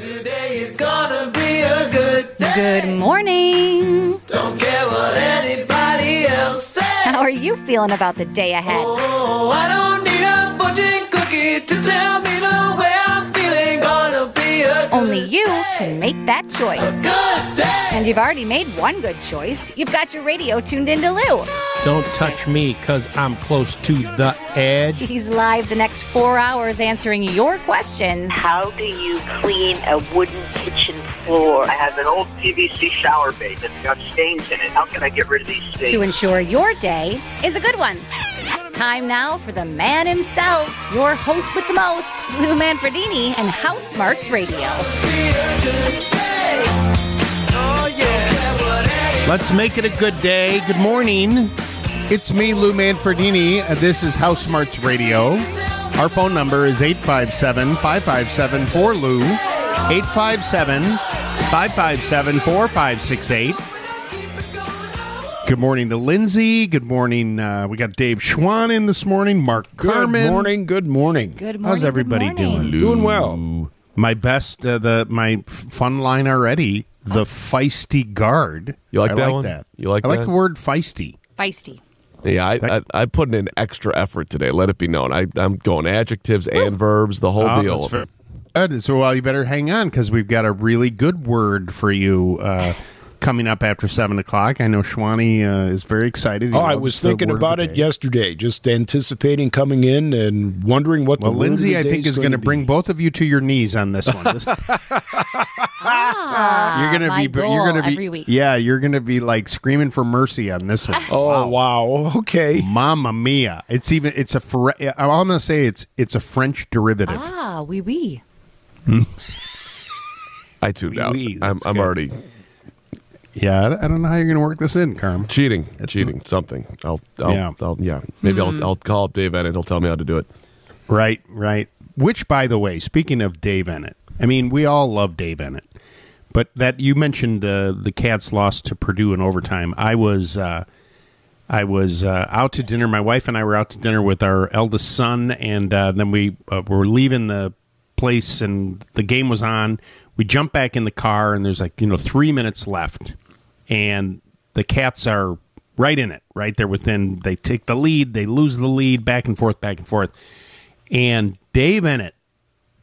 Today is gonna be a good day. Good morning. Don't care what anybody else says. How are you feeling about the day ahead? Oh, I don't need a fortune cookie to tell me Only you can make that choice. And you've already made one good choice. You've got your radio tuned into Lou. Don't touch me because I'm close to the edge. He's live the next four hours answering your questions. How do you clean a wooden kitchen floor? I have an old PVC shower base that's got stains in it. How can I get rid of these stains? to ensure your day is a good one. Time now for the man himself, your host with the most, Lou Manfredini, and House Smarts Radio. Let's make it a good day. Good morning. It's me, Lou Manfredini. Uh, This is House Smarts Radio. Our phone number is 857 557 4Lou. 857 557 4568. Good morning to Lindsay. Good morning. Uh, we got Dave Schwan in this morning. Mark Carman. Good morning. Good morning. Good morning. How's everybody morning. doing? Doing well. My best, uh, the my fun line already. The feisty guard. You like I that like one? that. You like I like the word feisty. Feisty. Yeah, I, I, That- I put in extra effort today. Let it be known. I, I'm going adjectives and verbs, the whole Oh, deal. that's fair. Good. So, well, you better hang on because we've got a really good word for you uh, coming up after seven o'clock. I know Schwani uh, is very excited. He Oh, I was thinking about it yesterday, just anticipating coming in and wondering what Well, the word of Lindsay, the I day think is going to bring both of you to your knees on this one. Ah, you're going to be. goal You're going to be. every week. Yeah, you're going to be like screaming for mercy on this one. Oh wow. Okay. Mamma mia! It's even. It's a. Fre- I'm going to say it's. It's a French derivative. Ah, oui, oui. I tuned out. Oui, I'm, I'm already Yeah, I- I don't know how you're going to work this in, Carm. cheating. cheating. Something. I'll, I'll, Yeah. yeah. I'll, yeah. Maybe I'll, I'll call up Dave Eanet. He'll tell me how to do it. Right, right. Which, by the way, speaking of Dave Eanet, I mean, we all love Dave Eanet, but that you mentioned uh, the Cats lost to Purdue in overtime. I was, uh, I was uh, out to dinner. My wife and I were out to dinner with our eldest son, and uh, then we uh, were leaving the place, and the game was on. We jump back in the car, and there's like you know three minutes left, and the Cats are right in it. Right, they're within. They take the lead, they lose the lead, back and forth, back and forth. And Dave Bennett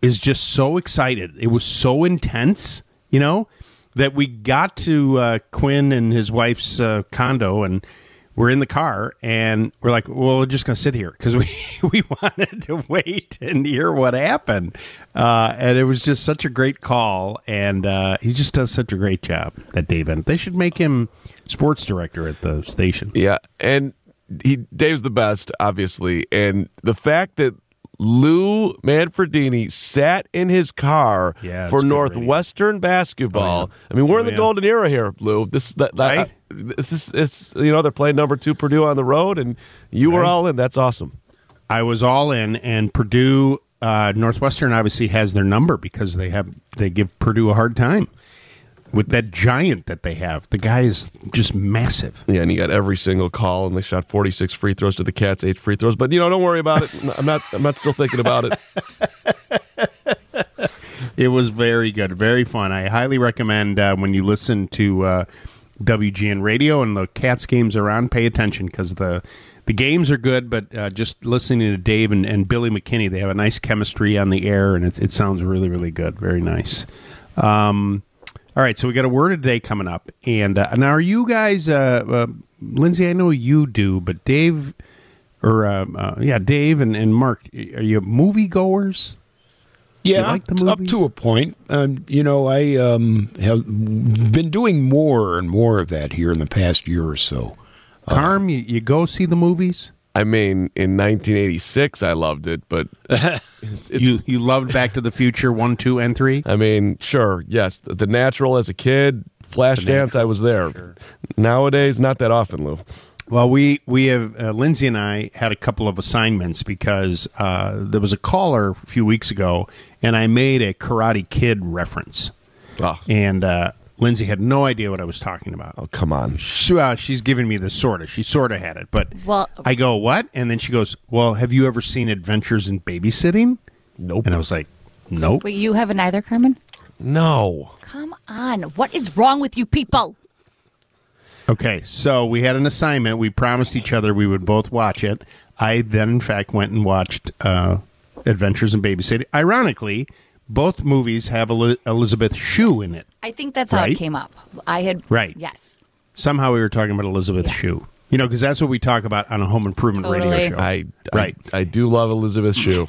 is just so excited. It was so intense, you know, that we got to uh, Quinn and his wife's uh, condo and we're in the car and we're like, well, we're just going to sit here because we, we wanted to wait and hear what happened. Uh, and it was just such a great call. And uh, he just does such a great job, that Dave Eanet. They should make him sports director at the station. Yeah. And he Dave's the best, obviously. And the fact that Lou Manfredini sat in his car Yeah, for Northwestern basketball. I mean, we're in Oh, the yeah. golden era here, Lou. This that, that Right. this is it's you know they're playing number two Purdue on the road, and you were all in. That's awesome. I was all in, and Purdue uh, Northwestern obviously has their number because they have they give Purdue a hard time with that giant that they have. The guy is just massive. Yeah, and he got every single call, and they shot 46 free throws to the Cats, eight free throws. But you know, don't worry about it. I'm not. I'm not still thinking about it. It was very good, very fun. I highly recommend uh, when you listen to uh, WGN Radio and the Cats games are on, pay attention because the the games are good. But uh, just listening to Dave and, and Billy McKinney, they have a nice chemistry on the air, and it, it sounds really, really good. Very nice. Um, all right, so we got a word of the day coming up, and uh, now are you guys, uh, uh, Lindsay? I know you do, but Dave, or uh, uh, yeah, Dave and, and Mark, are you movie goers? Yeah, like the up to a point. Um, you know, I um, have been doing more and more of that here in the past year or so. Carm, you, you go see the movies? I mean, in 1986, I loved it, but it's, it's, you you loved Back to the Future one, two, and three. I mean, sure, yes, the, the Natural as a kid, Flashdance, I was there. Nowadays, not that often, Lou. Well, we we have uh, Lindsay and I had a couple of assignments because uh, there was a caller a few weeks ago, and I made a Karate Kid reference, Oh, and uh, Lindsay had no idea what I was talking about. oh come on. She, uh, she's giving me the sort of. She sort of had it, but Well- I go what? And then she goes, "Well, have you ever seen Adventures in Babysitting?" Nope. And I was like, "Nope." Wait, you haven't either, Carman? No. Come on. What is wrong with you people? Okay, so we had an assignment. We promised each other we would both watch it. I then, in fact, went and watched uh, Adventures in Babysitting. Ironically, both movies have Elizabeth Shue in it. I think that's how Right. it came up. I had Right. Yes. Somehow we were talking about Elizabeth Shue. You know, because that's what we talk about on a home improvement radio show. I, Right. I I do love Elizabeth Shue.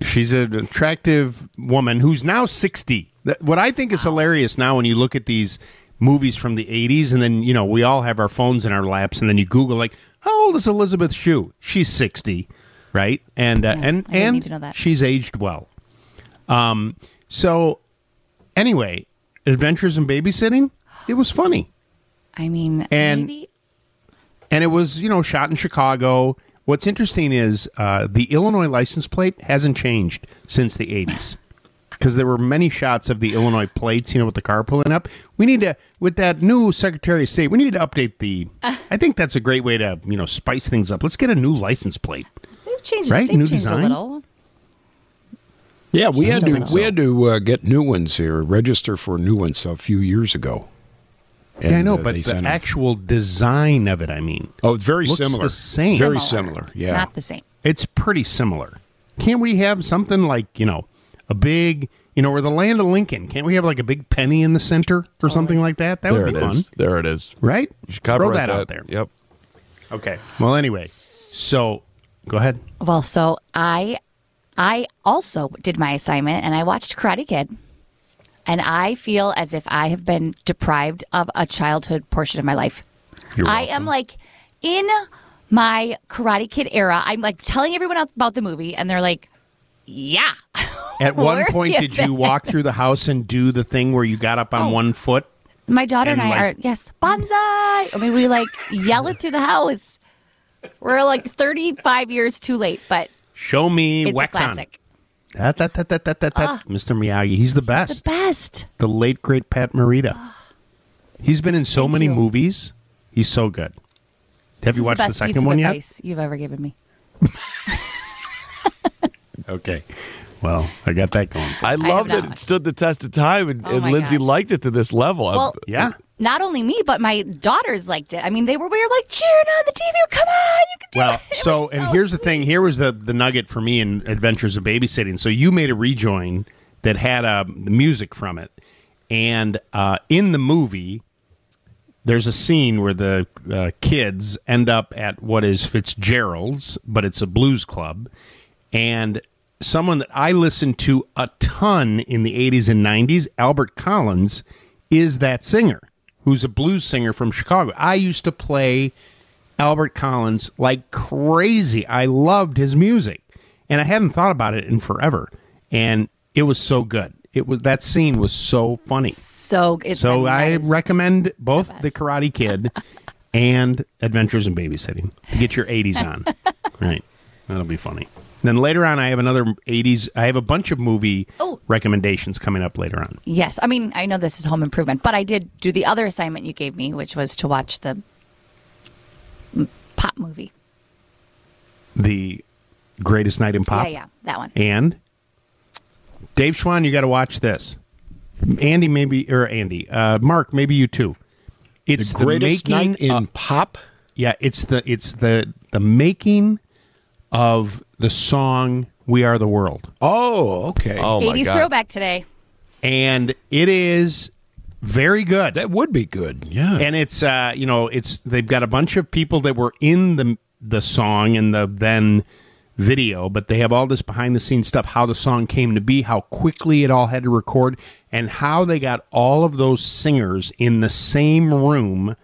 She's an attractive woman who's now 60. What I think is hilarious now when you look at these movies from the 80s, and then, you know, we all have our phones in our laps, and then you Google, like, how old is Elizabeth Shue? She's 60, right? And, uh, and, and need to know that. she's aged well. Um, so, anyway, Adventures in Babysitting, it was funny. I mean, And- maybe and it was you know shot in Chicago. What's interesting is uh, the Illinois license plate hasn't changed since the '80s because there were many shots of the Illinois plates, you know, with the car pulling up. We need to, with that new Secretary of State, we need to update the. I think that's a great way to you know spice things up. Let's get a new license plate. they've changed. Right? They've New changed design? A little. Yeah, we had to so. we had to uh, get new ones here, register for new ones a few years ago. yeah, I know, uh, but the sent 'em. actual design of it, I mean, oh, it's very looks similar. the same. Very Similar. similar. Yeah. Not the same. it's pretty similar. Can't we have something like you know a big you know, or the land of Lincoln? Can't we have like a big penny in the center or something like that? That there would it be is. fun, There it is. right? You should Throw copyright that, out there. Yep. Okay. Well, anyway, so go ahead. Well, so I I also did my assignment and I watched Karate Kid. And I feel as if I have been deprived of a childhood portion of my life. You're I am like in my Karate Kid era. I'm like telling everyone else about the movie and they're like, "Yeah." At one point, you did you walk through the house and do the thing where you got up on Oh. one foot? My daughter and, And, I like- are yes, bonsai. I mean, we like yell it through the house. We're like 35 years too late, but Show me it's a wax on. classic. That, that, that, that, that, that, that. Mr. Miyagi, he's the best. The best. best. The late great Pat Morita. Ah. He's been in so Thank many you. movies. He's so good. Have This you watched the the, second one yet? you've ever given me. Okay. Well, I got that going. For I love that it stood the test of time, and, Oh and Lindsay gosh. liked it to this level. I'm- Well, yeah. Not only me, but my daughters liked it. I mean, they were we were like cheering on the TV. Come on, you can do Well, it. It so and so here's the thing. Here was the the nugget for me in Adventures of Babysitting. So you made a rejoin that had uh, music from it, and uh, in the movie, there's a scene where the uh, kids end up at what is Fitzgerald's, but it's a blues club, and someone that I listened to a ton in the 80s and 90s, Albert Collins, is that singer who's a blues singer from Chicago. I used to play Albert Collins like crazy. I loved his music, and I hadn't thought about it in forever, and it was so good. It was that scene was so funny. So it's So I, I mean, that is- recommend both The Karate Kid and Adventures in Babysitting. Get your 80s on. right. That'll be funny. Then later on, I have another 80s. I have a bunch of movie Oh. recommendations coming up later on. Yes, I mean I know this is home improvement, but I did do the other assignment you gave me, which was to watch the pop movie. The Greatest Night in Pop. Yeah, yeah, that one. And Dave Schwan, you got to watch this. Andy, maybe, or Andy, uh, Mark, maybe you too. It's the greatest making night in of- pop. Yeah, it's the it's the the making of the song "We Are the World," Oh, okay. oh my 80s god! throwback today. and it is very good. That would be good. Yeah. and it's uh, you know it's they've got a bunch of people that were in the the song and the then video, but they have all this behind the scenes stuff, how the song came to be, how quickly it all had to record, and how they got all of those singers in the same room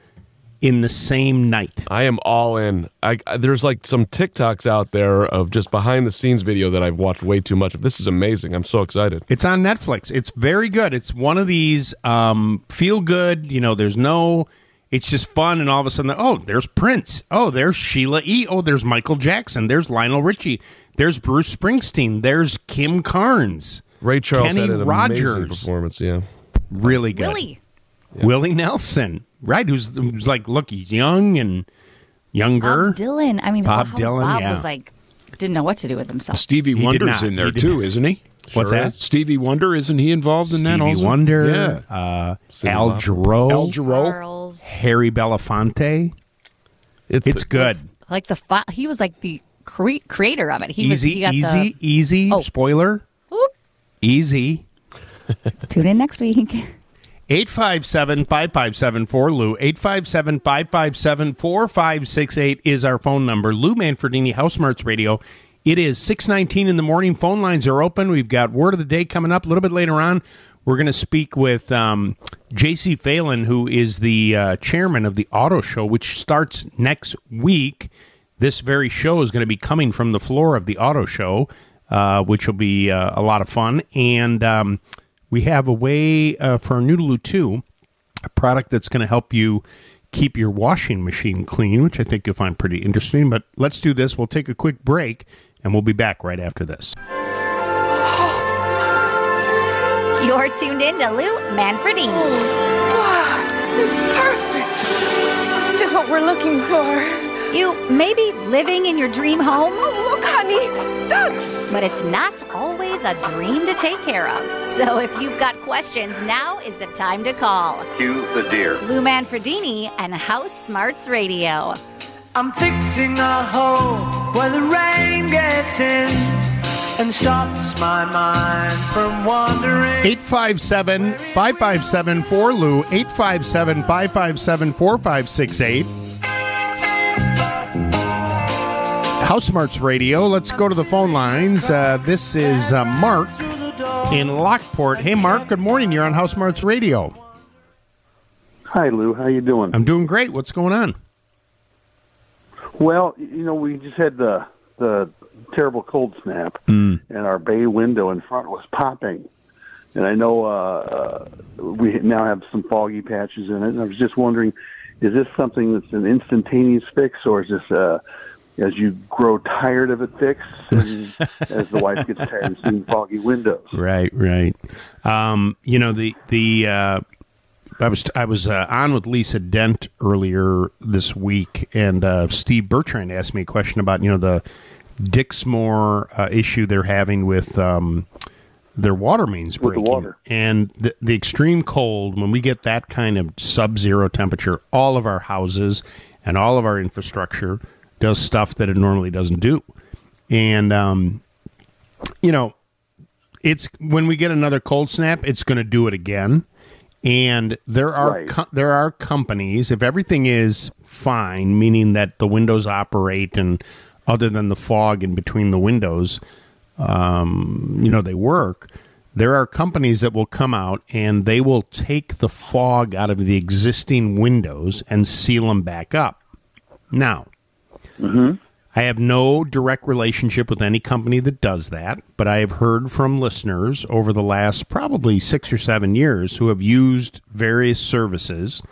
in the same night. I am all in. I, I- there's like some TikToks out there of just behind the scenes video that I've watched way too much of. This is amazing. I'm so excited. It's on Netflix. It's very good. It's one of these um, feel good. You know, there's no. It's just fun, and all of a sudden, oh, there's Prince. Oh, there's Sheila E. Oh, there's Michael Jackson. There's Lionel Richie. There's Bruce Springsteen. There's Kim Carnes. Ray Charles Kenny had an amazing Rogers. performance. Yeah. Really good. Willie. Willie Nelson. Right? Who's, who's like, look, he's young and younger. Bob Dylan. I mean, Bob Bob, Dylan, Bob yeah. was like didn't know what to do with himself. Stevie did Wonder's in there He too, isn't he? What's that? Stevie Wonder isn't he involved in that Stevie? Wonder, Yeah. uh, Al Jarreau, Al Jarreau. Harry Belafonte. It's, It's good. Like the fi- he was like the cre- creator of it. He was Easy, he got easy, easy. Oh. Spoiler. Oop. Easy. Tune in next week. 857 557 Lou. 857 557 4568 is our phone number. Lou Manfredini, House Smarts Radio. It is 619 in the morning. Phone lines are open. We've got word of the day coming up a little bit later on. We're going to speak with um, J.C. Phelan, who is the uh, chairman of the Auto Show, which starts next week. This very show is going to be coming from the floor of the Auto Show, uh, which will be uh, a lot of fun. And um, we have a way uh, for New to Lou Too, a product that's going to help you keep your washing machine clean, which I think you'll find pretty interesting. But let's do this. We'll take a quick break, and we'll be back right after this. You're tuned in to Lou Manfredini. Wow, it's perfect. It's just what we're looking for. You may be living in your dream home, Oh, look, honey, ducks. but it's not always a dream to take care of. So if you've got questions, now is the time to call. Cue the deer. Lou Manfredini and House Smarts Radio. I'm fixing a hole where the rain gets in and stops my mind from wandering. 857 557 Lou 857 557 4568. House Smarts Radio. Let's go to the phone lines. Uh, this is uh, Mark in Lockport. Hey, Mark. Good morning. You're on House Smarts Radio. Hi, Lou. How you doing? I'm doing great. What's going on? Well, you know, we just had the the terrible cold snap, Hmm. and our bay window in front was popping. And I know uh, uh, we now have some foggy patches in it. And I was just wondering, is this something that's an instantaneous fix, or is this uh, as you grow tired of it fixed, and as the wife gets tired of seeing foggy windows? Right, right. Um, you know the the uh, I was I was uh, on with Lisa Dent earlier this week, and uh, Steve Bertrand asked me a question about you know the Dixmoor uh, issue they're having with um, their water mains With the breaking, water. and the, the extreme cold. When we get that kind of sub-zero temperature, all of our houses and all of our infrastructure does stuff that it normally doesn't do, and um, you know it's when we get another cold snap, it's going to do it again. And there are Right. co- there are companies if everything is fine, meaning that the windows operate and other than the fog in between the windows, um, you know they work. There are companies that will come out and they will take the fog out of the existing windows and seal them back up. Now, Mm-hmm. I have no direct relationship with any company that does that, but I have heard from listeners over the last probably six or seven years who have used various services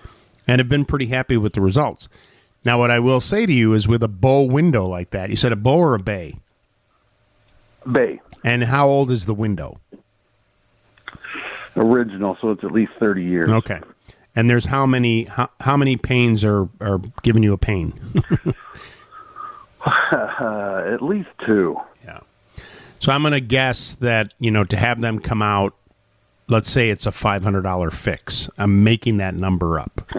and have been pretty happy with the results. Now, what I will say to you is with a bow window like that, you said a bow or a bay? Bay And how old is the window? original, so it's at least thirty years. Okay. And there's how many how, how many panes are, are giving you a pain? Uh, at least two. Yeah. So I'm going to guess that, you know, to have them come out, let's say it's a $500 fix. I'm making that number up.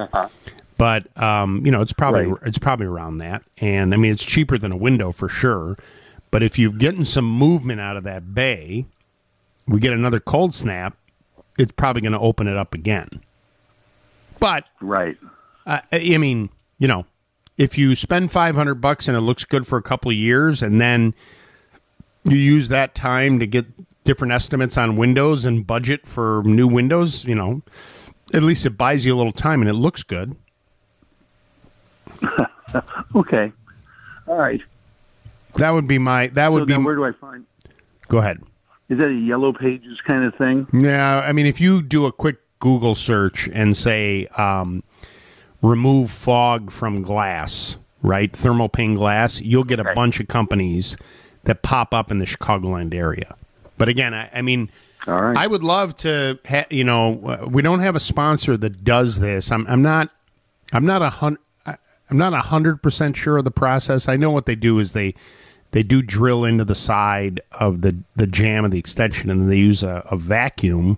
But um, you know, it's probably Right. it's probably around that. And I mean, it's cheaper than a window for sure. But if you're getting some movement out of that bay, we get another cold snap, it's probably going to open it up again. But Right. I, I mean, you know, if you spend 500 bucks and it looks good for a couple of years and then you use that time to get different estimates on windows and budget for new windows, you know, at least it buys you a little time and it looks good. Okay. All right. That would be my that So would be now where do I find? Go ahead. Is that a yellow pages kind of thing? Yeah, I mean, if you do a quick Google search and say um, remove fog from glass, right? Thermal pane glass, you'll get a bunch of companies that pop up in the Chicagoland area. But again, I, I mean, All right. I would love to, ha- you know, uh, we don't have a sponsor that does this. I'm, I'm not, I'm not a hundred, I'm not a hundred percent sure of the process. I know what they do is they, they do drill into the side of the the jamb of the extension, and they use a, a vacuum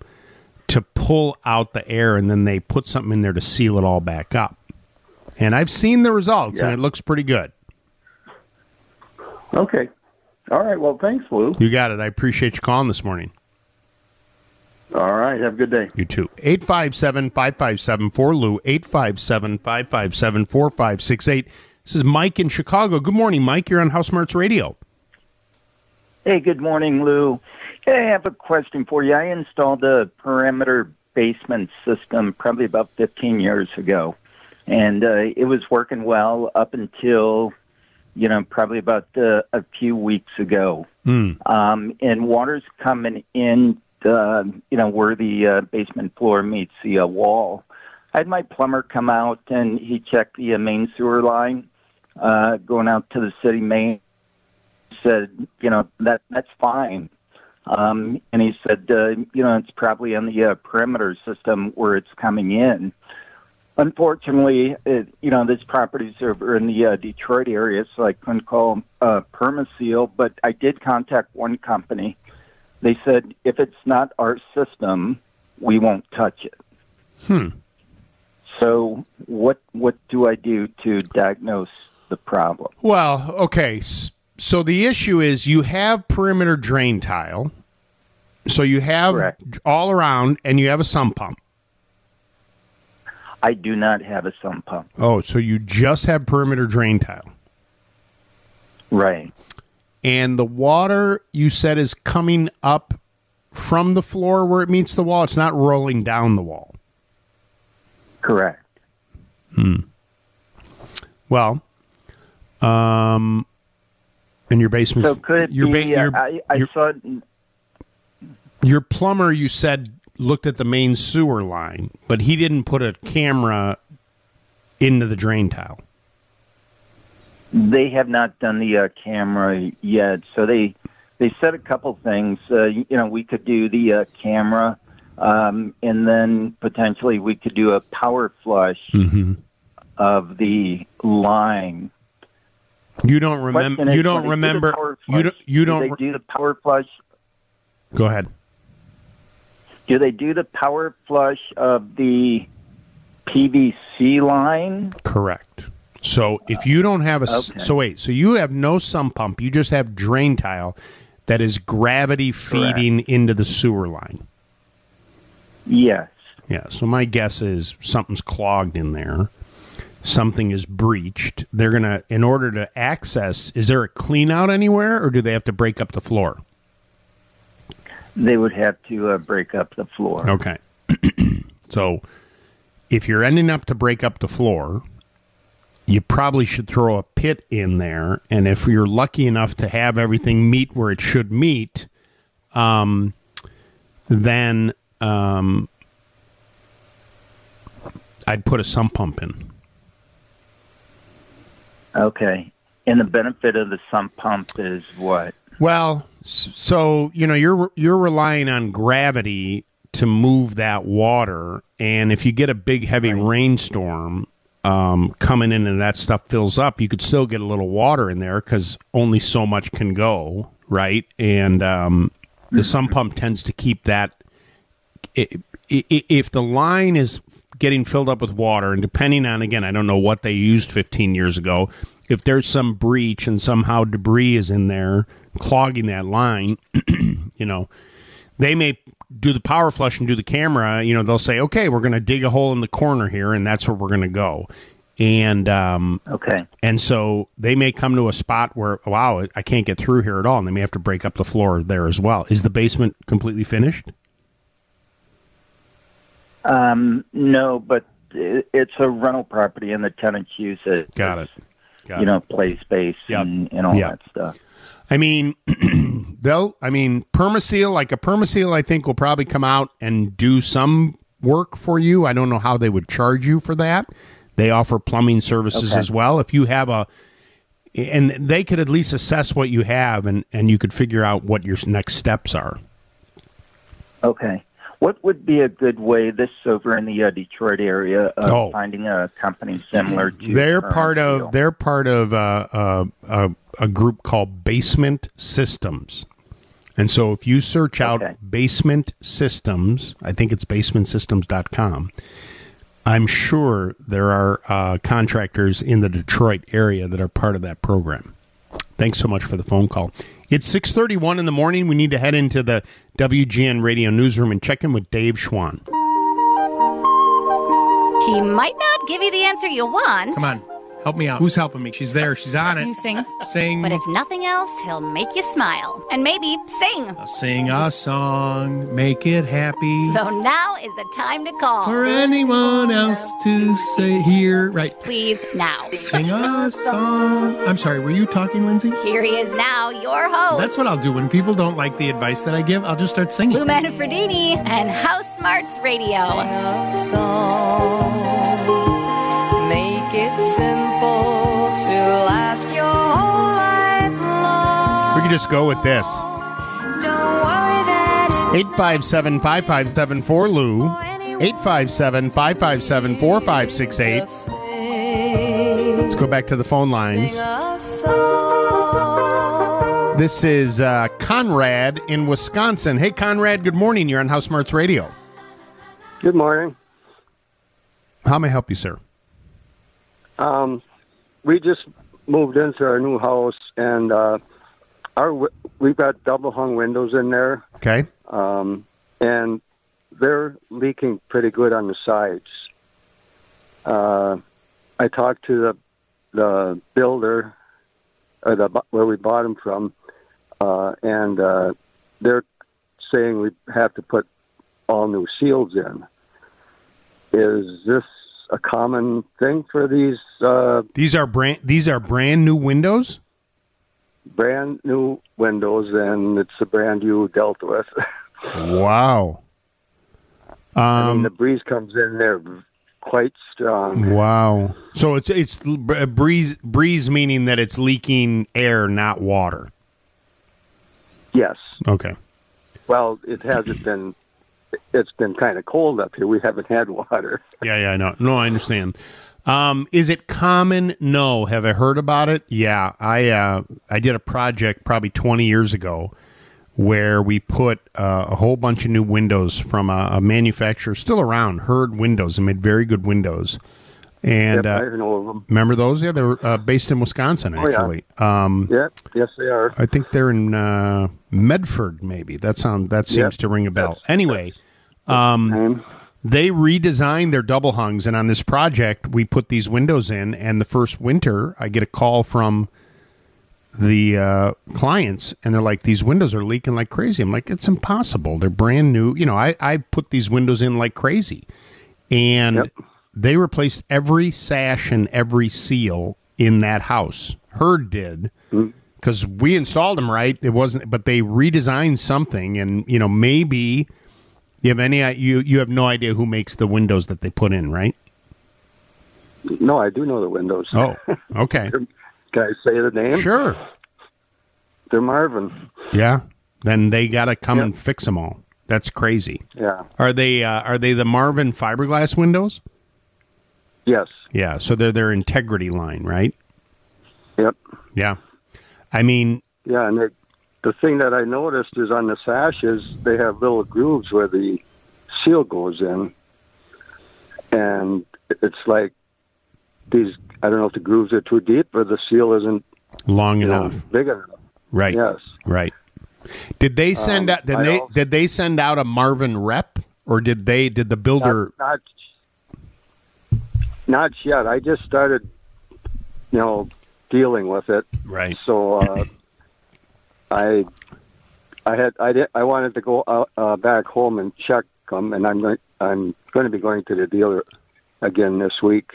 to pull out the air, and then they put something in there to seal it all back up. And I've seen the results, and it looks pretty good. Okay. All right. Well, thanks, Lou. You got it. I appreciate you calling this morning. All right. Have a good day. You too. 857 557 4 Lou, 857 557 4568. This is Mike in Chicago. Good morning, Mike. You're on House Smarts Radio. Hey, good morning, Lou. Hey, I have a question for you. I installed a perimeter basement system probably about 15 years ago, and uh, it was working well up until, you know, probably about uh, a few weeks ago. Hmm. Um, and water's coming in, uh, you know, where the uh, basement floor meets the uh, wall. I had my plumber come out and he checked the uh, main sewer line uh, going out to the city main said, you know, that that's fine. Um, and he said, uh, you know, it's probably in the uh, perimeter system where it's coming in. Unfortunately, it, you know, this property's over in the uh, Detroit area, so I couldn't call uh, Permaseal, but I did contact one company. They said, if it's not our system, we won't touch it. Hmm. So, what what do I do to diagnose the problem? Well, okay. s- So the issue is you have perimeter drain tile. So you have all around, and you have a sump pump. I do not have a sump pump. Oh, so you just have perimeter drain tile. Right. And the water you said is coming up from the floor where it meets the wall. It's not rolling down the wall. Correct. Hmm. Well, um, and your basement. So could it your be? ba- uh, your, I, I your, saw. your plumber, you said, looked at the main sewer line, but he didn't put a camera into the drain tile. They have not done the uh, camera yet, so they they said a couple things. Uh, you know, we could do the uh, camera, um, and then potentially we could do a power flush Mm-hmm. of the line. You don't remember. You don't do remember. You don't. You do don't. they do the power flush? Go ahead. Do they do the power flush of the PVC line? Correct. So if you don't have a Okay. so wait, so you have no sump pump, you just have drain tile that is gravity feeding into the sewer line. Yes. Yeah. So my guess is something's clogged in there. Something is breached. They're gonna, in order to access, is there a clean out anywhere, or do they have to break up the floor? They would have to uh, break up the floor. Okay. so if you're ending up to break up the floor, you probably should throw a pit in there. And if you're lucky enough to have everything meet where it should meet, um, then um, I'd put a sump pump in. Okay. And the benefit of the sump pump is what? Well, so you know you're you're relying on gravity to move that water, and if you get a big heavy rainstorm um, coming in and that stuff fills up, you could still get a little water in there because only so much can go, right? And um, the sump pump tends to keep that. i- i- i- If the line is getting filled up with water, and depending on again, I don't know what they used 15 years ago. If there's some breach and somehow debris is in there clogging that line, you know, they may do the power flush and do the camera. You know, they'll say, okay, we're going to dig a hole in the corner here, and that's where we're going to go. And um, okay, and so they may come to a spot where, wow, I can't get through here at all, and they may have to break up the floor there as well. Is the basement completely finished? Um, no, but it, it's a rental property and the tenants use it. Got it. Got you it. know, play space and, and all Yep. that stuff. I mean, they'll. I mean, Permaseal, like a Permaseal, I think will probably come out and do some work for you. I don't know how they would charge you for that. They offer plumbing services Okay. as well. If you have a, and they could at least assess what you have, and and you could figure out what your next steps are. Okay. What would be a good way, this over in the uh, Detroit area, of Oh. finding a company similar to They're part of they're part of uh, uh, uh, a group called Basement Systems, and so if you search out Basement Systems, I think it's basementsystems.com. I'm sure there are uh, contractors in the Detroit area that are part of that program. Thanks so much for the phone call. It's 6:31 in the morning. We need to head into the WGN Radio newsroom and check in with Dave Schwan. He might not give you the answer you want. Come on, help me out. Who's helping me? She's there. She's on it. You sing. Sing. But if nothing else, he'll make you smile. And maybe sing. Sing a song, make it happy. So now is the time to call. For anyone else to say here, right? Please now. Sing a song. I'm sorry, were you talking, Lindsay? Here he is now, your host. That's what I'll do when people don't like the advice that I give. I'll just start singing. Lou Manfredini and House Smarts Radio. Make it simple to last your whole life long. We could just go with this. Don't worry that 857 5574 Lou. 857 557 4568. Let's go back to the phone lines. This is uh, Conrad in Wisconsin. Hey, Conrad, good morning. You're on House Smarts Radio. Good morning. How may I help you, sir? Um, we just moved into our new house, and uh, our we've got double hung windows in there, Okay. um, and they're leaking pretty good on the sides. Uh, I talked to the the builder, or the where we bought them from, uh, and uh, they're saying we have to put all new seals in. Is this a common thing for these uh, These are brand these are brand new windows? brand new windows, and it's a brand you dealt with? Wow. I mean, Um the breeze comes in there quite strong. wow. So it's it's a breeze breeze meaning that it's leaking air, not water. Yes. Okay. Well, it hasn't been. It's been kind of cold up here. We haven't had water. Yeah, yeah, I know. No, I understand. Um, is it common? No. Have I heard about it? Yeah, I uh, I did a project probably twenty years ago where we put uh, a whole bunch of new windows from a, a manufacturer still around, Hurd Windows, and made very good windows. And Yep, uh, I know of them. remember those? Yeah, they're uh, based in Wisconsin, Oh, yeah. actually. Um, Yep. Yes, they are. I think they're in uh, Medford, maybe. That sound that seems Yep. to ring a bell. Anyway, um, they redesigned their double hungs, and on this project, we put these windows in. And the first winter, I get a call from the uh, clients, and they're like, "These windows are leaking like crazy." I'm like, "It's impossible. They're brand new. You know, I I put these windows in like crazy, and they replaced every sash and every seal in that house. Hurd did." because we installed them right. It wasn't, but they redesigned something, and you know maybe you have any you you have no idea who makes the windows that they put in, right? No, I do know the windows. Oh, okay, Can I say the name? Sure. They're Marvin. yeah. Then they got to come and fix them all. That's crazy. Yeah. Are they uh, are they the Marvin fiberglass windows? Yes. Yeah. So they're their integrity line, right? Yep. Yeah. I mean, Yeah, and they, the thing that I noticed is on the sashes they have little grooves where the seal goes in, and it's like these. I don't know if the grooves are too deep or the seal isn't long you know, enough. big enough. Right. Yes. Right. Did they send Um, out? Did I they also- did they send out a Marvin rep, or did they did the builder? Not, not not yet. I just started, you know, dealing with it. Right. So uh, I I had I did I wanted to go out, uh, back home and check them, and I'm going I'm going to be going to the dealer again this week.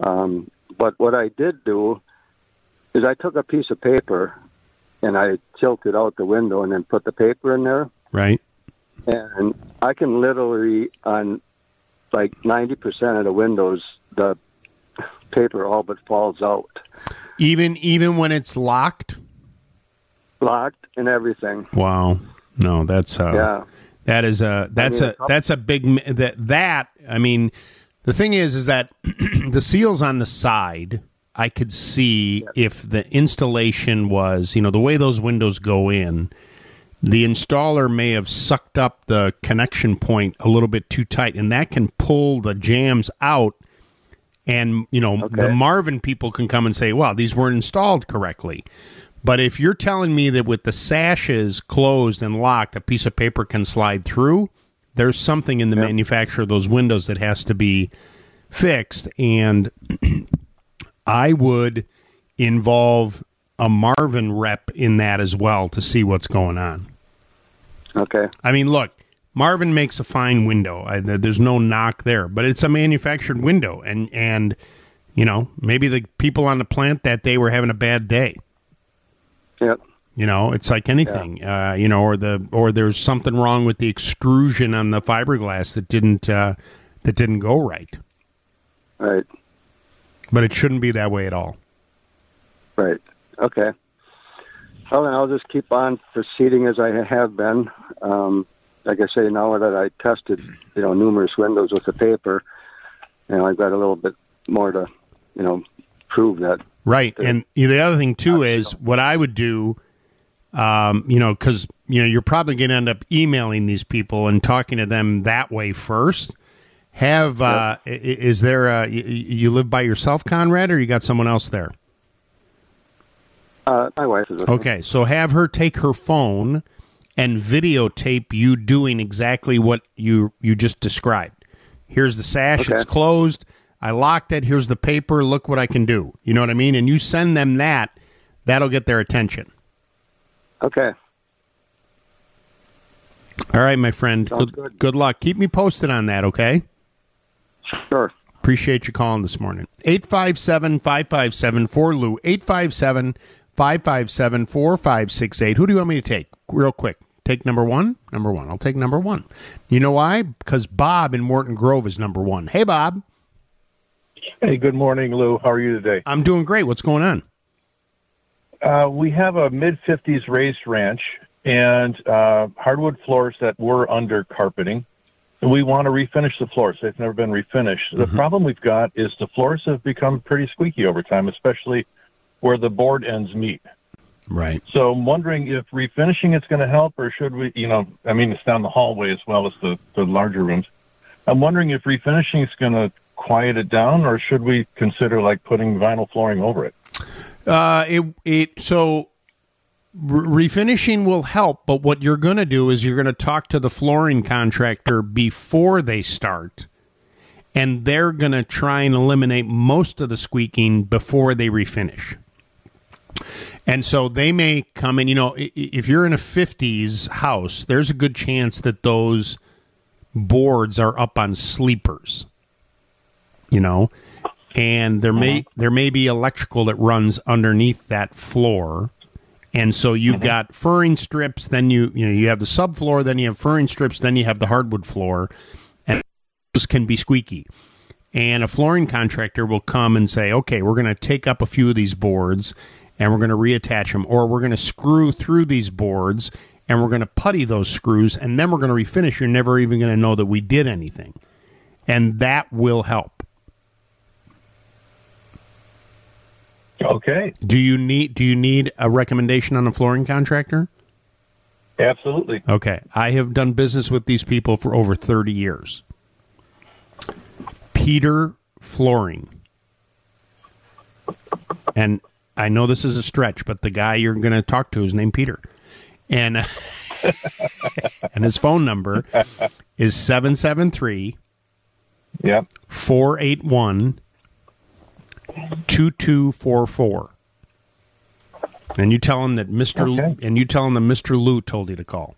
Um, but what I did do is I took a piece of paper and I tilted out the window and then put the paper in there Right. and I can literally on like ninety percent of the windows the paper all but falls out, Even even when it's locked. Locked and everything. Wow. No, that's uh, Yeah. That is a that's mean, a that's a big that that I mean the thing is is that the seals on the side I could see if the installation was you know the way those windows go in the installer may have sucked up the connection point a little bit too tight and that can pull the jambs out and you know the Marvin people can come and say well these weren't installed correctly but if you're telling me that with the sashes closed and locked, a piece of paper can slide through, there's something in the manufacture of those windows that has to be fixed. And I would involve a Marvin rep in that as well to see what's going on. Okay. I mean, look, Marvin makes a fine window. I, there's no knock there, but it's a manufactured window, and and you know maybe the people on the plant that day were having a bad day. Yep. You know, it's like anything. Uh, you know, or the or there's something wrong with the extrusion on the fiberglass that didn't uh, that didn't go right. Right. But it shouldn't be that way at all. Right. Okay. Well, then I'll just keep on proceeding as I have been. Um, like I say, now that I tested, you know, numerous windows with the paper, you know, I've got a little bit more to, you know, prove that. Right. And the other thing too is what I would do, um, you know, because you know you're probably going to end up emailing these people and talking to them that way first. Have uh, i- is there a, you live by yourself, Conrad, or you got someone else there? Uh, my wife is Okay, so have her take her phone and videotape you doing exactly what you you just described. Here's the sash; Okay. it's closed. I locked it. Here's the paper. Look what I can do. You know what I mean? And you send them that. That'll get their attention. Okay. All right, my friend. Sounds Good, good luck. Keep me posted on that, okay? Sure. Appreciate you calling this morning. 857 557 4 Lou. 857 557 4568. Who do you want me to take? Real quick. Take number one? Number one. I'll take number one. You know why? Because Bob in Morton Grove is number one. Hey, Bob. Hey, good morning, Lou. How are you today? I'm doing great. What's going on? Uh, we have a mid 50s raised ranch and uh, hardwood floors that were under carpeting. We want to refinish the floors. They've never been refinished. The problem we've got is the floors have become pretty squeaky over time, especially where the board ends meet. Right. So I'm wondering if refinishing it's going to help, or should we, you know, I mean, it's down the hallway as well as the, the larger rooms. I'm wondering if refinishing is going to quiet it down, or should we consider like putting vinyl flooring over it? Uh, it it so re- refinishing will help, but what you're going to do is you're going to talk to the flooring contractor before they start, and they're going to try and eliminate most of the squeaking before they refinish. And so they may come in. You know, if you're in a '50s house, there's a good chance that those boards are up on sleepers. You know, and there may uh-huh. there may be electrical that runs underneath that floor. And so you've uh-huh. got furring strips then you you know you have the subfloor then you have furring strips then you have the hardwood floor. And those can be squeaky. And a flooring contractor will come and say okay we're going to take up a few of these boards and we're going to reattach them or we're going to screw through these boards and we're going to putty those screws and then we're going to refinish. You're never even going to know that we did anything. And that will help Okay, Do you need do you need a recommendation on a flooring contractor? absolutely. Okay. I have done business with these people for over 30 years. Peter Flooring. And I know this is a stretch, but the guy you're going to talk to is named Peter. And and his phone number is 773 Yep. 481 2244. And you tell him that Mr. L- and you tell him that Mr. Lou told you to call.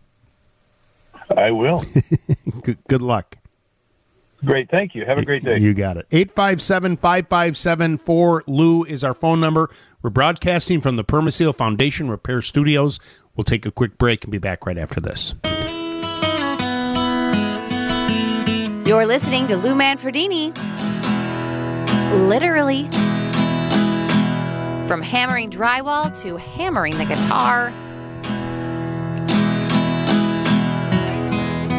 I will. good, good luck. Great. Thank you. Have a great day. You got it. 857 557 4 Lou is our phone number. We're broadcasting from the Permaseal Foundation Repair Studios. We'll take a quick break and be back right after this. You're listening to Lou Manfredini. Literally. From hammering drywall to hammering the guitar.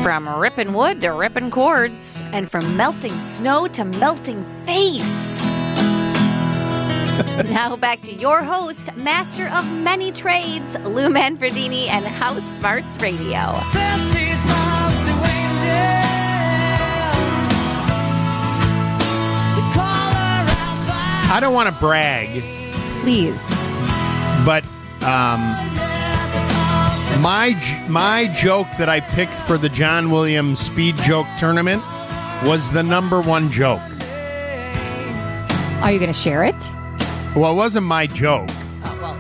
From ripping wood to ripping cords, and from melting snow to melting face. now back to your host, master of many trades, Lou Manfredini and House Smarts Radio. I don't want to brag, Please. but um, my j- my joke that I picked for the John Williams Speed Joke Tournament was the number one joke. Are you going to share it? Well, it wasn't my joke,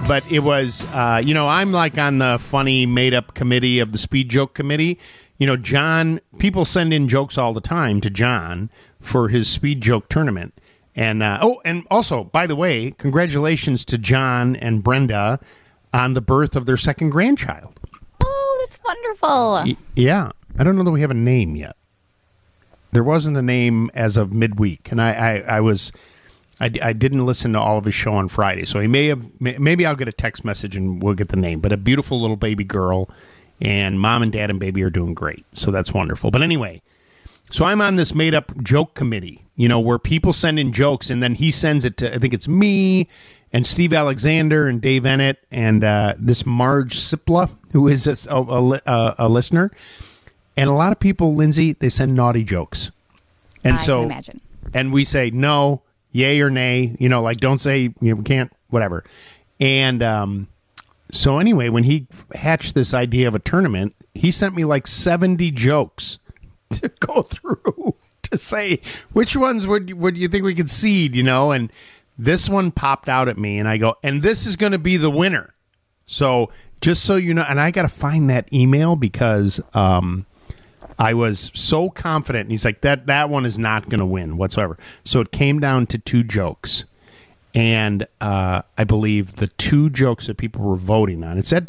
but it was. Uh, you know, I'm like on the funny made up committee of the Speed Joke Committee. You know, John. People send in jokes all the time to John for his Speed Joke Tournament. And uh, oh, and also, by the way, congratulations to John and Brenda on the birth of their second grandchild. Oh, that's wonderful. Y- yeah, I don't know that we have a name yet. There wasn't a name as of midweek, and I, I, I was, I, I didn't listen to all of his show on Friday, so he may have, maybe I'll get a text message and we'll get the name. But a beautiful little baby girl, and mom and dad and baby are doing great, so that's wonderful. But anyway, so I'm on this made up joke committee, you know, where people send in jokes and then he sends it to, I think it's me and Steve Alexander and Dave Eanet and uh, this Marge Sipla, who is a, a, a a listener. And a lot of people, Lindsay, they send naughty jokes. And I so, imagine. and we say no, yay or nay, you know, like don't say, you know, we can't, whatever. And um, so anyway, when he hatched this idea of a tournament, he sent me like 70 jokes to go through to say which ones would would you think we could seed, you know? And this one popped out at me, and I go, and this is going to be the winner. So just so you know, and I got to find that email because um, I was so confident. And he's like, that that one is not going to win whatsoever. So it came down to two jokes. And uh, I believe the two jokes that people were voting on, it's at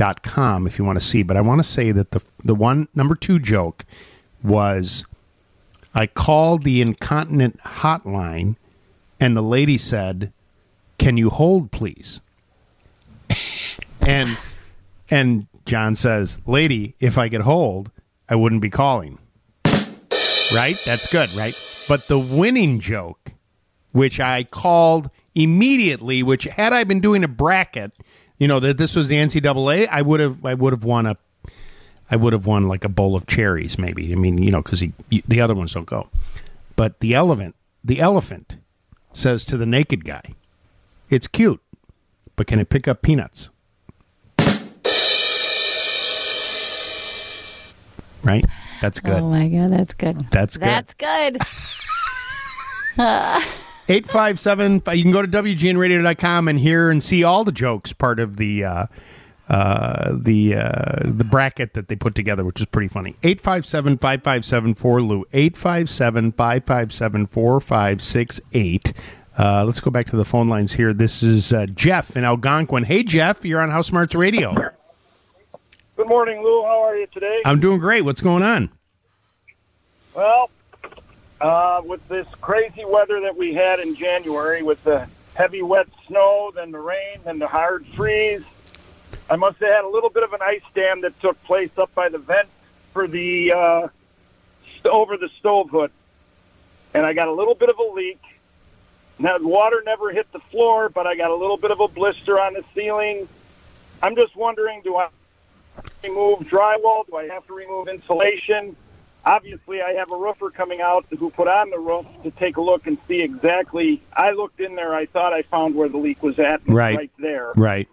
WGNradio.com if you want to see. But I want to say that the, the one, number two joke was I called the incontinent hotline and the lady said, Can you hold, please? and and John says, Lady, if I could hold, I wouldn't be calling. Right? That's good, right? But the winning joke, which I called immediately, which had I been doing a bracket, you know, that this was the NCAA, I would have I would have won a I would have won like a bowl of cherries, maybe. I mean, you know, because the other ones don't go. But the elephant, the elephant, says to the naked guy, "It's cute, but can it pick up peanuts?" Right? That's good. Oh my god, that's good. That's good. That's good. 857 you can go to wgnradio.com and hear and see all the jokes part of the uh, uh, the uh, the bracket that they put together which is pretty funny 857 557 4 lou 857 557 4568 uh, let's go back to the phone lines here. This is uh, Jeff in Algonquin. Hey, Jeff, you're on House Smarts Radio. Good morning, Lou. How are you today? I'm doing great. What's going on? Well, uh, with this crazy weather that we had in January, with the heavy wet snow, then the rain, then the hard freeze, I must have had a little bit of an ice dam that took place up by the vent for the uh, over the stove hood, and I got a little bit of a leak. Now, the water never hit the floor, but I got a little bit of a blister on the ceiling. I'm just wondering, do I remove drywall? Do I have to remove insulation? Obviously, I have a roofer coming out who put on the roof to take a look and see exactly. I looked in there. I thought I found where the leak was at, Right. right there. Right.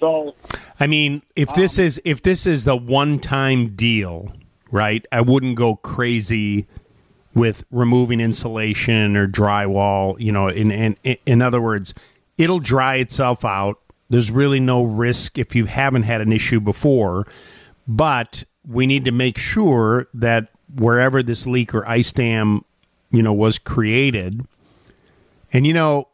So I mean, if this um, is if this is the one time deal, right? I wouldn't go crazy with removing insulation or drywall. You know, in in in other words, it'll dry itself out. There's really no risk if you haven't had an issue before, but we need to make sure that wherever this leak or ice dam, you know, was created, and you know,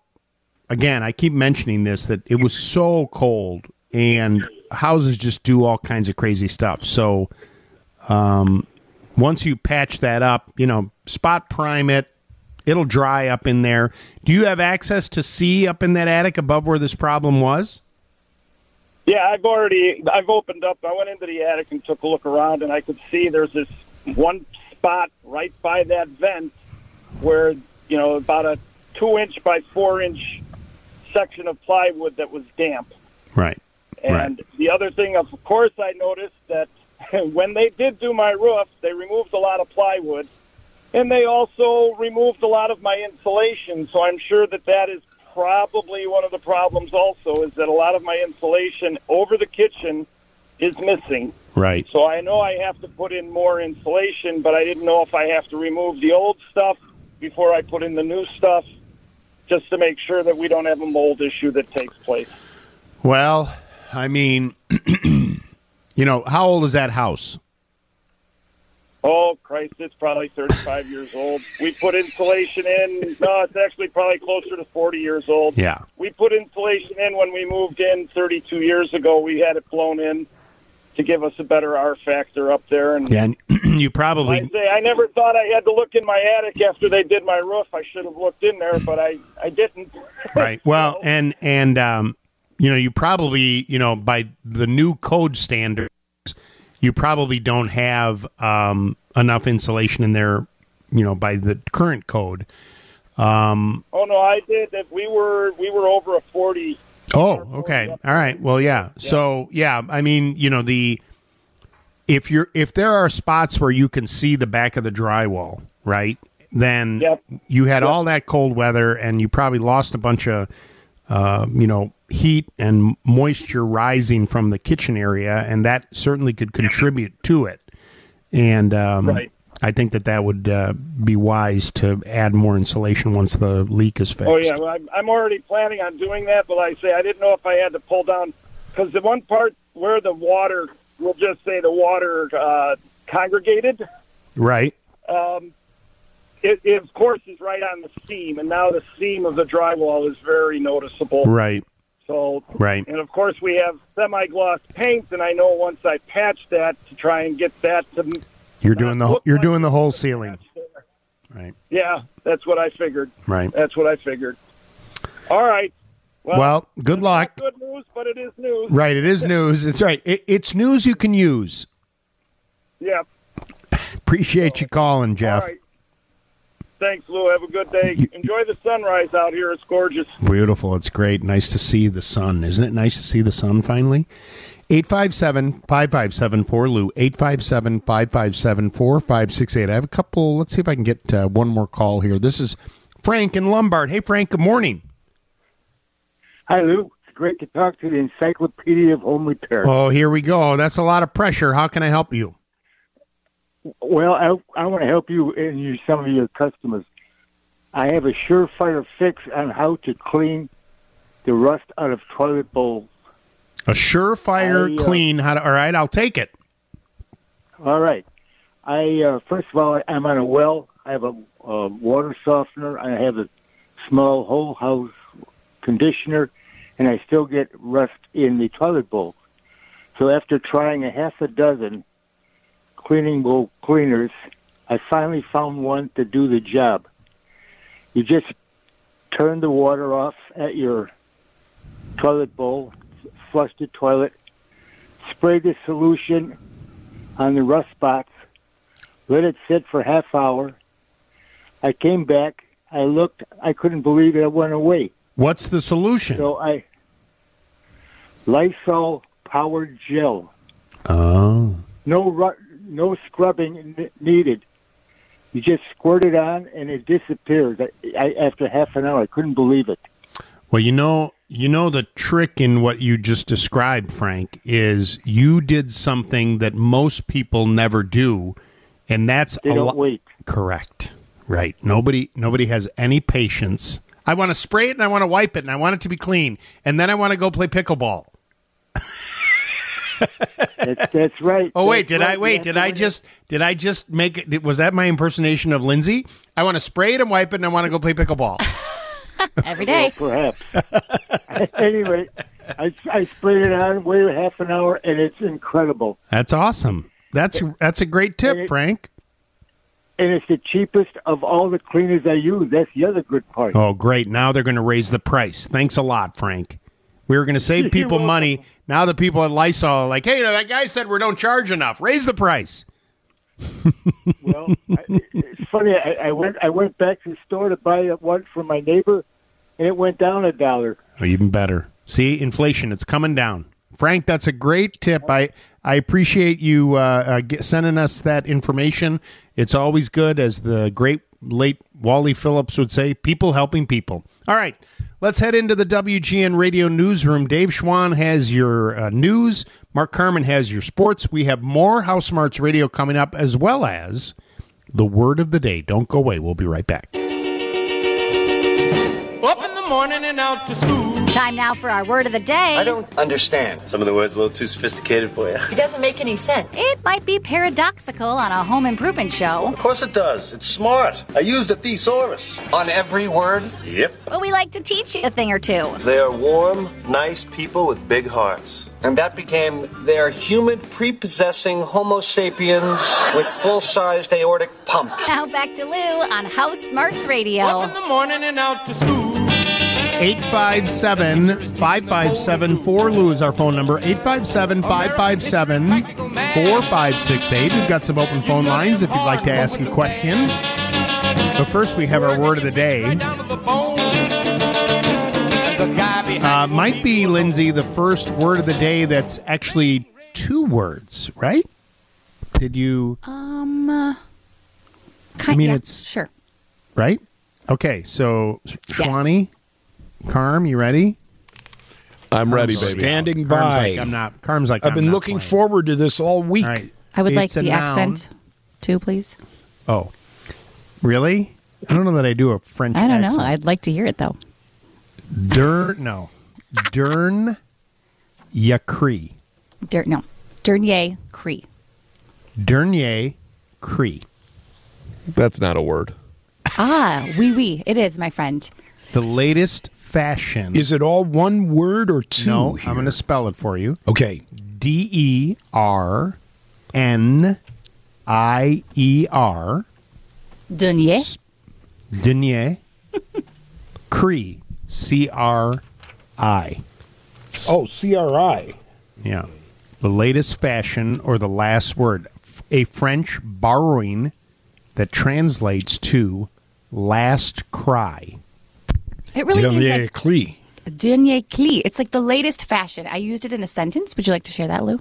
again, I keep mentioning this that it was so cold and houses just do all kinds of crazy stuff. So, um, once you patch that up, you know, spot prime it, it'll dry up in there. Do you have access to see up in that attic above where this problem was? Yeah, I've already I've opened up. I went into the attic and took a look around, and I could see there's this one spot right by that vent where you know about a two inch by four inch section of plywood that was damp. Right. And the other thing, of course, I noticed that when they did do my roof, they removed a lot of plywood, and they also removed a lot of my insulation. So I'm sure that that is probably one of the problems. Also, is that a lot of my insulation over the kitchen is missing. Right. So I know I have to put in more insulation, but I didn't know if I have to remove the old stuff before I put in the new stuff, just to make sure that we don't have a mold issue that takes place. Well, I mean, you know, how old is that house? Oh Christ, it's probably 35 years old. We put insulation in. No, it's actually probably closer to 40 years old. Yeah. We put insulation in when we moved in 32 years ago. We had it blown in to give us a better R factor up there. And Yeah, and you I probably say I never thought I had to look in my attic after they did my roof. I should have looked in there, but I I didn't. right. Well, and and um, you know, you probably you know by the new code standards, you probably don't have um, enough insulation in there. You know, by the current code. Um, Oh no, I did. That we were we were over a 40. Oh, okay. All right. Well, yeah. So, yeah, I mean, you know, the if you're if there are spots where you can see the back of the drywall, right? Then you had all that cold weather and you probably lost a bunch of uh, you know, heat and moisture rising from the kitchen area and that certainly could contribute to it. And um Right. I think that that would uh, be wise to add more insulation once the leak is fixed. Oh yeah, well, I'm, I'm already planning on doing that, but like I say I didn't know if I had to pull down because the one part where the water, we'll just say the water uh, congregated, Right. um, it, it of course is right on the seam, and now the seam of the drywall is very noticeable. Right. So, Right. and of course we have semi-gloss paint, and I know once I patch that to try and get that to, You're doing the uh, you're doing the whole ceiling. Right. yeah, that's what I figured. Right. That's what I figured. All right. Well, Well, good luck. good news, but it is news. Right, it is news. It's right. It, it's news you can use. Yeah. Appreciate you calling, Jeff. All right. Thanks, Lou. Have a good day. Enjoy the sunrise out here. It's gorgeous. Beautiful. It's great. Nice to see the sun. Isn't it nice to see the sun finally? 857 557 4Lou. 857 557 4568. I have a couple. Let's see if I can get uh, one more call here. This is Frank in Lombard. Hey, Frank, good morning. Hi, Lou. It's great to talk to the Encyclopedia of Home Repair. Oh, here we go. That's a lot of pressure. How can I help you? Well, I, I want to help you and you, some of your customers. I have a surefire fix on how to clean the rust out of toilet bowls. A surefire I, uh, clean. How to, all right, I'll take it. All right. I uh, first of all, I'm on a well. I have a, a water softener. I have a small whole house conditioner, and I still get rust in the toilet bowl. So after trying a half a dozen cleaning bowl cleaners, I finally found one to do the job. You just turn the water off at your toilet bowl, flush the toilet, spray the solution on the rust spots, let it sit for half hour. I came back, I looked, I couldn't believe it went away. What's the solution? So I Lysol powered gel. Oh. No ru- no scrubbing needed. You just squirt it on and it disappears. I, I, after half an hour, I couldn't believe it. Well, you know, you know the trick in what you just described, Frank, is you did something that most people never do, and that's They a don't lo- wait. Correct. Right. Nobody nobody has any patience. I want to spray it and I want to wipe it and I want it to be clean, and then I want to go play pickleball. That's, that's right. Oh wait, That's did I wait? You Did I just did I just make it? Was that my impersonation of Lindsay? I want to spray it and wipe it, and I want to go play pickleball. Every day. Well, perhaps. anyway, I, I sprayed it on, waited half an hour, and it's incredible. That's awesome. That's that's a great tip, And it- Frank. And it's the cheapest of all the cleaners I use. That's the other good part. Oh, great! Now they're going to raise the price. Thanks a lot, Frank. We were going to save people money. Now the people at Lysol are like, hey, that guy said we don't charge enough. Raise the price. Well, I, it's funny. I, I went I went back to the store to buy one for my neighbor, and it went down a dollar. Oh, even better. See, inflation, it's coming down. Frank, that's a great tip. I, I appreciate you uh, uh, get, sending us that information. It's always good, as the great late Wally Phillips would say, people helping people. All right, let's head into the WGN radio newsroom. Dave Schwan has your uh, news. Mark Carman has your sports. We have more House Smarts radio coming up, as well as the word of the day. Don't go away. We'll be right back. Up in the morning and out to school. Time now for our word of the day. I don't understand. Some of the words a little too sophisticated for you. It doesn't make any sense. It might be paradoxical on a home improvement show, Of course it does. It's smart. I used a thesaurus. On every word? Yep. but we like to teach you a thing or two. They are warm, nice people with big hearts. And that became they're humid, prepossessing Homo sapiens with full sized aortic pumps. Now back to Lou on House Smarts Radio. Up in the morning and out to school. 857 557 4Lou is our phone number. 857 557 4568. We've got some open phone lines if you'd like to ask a question. But first, we have our word of the day. Uh, might be, Lindsay, the first word of the day that's actually two words, right? Did you, Um, uh, I mean, yeah, it's- sure. right? Okay, so Schwani, Carm, you ready? I'm ready, Carm's baby. Standing Carm's by. like, I'm not. Carm's like, I've I'm been not looking playing. forward to this all week. All right. I would like It's a the noun. accent too, please. Oh, really? I don't know that I do a French. I don't accent. know. I'd like to hear it though. Dern, no, Dern Yacree. Dur- no, Dernier Cri. Dernier Cri. That's not a word. Ah, oui, oui. It is, my friend. The latest fashion. Is it all one word or two? no, here? I'm going to spell it for you. Okay. D E R N I E R. Denier. Denier Cree. C R I. Oh, CRI. Yeah. The latest fashion or the last word. A French borrowing that translates to last cry. It really means Dernier like cri. Dernier Cli. It's like the latest fashion. I used it in a sentence. Would you like to share that, Lou?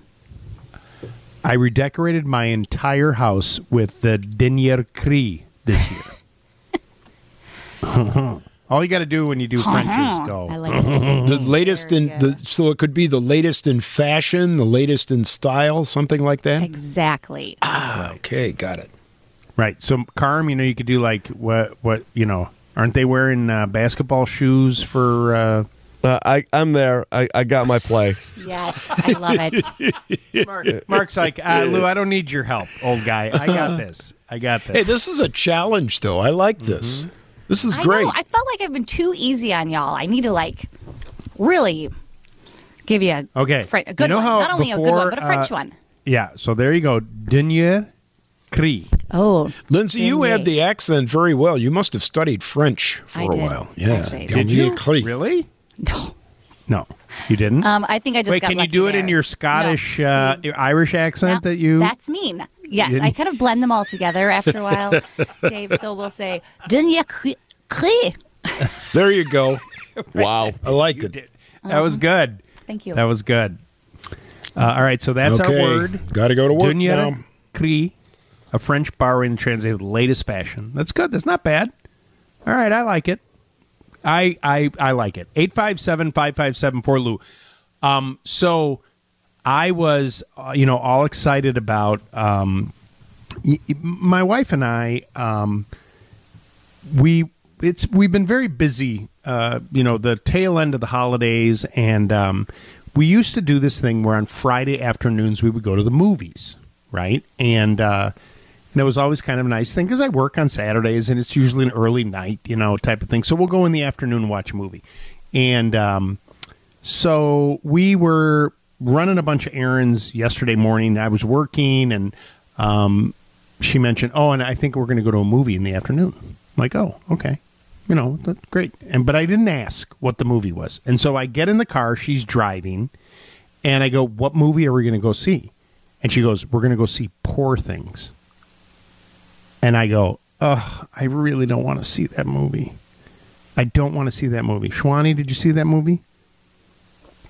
I redecorated my entire house with the Denier Cri this year. All you got to do when you do French is go. I like it. The latest in the so it could be the latest in fashion, the latest in style, something like that. Exactly. Ah, okay, got it. Right. So, Carm, you know, you could do like what, what, you know, aren't they wearing uh, basketball shoes for, uh, Uh, I, I'm there. I, I got my play. Yes, I love it. Mark, Mark's like, uh, Lou, I don't need your help, old guy. I got this. I got this. Hey, this is a challenge, though. I like this. This is I great. know. I felt like I've been too easy on y'all. I need to like really give you a Okay. Fre- a You good know one. how Not only a good one, but a French uh, one. Yeah. So there you go. Denier Cri. Oh, Lindsay, you Denier. had the accent very well. You must have studied French for I a did, while. Yeah. actually. Did Dernier you? Really? No. No, you didn't. Um, I think I just Wait, got can you lucky do it in your Scottish, No. uh, Irish accent No, that you? That's mean. Yes, I kind of blend them all together after a while, Dave. So we'll say Dernier Cri. Cri. There you go. Wow. I like it. that was good. Thank you. That was good. Uh, all right, so that's okay. our word. Got to go to work Denier now. Cri, a French borrowing translated latest fashion. That's good. That's not bad. All right, I like it. I I I like it. 857-557 Lou. Um so I was uh, you know all excited about um y- my wife and I um we it's we've been very busy uh you know the tail end of the holidays and um we used to do this thing where on Friday afternoons we would go to the movies right and uh and it was always kind of a nice thing because I work on Saturdays and it's usually an early night, you know, type of thing. So we'll go in the afternoon and watch a movie. And um, so we were running a bunch of errands yesterday morning. I was working and um, she mentioned, oh, and I think we're going to go to a movie in the afternoon. I'm like, oh, okay. you know, that's great. And but I didn't ask what the movie was. And so I get in the car, she's driving, and I go, "What movie are we going to go see?" And she goes, "We're going to go see Poor Things." And I go, "Ugh, I really don't want to see that movie. I don't want to see that movie." Schwani, did you see that movie?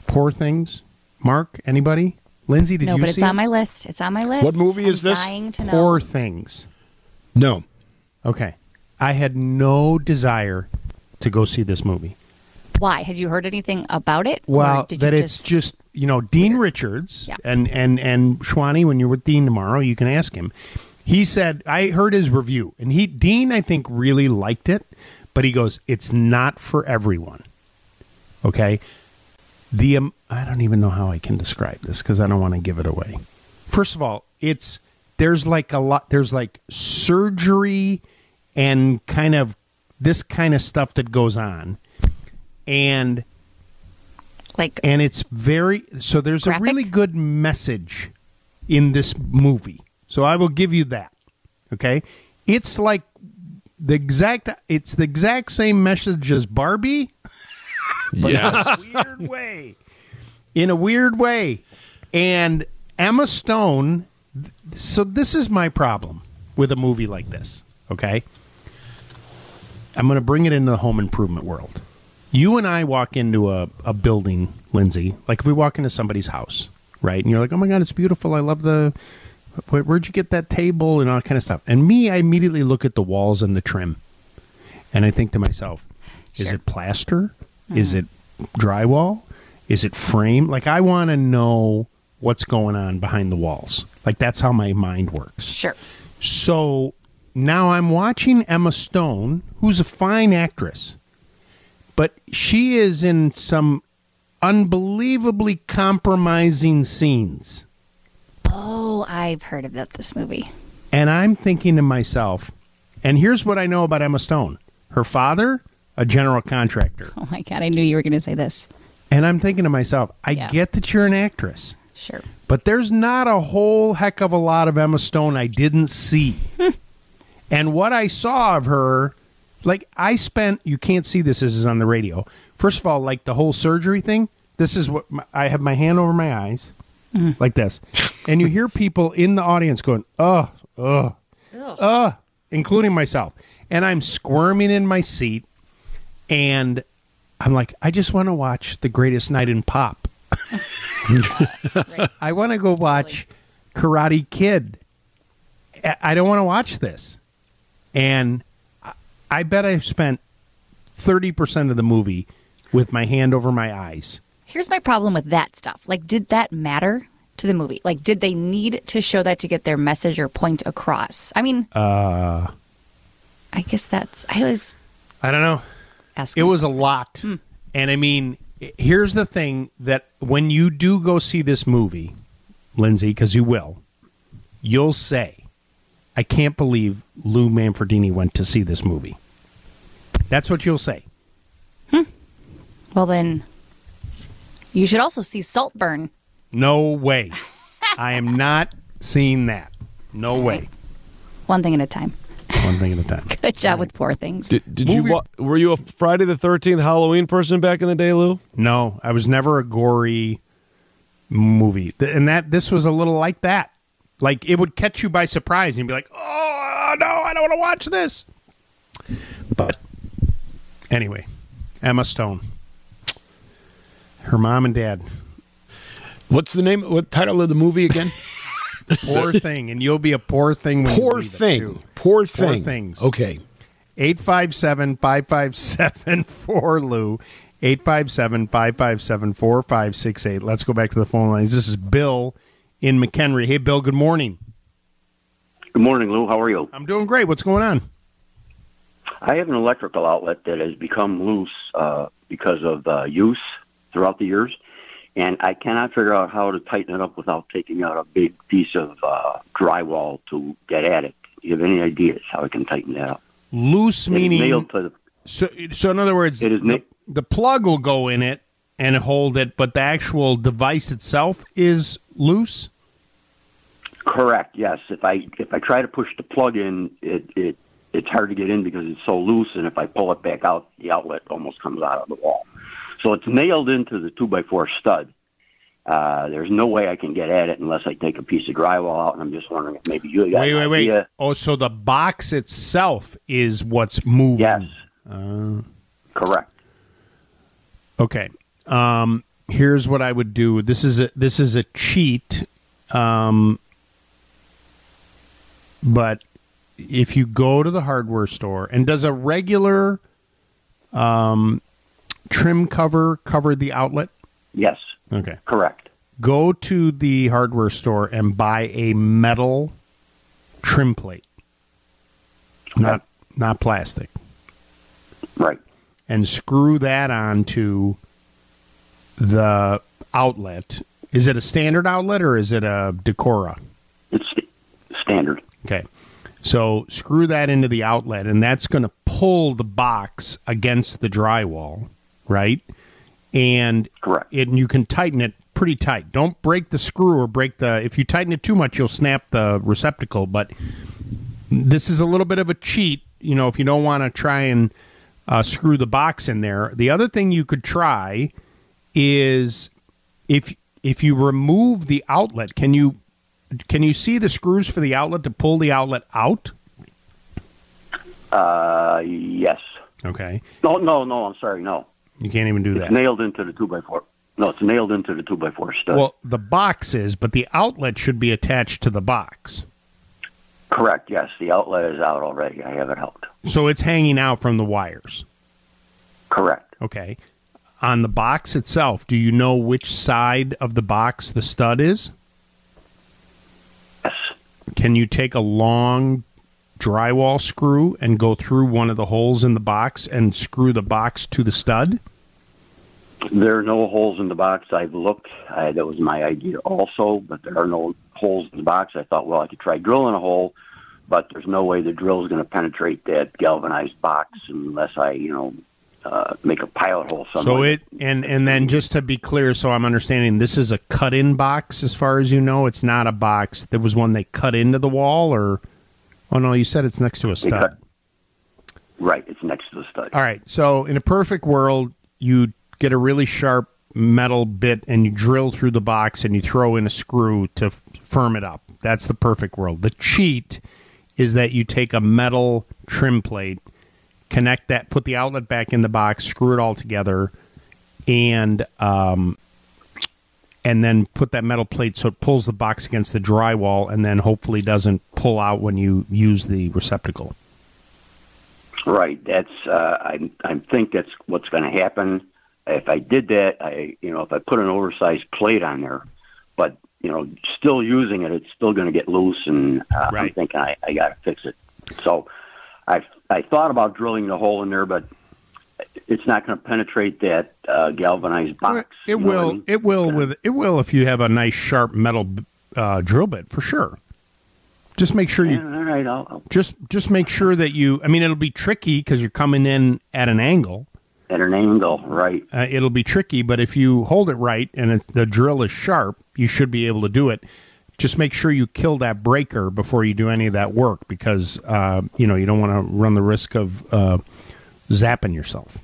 Poor Things. Mark, anybody? Lindsay, did no, you see? No, but see it's on it? my list. It's on my list. What movie I'm is this? Dying to know. Poor Things. No. Okay. I had no desire to go see this movie. Why? Had you heard anything about it? Well, did that you it's just you know Dean Richards and and and Schwani. When you're with Dean tomorrow, you can ask him. He said I heard his review, and he Dean I think really liked it, but he goes, it's not for everyone. Okay, the um, I don't even know how I can describe this because I don't want to give it away. First of all, it's there's like a lot there's like surgery and kind of this kind of stuff that goes on and like and it's very so there's a really good message in this movie so i will give you that okay it's like the exact it's the exact same message as barbie but Yes. in a weird way in a weird way and emma stone so this is my problem with a movie like this okay i'm going to bring it into the home improvement world you and I walk into a, a building, Lindsay, like if we walk into somebody's house, right? And you're like, oh my God, it's beautiful. I love the, where'd you get that table and all that kind of stuff. And me, I immediately look at the walls and the trim. And I think to myself, is it plaster? Is mm-hmm. it drywall? Is it frame? Like I want to know what's going on behind the walls. Like that's how my mind works. Sure. So now I'm watching Emma Stone, who's a fine actress, but she is in some unbelievably compromising scenes. Oh, I've heard about. This movie. And I'm thinking to myself, and here's what I know about Emma Stone her father, a general contractor. Oh my god! I knew you were going to say this. And I'm thinking to myself, I Yeah. get that you're an actress. Sure. But there's not a whole heck of a lot of Emma Stone I didn't see. and what I saw of her, like I spent, you can't see this, this is on the radio. First of all, like the whole surgery thing, this is what my, I have my hand over my eyes, like this. And you hear people in the audience going, oh, oh, uh, including myself. And I'm squirming in my seat and I'm like, I just want to watch The Greatest Night in Pop. I want to go watch Karate Kid. I- don't want to watch this. And I- I bet I spent 30% of the movie with my hand over my eyes. Here's my problem with that stuff. Like, did that matter to the movie? Like, did they need to show that to get their message or point across? I mean, Uh, I guess that's. I always I don't know. ask. It was a lot. And I mean, here's the thing that when you do go see this movie, Lindsay, because you will, you'll say, I can't believe Lou Manfredini went to see this movie. That's what you'll say. Hmm. Well, then, you should also see Saltburn. No way. I am not seeing that. No way. One thing at a time. One thing at a time. Good job with poor things. Did, did you wa- were you a Friday the Thirteenth Halloween person back in the day, Lou? No, I was never a gory movie, and that this was a little like that. Like it would catch you by surprise, and you'd be like, "Oh no, I don't want to watch this." But anyway, Emma Stone, her mom and dad, What's the name? What title of the movie again? poor thing, and you'll be a poor thing. When Poor you leave it, thing. too. Poor thing. things. Okay. 857 557 4 Lou. 857 557 4568. Let's go back to the phone lines. This is Bill in McHenry. Hey, Bill, good morning. Good morning, Lou. How are you? I'm doing great. What's going on? I have an electrical outlet that has become loose uh, because of uh, use throughout the years, and I cannot figure out how to tighten it up without taking out a big piece of uh, drywall to get at it. Do you have any ideas how I can tighten that up? Loose It is meaning. nailed to the So, so in other words, the, the plug will go in it and hold it, but the actual device itself is loose. Correct. Yes. If I if I try to push the plug in, it it it's hard to get in because it's so loose, and if I pull it back out, the outlet almost comes out of the wall. So it's nailed into the two by four stud. Uh, there's no way I can get at it unless I take a piece of drywall out, and I'm just wondering if maybe you got Wait, an wait, wait. idea. Oh, so the box itself is what's moving. Yes. Uh, Correct. Okay. Um, here's what I would do. This is a this is a cheat. Um, but if you go to the hardware store and does a regular um, trim cover cover the outlet? Yes. Okay. Correct. Go to the hardware store and buy a metal trim plate. Not not plastic. Right. And screw that onto the outlet. Is it a standard outlet or is it a Decora? It's standard. Okay. So screw that into the outlet, and that's going to pull the box against the drywall, right? And correct. It, and you can tighten it pretty tight. Don't break the screw or break the. If you tighten it too much, you'll snap the receptacle. But this is a little bit of a cheat. You know, if you don't want to try and uh, screw the box in there. The other thing you could try is if if you remove the outlet, can you can you see the screws for the outlet to pull the outlet out? Uh, yes. Okay. No, no, no. I'm sorry. No. You can't even do It's that. nailed into the two by four. No, it's nailed into the two by four stud. Well, the box is, but the outlet should be attached to the box. Correct. Yes, the outlet is out already. I have it out. So it's hanging out from the wires. Correct. Okay. On the box itself, do you know which side of the box the stud is? Yes. Can you take a long drywall screw and go through one of the holes in the box and screw the box to the stud? There are no holes in the box. I've looked. I, that was my idea also, but there are no holes in the box. I thought, well, I could try drilling a hole, but there's no way the drill is going to penetrate that galvanized box unless I, you know, uh, make a pilot hole somewhere. So it and and then just to be clear, so I'm understanding this is a cut-in box, as far as you know. It's not a box. There was one they cut into the wall, or oh no, you said it's next to a stud. cut- Right, it's next to the stud. All right. So in a perfect world, you get a really sharp metal bit and you drill through the box and you throw in a screw to f- firm it up. That's the perfect world. The cheat is that you take a metal trim plate, connect that, put the outlet back in the box, screw it all together, and um, and then put that metal plate so it pulls the box against the drywall and then hopefully doesn't pull out when you use the receptacle. Right. That's uh, I I think that's what's going to happen. If I did that, I you know if I put an oversized plate on there, but you know still using it, it's still going to get loose, and uh, I'm thinking I, I got to fix it. So I I thought about drilling the hole in there, but it's not going to penetrate that uh, galvanized box. It you know I will. mean? It will with it will if you have a nice sharp metal uh, drill bit for sure. Just make sure you Yeah, all right, I'll, I'll just just make sure that you. I mean, it'll be tricky because you're coming in at an angle. at an angle, right? Uh, it'll be tricky, but if you hold it right and it, the drill is sharp, you should be able to do it. Just make sure you kill that breaker before you do any of that work because uh, you know you don't want to run the risk of uh, zapping yourself.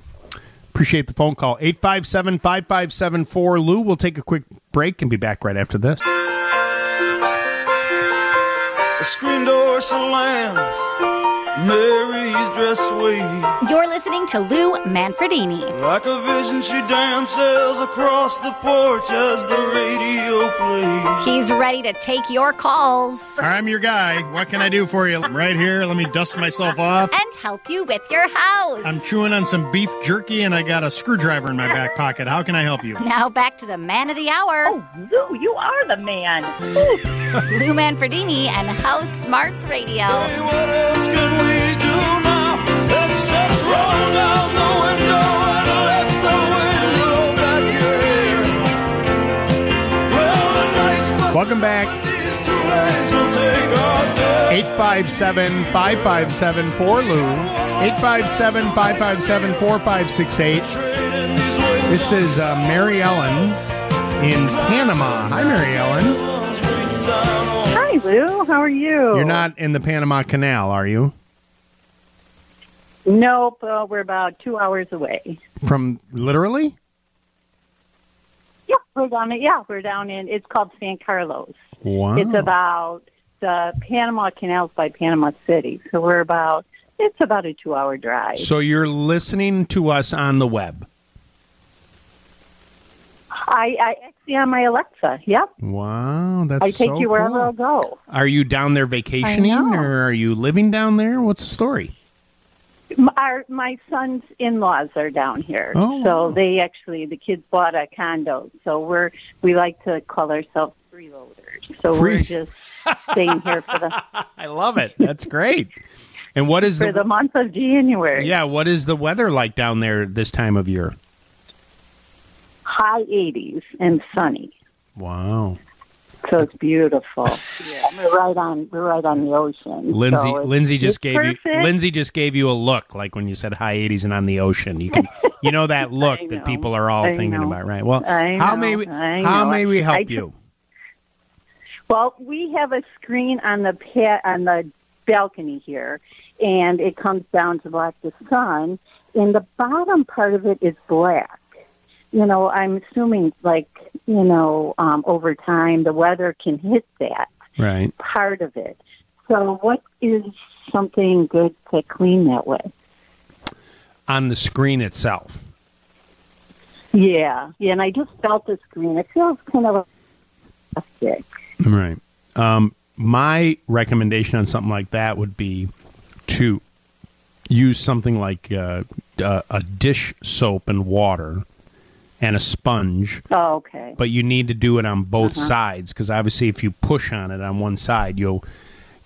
Appreciate the phone call. 857 5574 Lou. We'll take a quick break and be back right after this. The screen door slams. Mary's dress waves. You're listening to Lou Manfredini. Like a vision, she dances across the porch as the radio plays. He's ready to take your calls I'm your guy. What can I do for you? I'm right here. Let me dust myself off. and help you with your house. I'm chewing on some beef jerky and I got a screwdriver in my back pocket. How can I help you? Now back to the man of the hour. Oh, Lou, you are the man. Lou Manfredini and House Smarts Radio. What else can we do now except roll down the window and let the wind blow back your hair? Well, the nights must Welcome back. these two lanes will take us there. 857 557 Lou. 857 557 4568. This is uh, Mary Ellen in Panama. Hi, Mary Ellen. Hi, Lou. How are you? You're not in the Panama Canal, are you? Nope, uh, we're about two hours away. From literally? Yeah, we're down. In, yeah, we're down in. It's called San Carlos. Wow. It's about the Panama Canals by Panama City. So we're about. It's about a two-hour drive. So you're listening to us on the web. I, I actually on my Alexa. Yep. Wow, that's I take so you wherever cool. I'll go. Are you down there vacationing or are you living down there? What's the story? Our my son's in-laws are down here, Oh, so they actually the kids bought a condo. So we're we like to call ourselves freeloaders. So Free- we're just staying here for the I love it. That's great. And what is for the month of January. Yeah, what is the weather like down there this time of year? High 80s and sunny, Wow. So it's beautiful. yeah, we're right on we're right on the ocean. Lindsay so Lindsay just it's gave you perfect. Lindsay just gave you a look like when you said high 80s and on the ocean. You can you know that look I that people are all I thinking know. about, right? Well, I how may we I how know. may we help I- you? Well, we have a screen on the pa- on the balcony here, and it comes down to block the sun. And the bottom part of it is black. You know, I'm assuming like you know um, over time the weather can hit that Right. part of it. So, what is something good to clean that with? On the screen itself. Yeah, yeah. And I just felt the screen. It feels kind of plastic. Right. Um, my recommendation on something like that would be to use something like uh, uh, a dish soap and water and a sponge. Oh, okay. But you need to do it on both Uh-huh. sides because obviously, if you push on it on one side, you'll.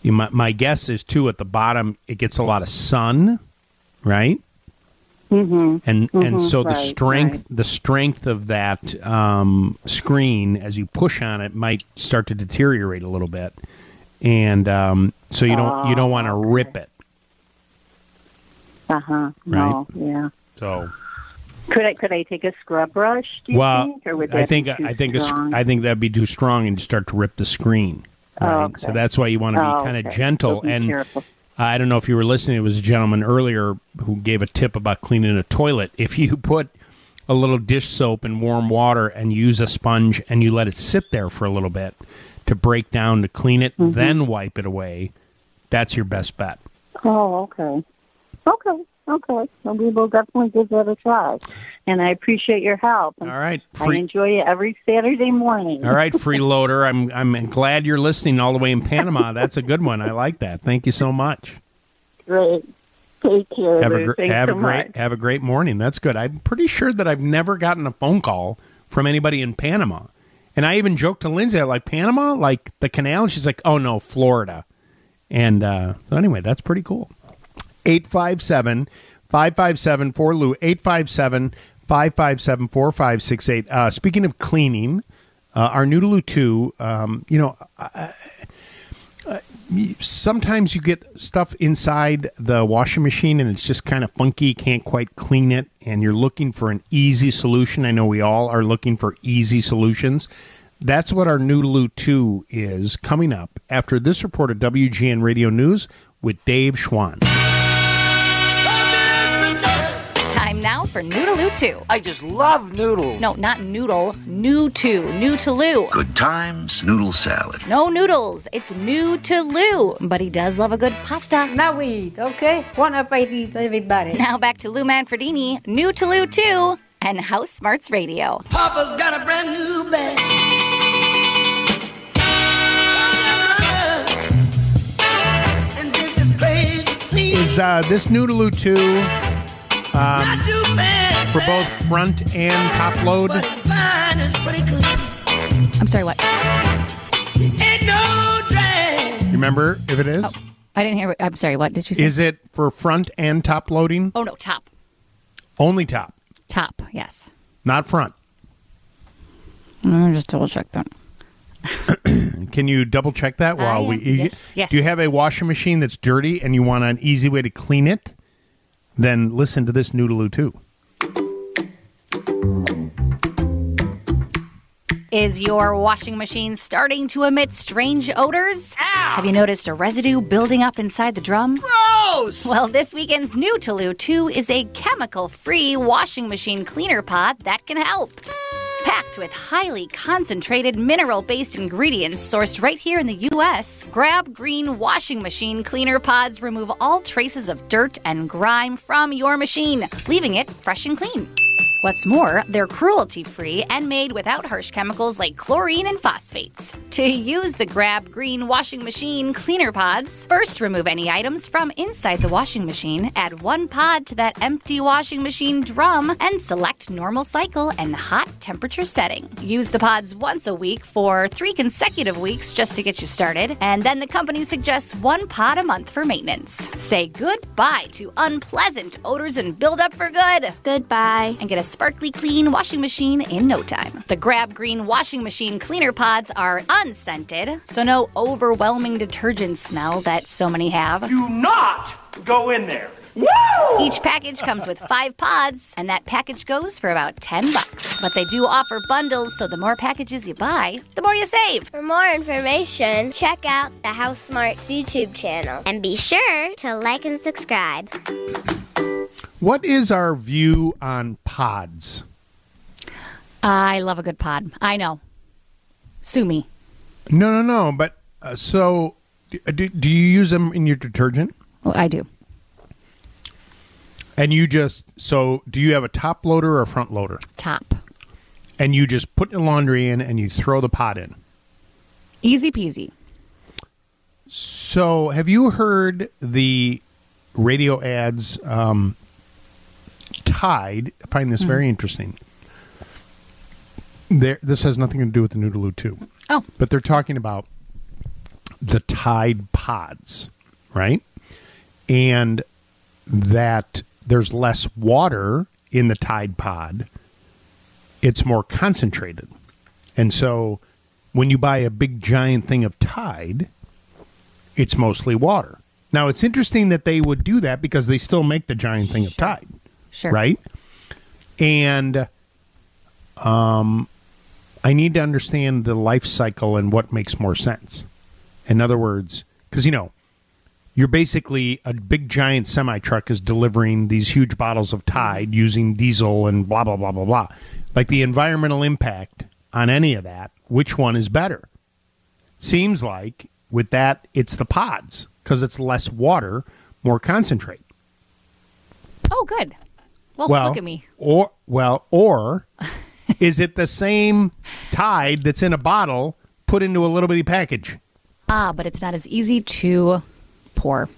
You, my, my guess is too at the bottom it gets a lot of sun, right? Mm-hmm. and and Mhm, so the right, strength the strength of that um, screen as you push on it might start to deteriorate a little bit, and um, so you don't you don't want to rip it. Uh huh. No. Yeah. So Could I could I take a scrub brush? Do you well, think, or would I think I think a? I think that'd be too strong and you start to rip the screen. Oh, okay. So that's why you want to be Oh, kind of okay. gentle So and. careful. I don't know if you were listening. It was a gentleman earlier who gave a tip about cleaning a toilet. If you put a little dish soap in warm water and use a sponge and you let it sit there for a little bit to break down to clean it, Mhm. then wipe it away, that's your best bet. Oh, okay. Okay. Okay. So we will definitely give that a try. And I appreciate your help. All right. I enjoy it every Saturday morning. All right, freeloader. I'm I'm glad you're listening all the way in Panama. That's a good one. I like that. Thank you so much. Great. Take care. Have a gr- have so a great much. have a great morning. That's good. I'm pretty sure that I've never gotten a phone call from anybody in Panama. And I even joked to Lindsay, like Panama, like the canal. And she's like, "Oh no, Florida." And uh, so anyway, that's pretty cool. 857 557 4 Lou 857 557 4568. Uh, Speaking of cleaning, uh, our New to Lou Too, um, you know, I- I- sometimes you get stuff inside the washing machine and it's just kind of funky, can't quite clean it, and you're looking for an easy solution. I know we all are looking for easy solutions. That's what our New to Lou Too is coming up after this report of WGN Radio News with Dave Schwan. Time now for New to Lou Too. I just love noodles. No, not noodle. New 2. New to Lou. Good times, noodle salad. No noodles. It's new to Lou. But he does love a good pasta. Now we eat, okay? One up, I eat, everybody. Now back to Lou Manfredini, New to Lou Too, and House Smarts Radio. Papa's got a brand new bag. And did this crazy scene. Is uh, this Noodaloo 2 um, for both front and top load? Fine and pretty clean. I'm sorry, what? Ain't no drag. You remember if it is? I didn't hear. What, I'm sorry, what did you say? Is it for front and top loading? Oh, no, top. Only top, Top, yes. not front. Let me just double check that. Can you double check that while I we? Yes, yes. Do you have a washing machine that's dirty and you want an easy way to clean it? Then listen to this New to Lou Too. Is your washing machine starting to emit strange odors? Ow! Have you noticed a residue building up inside the drum? Gross! Well, this weekend's New to Lou Too is a chemical free washing machine cleaner pod that can help. Packed with highly concentrated mineral based ingredients sourced right here in the U.S., Grab Green washing machine cleaner pods remove all traces of dirt and grime from your machine, leaving it fresh and clean. What's more, they're cruelty free and made without harsh chemicals like chlorine and phosphates. To use the Grab Green washing machine cleaner pods, first remove any items from inside the washing machine, add one pod to that empty washing machine drum, and select normal cycle and hot temperature setting. Use the pods once a week for three consecutive weeks just to get you started, and then the company suggests one pod a month for maintenance. Say goodbye to unpleasant odors and build up for good. Goodbye. And get a sparkly clean washing machine in no time. The Grab Green washing machine cleaner pods are unscented, so no overwhelming detergent smell that so many have. Do not go in there. Each package comes with five pods, and that package goes for about 10 bucks. But they do offer bundles, so the more packages you buy, the more you save. For more information, check out the House Smarts YouTube channel and be sure to like and subscribe. What is our view on pods? I love a good pod. I know. Sue me. No, no, no. But uh, so, do, do you use them in your detergent? Well, I do. And you just so do you have a top loader or a front loader? Top. And you just put the laundry in and you throw the pot in. Easy peasy. So, have you heard the radio ads? Um, Tide. I find this very interesting. There, this has nothing to do with the New to Lou Too. Oh. but they're talking about the Tide pods, right? And that there's less water in the Tide pod. It's more concentrated, and so when you buy a big giant thing of Tide, it's mostly water. Now it's interesting that they would do that because they still make the giant thing of Tide. Sure. Right? And um I need to understand the life cycle and what makes more sense. In other words, cuz you know, you're basically a big giant semi truck is delivering these huge bottles of Tide using diesel and blah blah blah blah blah. Like the environmental impact on any of that, which one is better? Seems like with that it's the pods because it's less water, more concentrate. Oh, good. Well, well, look at me. Or well, or is it the same Tide that's in a bottle put into a little bitty package? Ah, but it's not as easy to pour.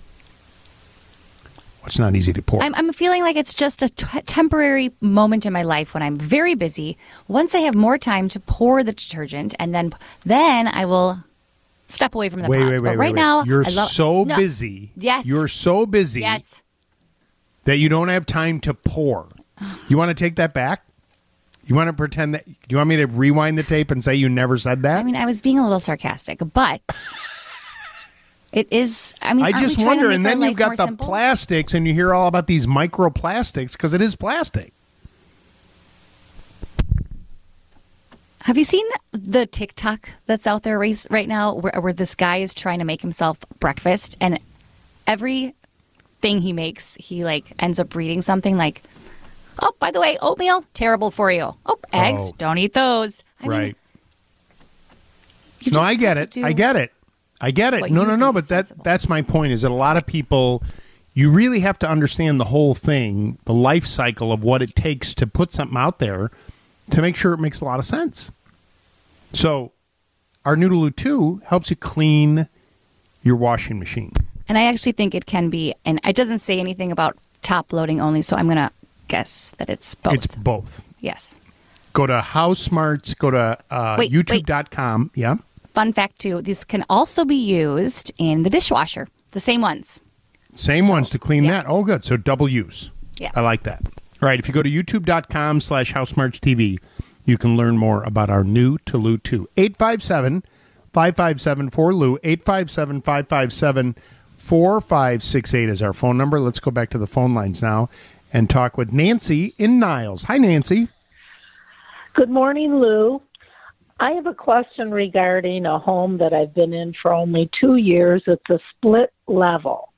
It's not easy to pour. I'm, I'm feeling like it's just a t- temporary moment in my life when I'm very busy. Once I have more time to pour the detergent, and then then I will step away from the wait, pots. wait, wait, but right now. You're love- so No. busy. Yes. You're so busy Yes. that you don't have time to pour. You want to take that back? You want to pretend that? Do you want me to rewind the tape and say you never said that? I mean, I was being a little sarcastic, but it is. I mean, I just wonder. And then you've got the simple? plastics, and you hear all about these microplastics because it is plastic. Have you seen the TikTok that's out there right, right now where, where this guy is trying to make himself breakfast and every thing he makes, he like ends up reading something like, "Oh, by the way, oatmeal terrible for you. Oh, eggs, Oh. don't eat those." I right. you no, I get it. do I get it. I get it. what No, no, no. But that that's my point. Is that a lot of people, you really have to understand the whole thing, the life cycle of what it takes to put something out there, to make sure it makes a lot of sense. So, our New to Lou Too helps you clean your washing machine. And I actually think it can be, and it doesn't say anything about top loading only, so I'm gonna guess that it's both. It's both. yes. Go to House Smarts. Go to uh. YouTube.com. Yeah. Fun fact too: these can also be used in the dishwasher. The same ones. Same ones to clean that. Oh, good. So double use. Yes. I like that. All right. If you go to youtube.com slash housemartstv, you can learn more about our New to Lou Too. 857 557 4Lou. 857 557 4568 is our phone number. Let's go back to the phone lines now and talk with Nancy in Niles. Hi, Nancy. Good morning, Lou. I have a question regarding a home that I've been in for only two years. It's a split level.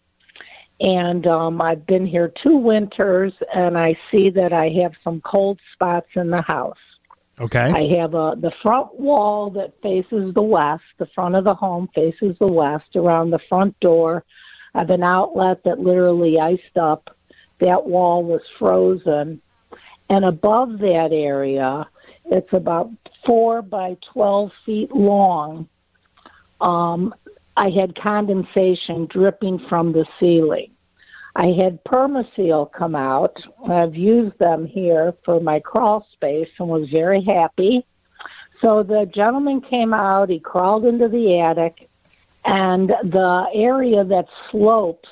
And um, I've been here two winters, and I see that I have some cold spots in the house. Okay. I have a the front wall that faces the west. The front of the home faces the west. Around the front door, I have an outlet that literally iced up. That wall was frozen, and above that area, it's about four by twelve feet long. Um, I had condensation dripping from the ceiling. I had Permaseal come out. I've used them here for my crawl space and was very happy. So the gentleman came out, he crawled into the attic, and the area that slopes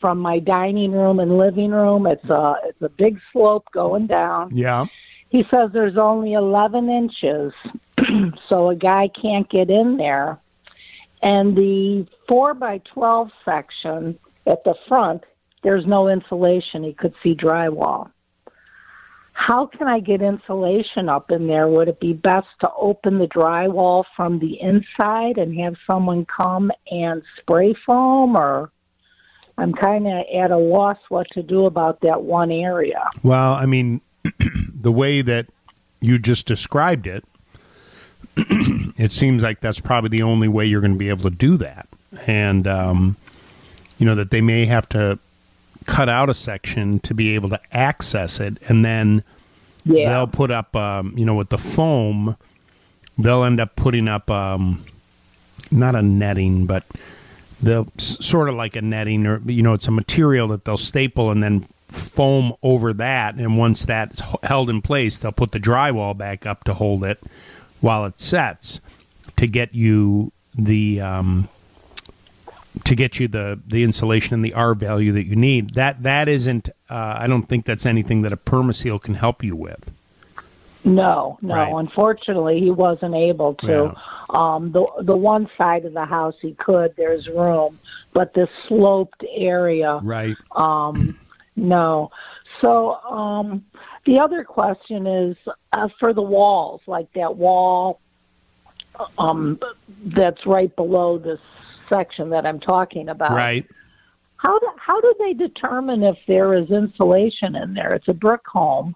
from my dining room and living room, it's a it's a big slope going down. Yeah. He says there's only 11 inches, so a guy can't get in there. And the 4 by 12 section at the front, there's no insulation. He could see drywall. How can I get insulation up in there? Would it be best to open the drywall from the inside and have someone come and spray foam, or I'm kind of at a loss what to do about that one area? Well, I mean, the way that you just described it, it seems like that's probably the only way you're going to be able to do that. And, um, you know, that they may have to cut out a section to be able to access it. And then they'll put up, um, you know, with the foam, they'll end up putting up, um, not a netting, but they'll sort of like a netting or, you know, it's a material that they'll staple and then foam over that. And once that's held in place, they'll put the drywall back up to hold it while it sets to get you the, um, to get you the the insulation and the R value that you need. That that isn't. Uh, I don't think that's anything that a permaseal can help you with. No, no. Right. Unfortunately, he wasn't able to. Um, the the one side of the house he could. There's room, but this sloped area, Right. um, no. So um, the other question is uh, for the walls, like that wall um, that's right below this section that I'm talking about. Right. How do, how do they determine if there is insulation in there? It's a brick home.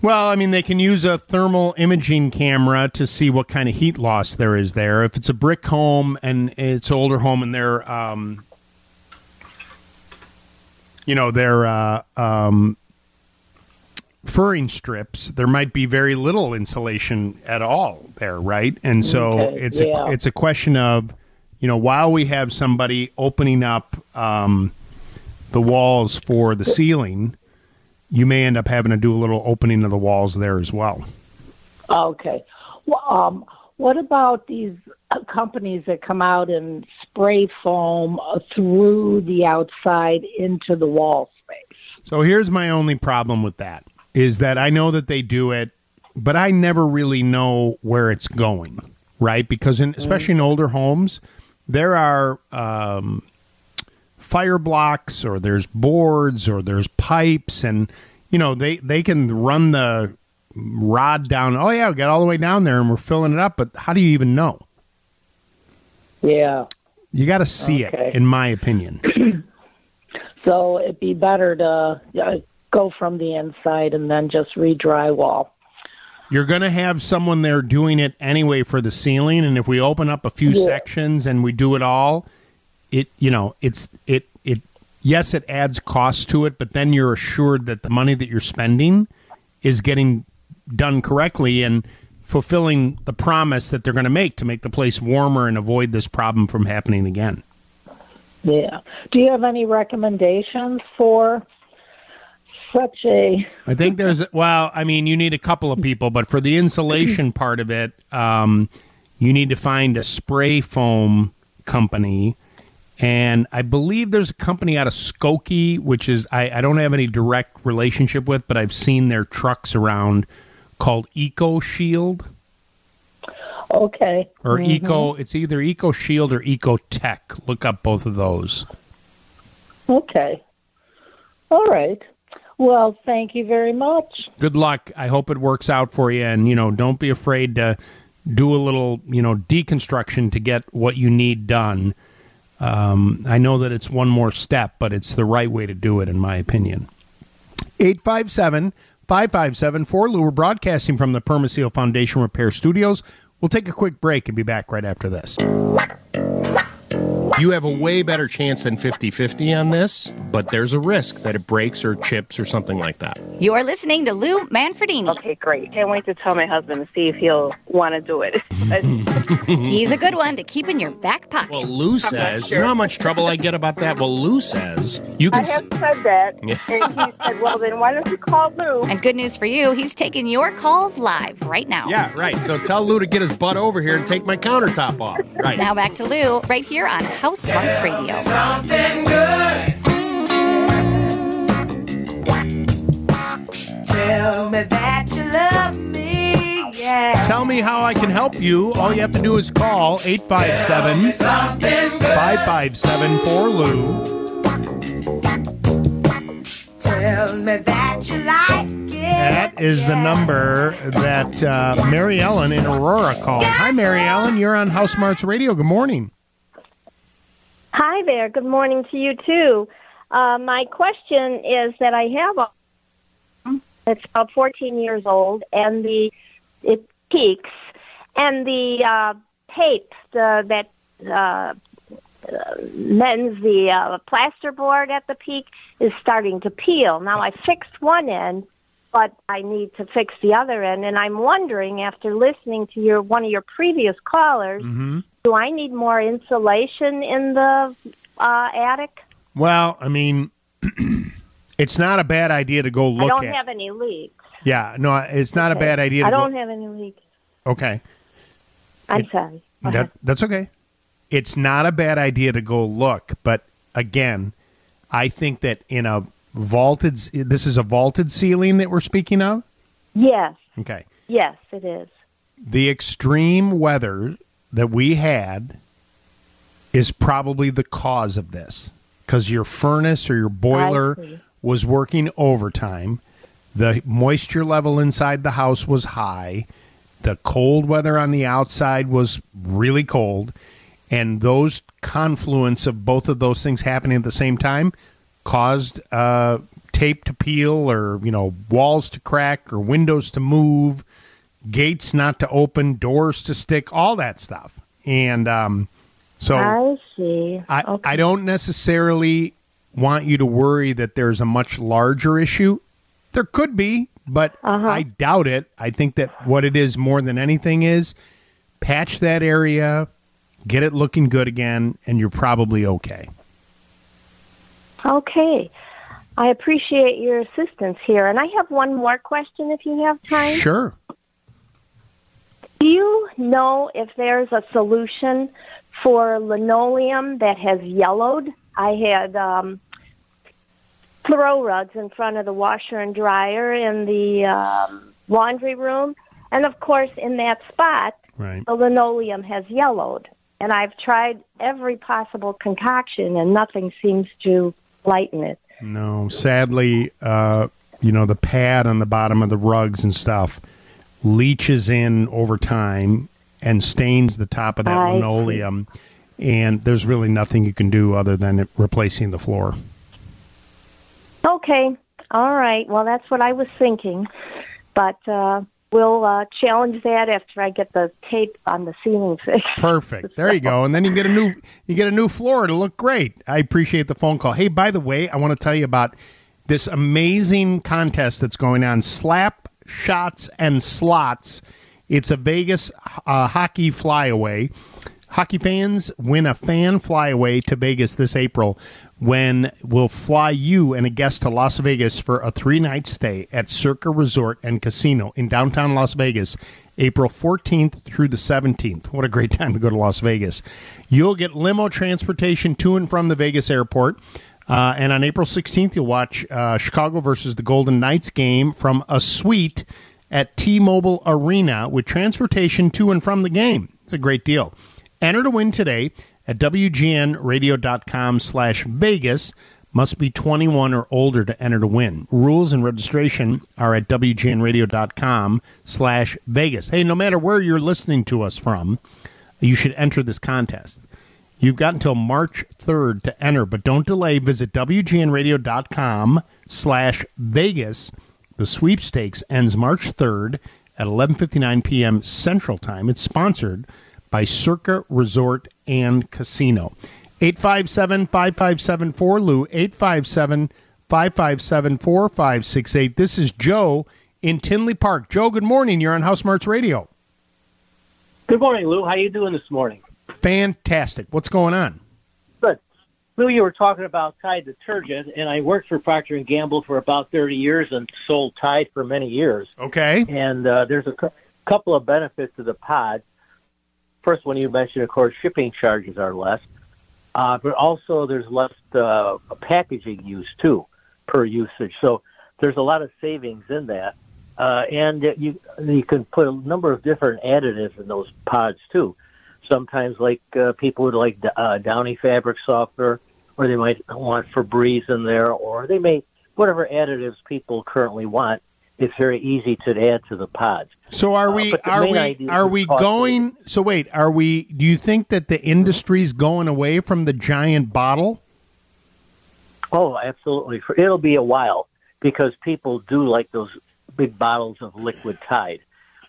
Well, I mean, they can use a thermal imaging camera to see what kind of heat loss there is there. If it's a brick home and it's an older home and they're, um, you know, they're uh, um, furring strips, there might be very little insulation at all there, right? And so Okay, it's yeah. a it's a question of, you know, while we have somebody opening up um, the walls for the ceiling, you may end up having to do a little opening of the walls there as well. Okay. Well, um, what about these uh, companies that come out and spray foam uh, through the outside into the wall space? So here's my only problem with that is that I know that they do it, but I never really know where it's going, right? Because in, especially in older homes, there are um, fire blocks or there's boards or there's pipes and you know they they can run the rod down oh yeah we got all the way down there and we're filling it up but how do you even know Yeah. you got to see Okay. it in my opinion So it'd be better to uh, go from the inside and then just re-drywall. You're going to have someone there doing it anyway for the ceiling, and if we open up a few Yeah. sections and we do it all, it you know it's it it yes it adds cost to it, but then you're assured that the money that you're spending is getting done correctly and fulfilling the promise that they're going to make to make the place warmer and avoid this problem from happening again. Yeah. Do you have any recommendations for such a? I think there's well, I mean, you need a couple of people, but for the insulation part of it, um, you need to find a spray foam company, and I believe there's a company out of Skokie, which is I, I don't have any direct relationship with, but I've seen their trucks around called Eco Shield Okay. or Mhm. Eco. It's either Eco Shield or Eco Tech. Look up both of those. Okay. All right. Well, thank you very much. Good luck. I hope it works out for you. And, you know, don't be afraid to do a little, you know, deconstruction to get what you need done. Um, I know that it's one more step, but it's the right way to do it, in my opinion. 857 557 4 Lou. We're broadcasting from the Permaseal Foundation Repair Studios. We'll take a quick break and be back right after this. You have a way better chance than 50 50 on this, but there's a risk that it breaks or chips or something like that. You're listening to Lou Manfredini. Okay, great. Can't wait to tell my husband to see if he'll want to do it. He's a good one to keep in your back pocket. Well, Lou says, you know how much trouble I get about that? Well, Lou says, you I can. s- have said that, Yeah. and he said, "Well, then why don't you call Lou?" And good news for you, he's taking your calls live right now. Yeah, right. So tell Lou to get his butt over here and take my countertop off. Right. Now back to Lou, right here on House Smarts Radio. Something good. Tell me that you love me, yeah. Tell me how I can help you. All you have to do is call 857 557 4Lou. Tell me that you like it. That is the number that uh, Mary Ellen in Aurora called. Hi, Mary Ellen. You're on House Smarts Radio. Good morning. Hi there. Good morning to you too. Uh, my question is that I have a it's about 14 years old, and the it peaks, and the uh, tape the, that uh, mends the uh, plasterboard at the peak is starting to peel. Now I fixed one end, but I need to fix the other end, and I'm wondering after listening to your one of your previous callers. Mm-hmm. Do I need more insulation in the uh, attic? Well, I mean, it's not a bad idea to go look. I don't at. have any leaks. yeah, no, it's not a bad idea to I don't go. have any leaks. Okay. I'm sorry. That, that's okay. It's not a bad idea to go look, but again, I think that in a vaulted, this is a vaulted ceiling that we're speaking of. Yes, Okay. yes, it is. The extreme weather that we had is probably the cause of this because your furnace or your boiler was working overtime. The moisture level inside the house was high. The cold weather on the outside was really cold. And those confluence of both of those things happening at the same time caused uh, tape to peel or, you know, walls to crack or windows to move, gates not to open, doors to stick, all that stuff. And um, so I see. I, I don't necessarily want you to worry that there's a much larger issue. There could be, but Uh-huh. I doubt it. I think that what it is more than anything is patch that area, get it looking good again, and you're probably okay. Okay. I appreciate your assistance here. And I have one more question if you have time. Sure. Do you know if there's a solution for linoleum that has yellowed? I had um, throw rugs in front of the washer and dryer in the um, laundry room. And of course, in that spot, Right. the linoleum has yellowed. And I've tried every possible concoction, and nothing seems to lighten it. No, sadly, uh, you know, the pad on the bottom of the rugs and stuff leaches in over time and stains the top of that I see. linoleum. And there's really nothing you can do other than it replacing the floor. Okay. All right. Well, that's what I was thinking. But uh, we'll uh, challenge that after I get the tape on the ceiling fixed. Perfect. There you go. And then you get a new you get a new floor to look great. I appreciate the phone call. Hey, by the way, I want to tell you about this amazing contest that's going on. Slap shots and slots. It's a Vegas uh, hockey flyaway. Hockey fans win a fan flyaway to Vegas this April when we'll fly you and a guest to Las Vegas for a three night stay at Circa Resort and Casino in downtown Las Vegas, April 14th through the 17th. What a great time to go to Las Vegas. You'll get limo transportation to and from the Vegas airport. Uh, and on April 16th, you'll watch uh, Chicago versus the Golden Knights game from a suite at T Mobile Arena with transportation to and from the game. It's a great deal. Enter to win today at WGNradio.com slash Vegas Must be 21 or older to enter to win. Rules and registration are at WGNradio.com slash Vegas. Hey, no matter where you're listening to us from, you should enter this contest. You've got until March 3rd to enter, but don't delay. Visit WGNradio.com slash Vegas. The sweepstakes ends March 3rd at 11.59 p.m. Central Time. It's sponsored by Circa Resort and Casino. 857-5574-LOU, 857 557 4568. This is Joe in Tinley Park. Joe, good morning. You're on House Smarts Radio. Good morning, Lou. How are you doing this morning? Fantastic. What's going on? Good. Lou, you were talking about Tide detergent, and I worked for Procter and Gamble for about thirty years and sold Tide for many years. Okay. And uh, there's a cou- couple of benefits to the pod. First one you mentioned, of course, shipping charges are less, uh, but also there's less uh, packaging use too per usage. So there's a lot of savings in that, uh, and you you can put a number of different additives in those pods too. Sometimes, like uh, people would like uh, Downy fabric softener, or they might want Febreze in there, or they may whatever additives people currently want. It's very easy to add to the pods. So are we but the are we are we going so wait, are we do you think that the industry's going away from the giant bottle? Oh, absolutely. For it'll be a while because people do like those big bottles of liquid Tide.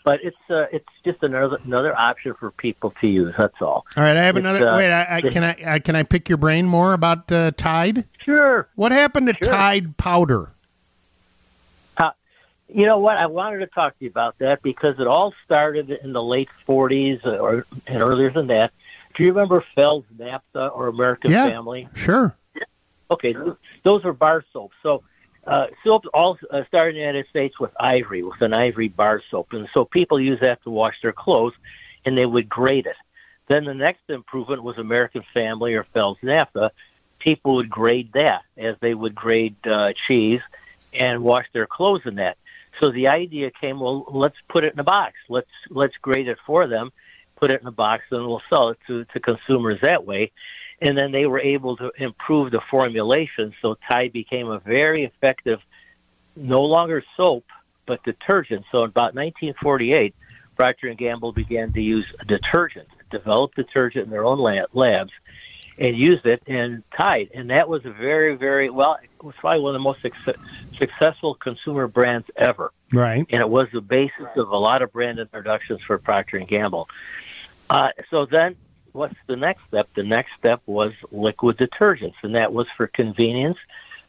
But it's uh, it's just another another option for people to use. That's all. All right, I have It's, another uh, wait, I, I can I, I can I pick your brain more about uh, Tide? Sure. What happened to Sure. Tide powder? Uh, you know what? I wanted to talk to you about that because it all started in the late 40s or and earlier than that. Do you remember Feld's Naphtha or American yeah. Family? Sure. Okay, those are bar soaps. So uh, soap all uh, started in the United States with ivory, with an ivory bar soap, and so people use that to wash their clothes, and they would grate it. Then the next improvement was American Family or Fels-Naptha. People would grade that as they would grade uh, cheese and wash their clothes in that. So the idea came, well, let's put it in a box. Let's let's grade it for them, put it in a box, and we'll sell it to, to consumers that way. And then they were able to improve the formulation, so Tide became a very effective, no longer soap, but detergent. So in about 1948, Procter and Gamble began to use detergent, developed detergent in their own labs, and used it in Tide. And that was a very, very well. It was probably one of the most success, successful consumer brands ever Right. and it was the basis of a lot of brand introductions for Procter and Gamble. Uh, so then, what's the next step? The next step was liquid detergents, and that was for convenience.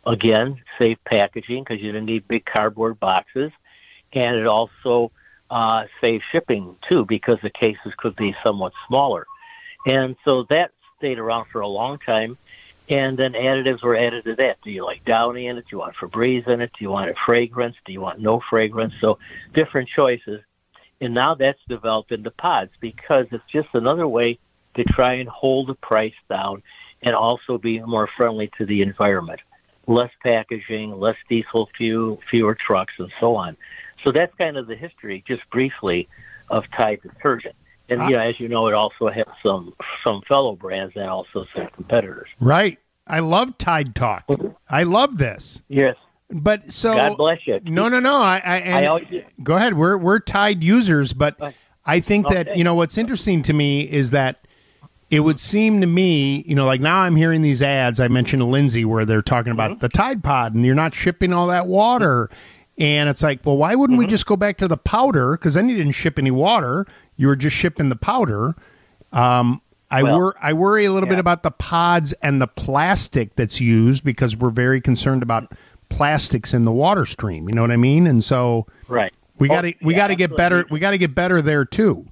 Again, safe packaging because you didn't need big cardboard boxes, and it also uh, saved shipping too because the cases could be somewhat smaller. And so that stayed around for a long time. And then additives were added to that. Do you like Downy in it? Do you want Febreze in it? Do you want a fragrance? Do you want no fragrance? So different choices. And now that's developed into pods because it's just another way to try and hold the price down and also be more friendly to the environment. Less packaging, less diesel fuel, fewer trucks, and so on. So that's kind of the history, just briefly, of Tide detergent. And Ah. yeah, as you know, it also has some some fellow brands and also some competitors. Right. I love Tide Talk. I love this. Yes. But so God bless you. No, no, no. I, I, I always- go ahead. We're we're Tide users, but I think that you know what's interesting to me is that it would seem to me, you know, like now I'm hearing these ads. I mentioned to Lindsay where they're talking about Mm-hmm. the Tide Pod, and you're not shipping all that water. And it's like, well, why wouldn't we Mm-hmm. just go back to the powder? Because then you didn't ship any water; you were just shipping the powder. Um, I Well, wor- I worry a little bit about the pods and the plastic that's used because we're very concerned about plastics in the water stream. You know what I mean? And so Right. we Oh, got to we yeah, got to get better. We got to get better there too.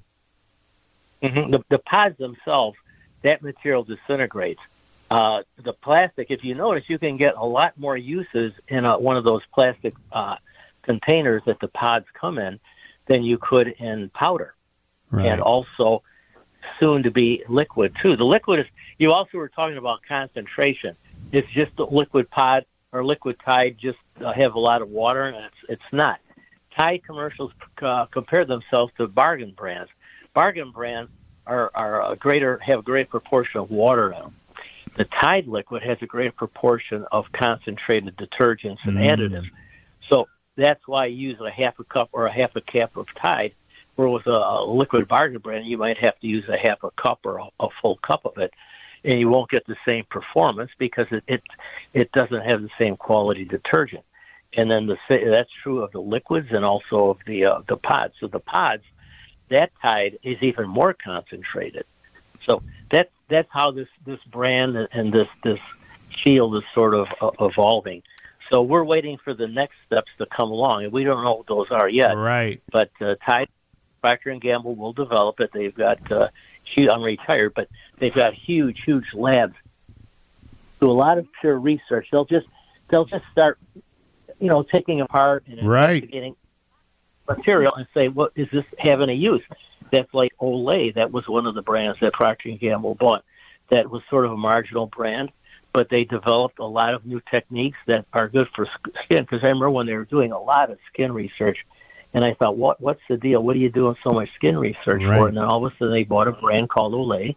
hmm The, the pods themselves, that material disintegrates. Uh, the plastic, if you notice, you can get a lot more uses in a, one of those plastic uh, containers that the pods come in than you could in powder, and also soon to be liquid too. The liquid is. You also were talking about concentration. It's just the liquid pod or liquid Tide just uh, have a lot of water, and it's it's not. Tide commercials uh, compare themselves to bargain brands. Bargain brands are, are a greater have a great proportion of water in them. the Tide liquid has a greater proportion of concentrated detergents and Mm. additives. So that's why you use a half a cup or a half a cap of Tide. Where with a, a liquid bargain brand, you might have to use a half a cup or a, a full cup of it, and you won't get the same performance because it it, it doesn't have the same quality detergent. And then the that's true of the liquids and also of the uh, the pods. So the pods, that Tide is even more concentrated. So that's that's how this this brand and- this this field is sort of uh, evolving. So we're waiting for the next steps to come along, and we don't know what those are yet. Right. But uh, Tide, Procter and Gamble will develop it. They've got uh, huge. I'm retired, but they've got huge, huge labs. Do a lot of pure research. They'll just they'll just start, you know, taking apart and Right. investigating material and say, what does this have any use? That's like Olay. That was one of the brands that Procter and Gamble bought. That was sort of a marginal brand, but they developed a lot of new techniques that are good for skin. Because I remember when they were doing a lot of skin research, and I thought, what what's the deal? What are you doing so much skin research Right. for? And then all of a sudden they bought a brand called Olay,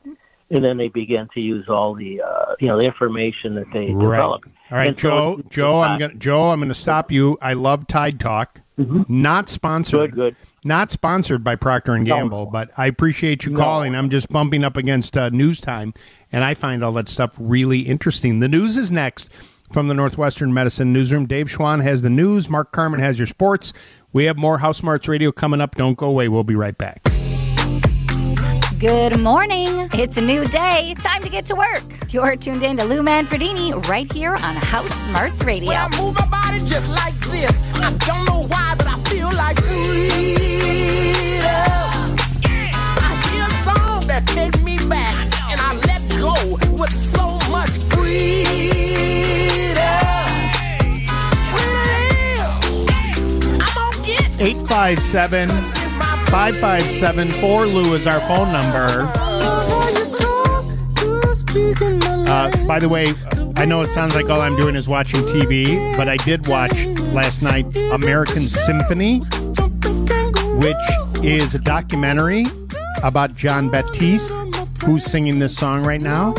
and then they began to use all the uh, you know the information that they Right. developed. All right, And Joe. it's- Joe, I'm gonna Joe. I'm gonna stop you. I love Tide Talk. Not sponsored. Mm-hmm. Good, good. Not sponsored by Procter and Gamble, but I appreciate you No. calling. I'm just bumping up against uh, news time, and I find all that stuff really interesting. The news is next from the Northwestern Medicine Newsroom. Dave Schwan has the news. Mark Carman has your sports. We have more House Smarts Radio coming up. Don't go away. We'll be right back. Good morning. It's a new day. Time to get to work. You're tuned in to Lou Manfredini right here on House Smarts Radio. When I move my body just like this, I don't know why, but I feel like freedom. I hear a song that takes me back, and I let go with so much freedom. I'm gonna get 857 557 Lou is our phone number. Uh, by the way, I know it sounds like all I'm doing is watching TV, but I did watch last night American Symphony, which is a documentary about Jon Batiste, who's singing this song right now,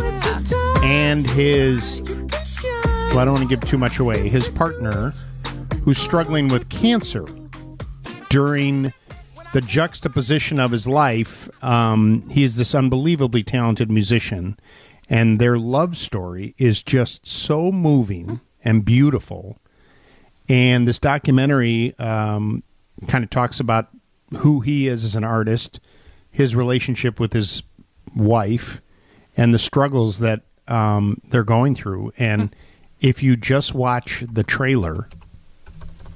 and his, well, I don't want to give too much away, his partner, who's struggling with cancer during the juxtaposition of his life, um, he is this unbelievably talented musician, and their love story is just so moving and beautiful. And this documentary um, kind of talks about who he is as an artist, his relationship with his wife, and the struggles that um, they're going through. And if you just watch the trailer,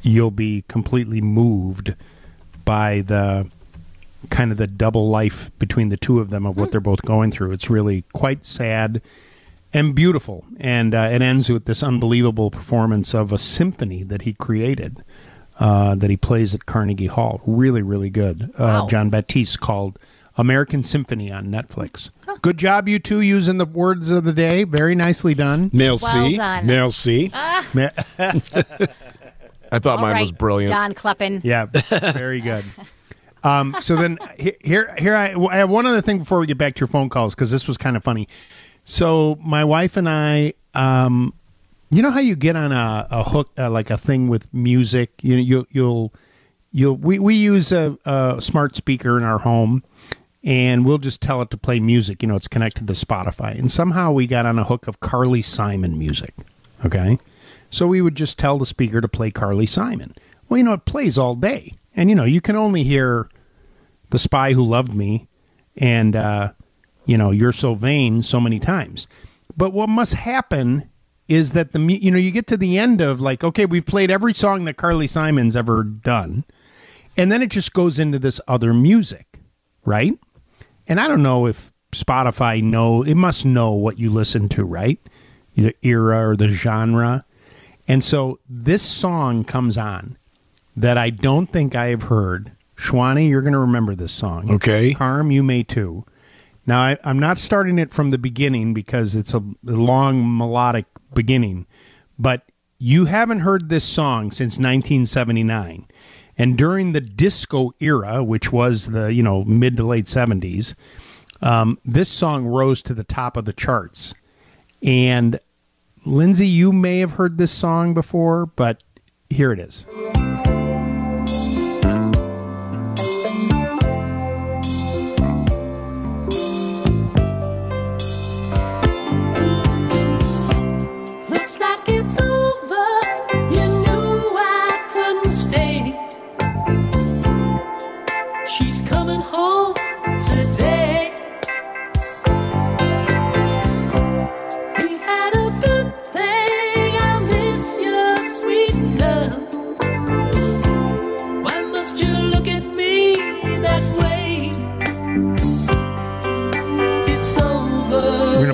you'll be completely moved by the kind of the double life between the two of them of what they're both going through. It's really quite sad and beautiful, and uh, it ends with this unbelievable performance of a symphony that he created. Uh, that he plays at Carnegie Hall. Really, really good. Uh, Wow. Jon Batiste called American Symphony on Netflix. Good job, you two, using the words of the day. Very nicely done. Male Well C. done. Male C. I thought All mine right, was brilliant. Don Kleppen. Yeah, very good. Um, so then here, here I, I have one other thing before we get back to your phone calls because this was kind of funny. So my wife and I, um, you know how you get on a, a hook, uh, like a thing with music. You you you'll you'll we we use a, a smart speaker in our home, and we'll just tell it to play music. You know, it's connected to Spotify, and somehow we got on a hook of Carly Simon music. Okay, so we would just tell the speaker to play Carly Simon. Well, you know, it plays all day, and you know, you can only hear "The Spy Who Loved Me" and uh, you know, "You're So Vain" so many times. But what must happen is that the you know you get to the end of like okay we've played every song that Carly Simon's ever done, and then it just goes into this other music, right? And I don't know if Spotify know it must know what you listen to, right? The era or the genre. And so this song comes on that I don't think I have heard. Schwani, you're going to remember this song. Okay. Carm, you may too. Now, I, I'm not starting it from the beginning because it's a, a long melodic beginning, but you haven't heard this song since 1979. And during the disco era, which was the you know mid to late 70s, um, this song rose to the top of the charts. And Lindsay, you may have heard this song before, but here it is. Looks like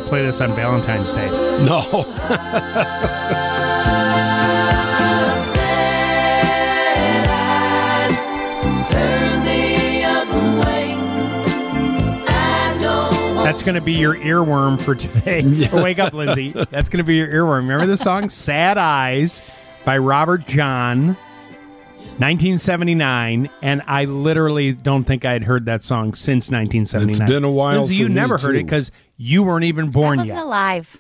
play this on Valentine's Day. No. Turn the other way. I don't want That's going to be your earworm for today. Oh, wake up, Lindsay. That's going to be your earworm. Remember the song Sad Eyes by Robert John, 1979. And I literally don't think I'd heard that song since 1979. It's been a while Lindsay, for you me, never heard it because you weren't even born I wasn't yet. alive.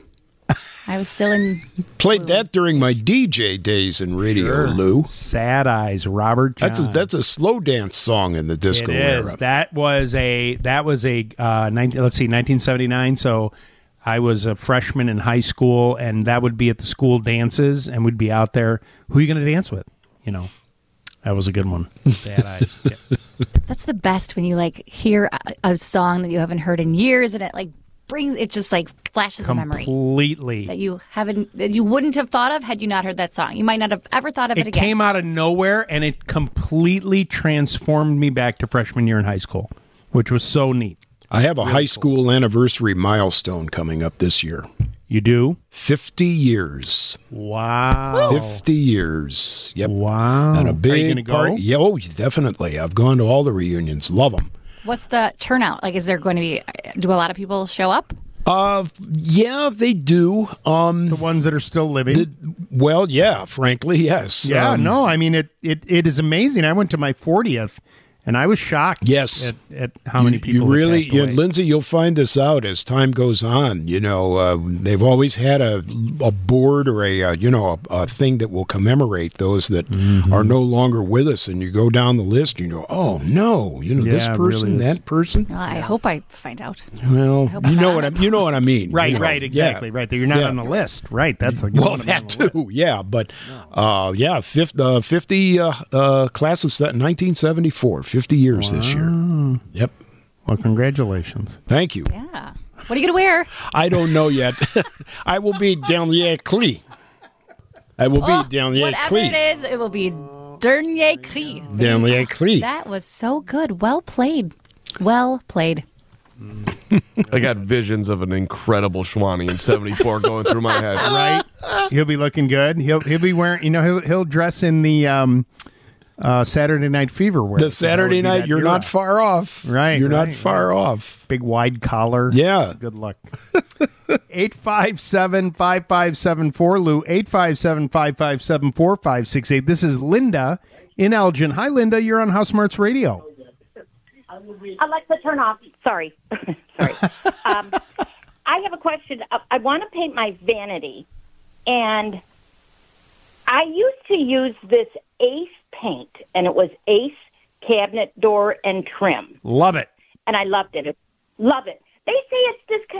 I was still in. Played that during my DJ days in radio, Sure. Lou. Sad Eyes, Robert John. That's a, that's a slow dance song in the disco It is. era. That was a that was a uh, 19, let's see, 1979. So I was a freshman in high school, and that would be at the school dances, and we'd be out there. Who are you going to dance with? You know, that was a good one. Sad eyes. Yeah. That's the best when you like hear a, a song that you haven't heard in years, and it like brings it just like flashes a memory Completely. that you haven't that you wouldn't have thought of had you not heard that song. You might not have ever thought of it, It again. It came out of nowhere, and it completely transformed me back to freshman year in high school, which was so neat. I have a high school anniversary milestone coming up this year. You do? 50 years. Wow. 50 years. Yep. Wow. And a Are you big gonna go? party. Yeah, oh, definitely. I've gone to all the reunions. Love them. What's the turnout? Like, is there going to be? Do a lot of people show up? Uh, yeah, they do. Um, the ones that are still living. well, yeah, frankly, yes. Yeah, Um, no, I mean it, it. It is amazing. I went to my fortieth, and I was shocked. Yes. at, at how many You- people You really, you. Lindsay, you'll find this out as time goes on. You know, uh, they've always had a a board or a uh, you know a, a thing that will commemorate those that Mm-hmm. are no longer with us. And you go down the list, you know, oh no, you know this Yeah, it really person, is. that person. Well, I hope I find out. Well, hope you know what I you know what I mean. Right, you know. right, exactly, Yeah. right. You're not Yeah. on the list, right? That's like Well, that too, yeah. But uh, yeah, 50, uh, 50 uh, uh, class of 1974, 50 years this year. Yep. Well, congratulations. Thank you. Yeah. What are you going to wear? I don't know yet. I will be down the Clee. I will Oh, be down the Whatever it Clee. is, it will be Dernier Cri. Dernier the Clee. That was so good. Well played. Well played. I got visions of an incredible Schwani in '74 going through my head. right? He'll be looking good. He'll he'll be wearing. You know, he'll he'll dress in the um, uh, Saturday Night Fever wear. The Saturday night, you're not far off. Right, You're not right, far off. Big wide collar. Yeah. Good luck. 857 5574 Lou 857 557 4568. This is Linda in Elgin. Hi, Linda. You're on House Smarts Radio. Alexa, turn off. Sorry. Sorry. um, I have a question. Uh, I want to paint my vanity, and I used to use this Ace paint, and it was Ace cabinet door and trim, Love it. and I loved it. Love it. They say it's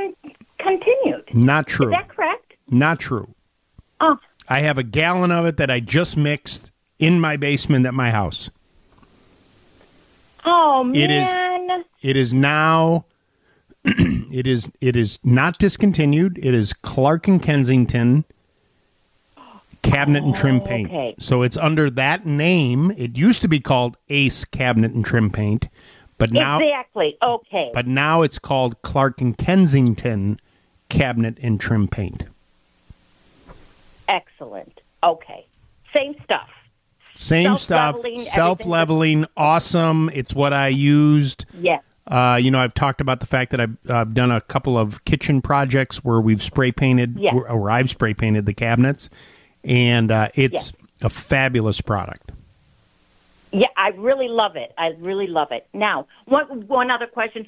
discontinued. Not true. Is that correct? Not true. Oh, I have a gallon of it that I just mixed in my basement at my house. oh It is- man. It is now. it is. It is not discontinued. It is Clark and Kensington cabinet and trim paint. okay. So it's under that name. It used to be called Ace Cabinet and Trim Paint, but now, exactly. Okay. but now it's called Clark and Kensington Cabinet and Trim Paint. Excellent. Okay. Same stuff. Same stuff, Self-leveling, self leveling, awesome. It's what I used. Yes. Uh, you know, I've talked about the fact that I've uh, done a couple of kitchen projects where we've spray painted, Yes. where I've spray painted the cabinets, and uh, it's Yes. a fabulous product. Yeah, I really love it. I really love it. Now, one one other question: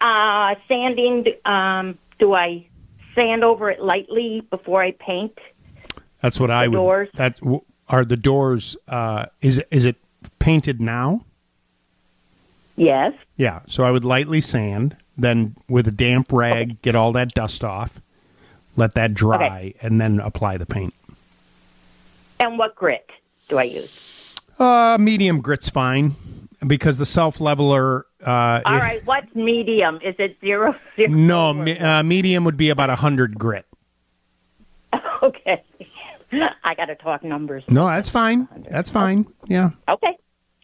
uh, sanding. Um, do I sand over it lightly before I paint? That's what I would. doors? That are the doors. Uh, is is it painted now? Yes. Yeah. So I would lightly sand, then with a damp rag, get all that dust off, let that dry, and then apply the paint. And what grit do I use? Uh, medium grit's fine because the self leveler. Uh, All if- what's medium? Is it zero? zero? No, me, uh, medium would be about a hundred grit. Okay. I got to talk numbers. No, that's fine. That's fine. Yeah. Okay.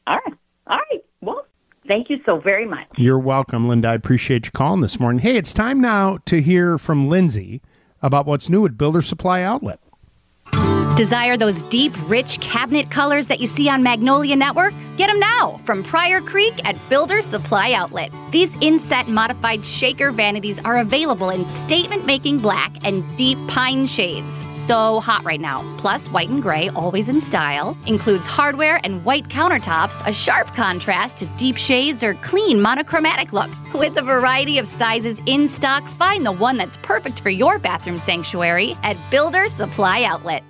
All right. All right. Well, thank you so very much. You're welcome, Linda. I appreciate you calling this morning. Hey, it's time now to hear from Lindsay about what's new at Builder Supply Outlet. Desire those deep, rich cabinet colors that you see on Magnolia Network? Get them now from Prior Creek at Builder Supply Outlet. These inset modified shaker vanities are available in statement making black and deep pine shades. So hot right now. Plus, white and gray, always in style. Includes hardware and white countertops, a sharp contrast to deep shades or clean monochromatic look. With a variety of sizes in stock, find the one that's perfect for your bathroom sanctuary at Builder Supply Outlet.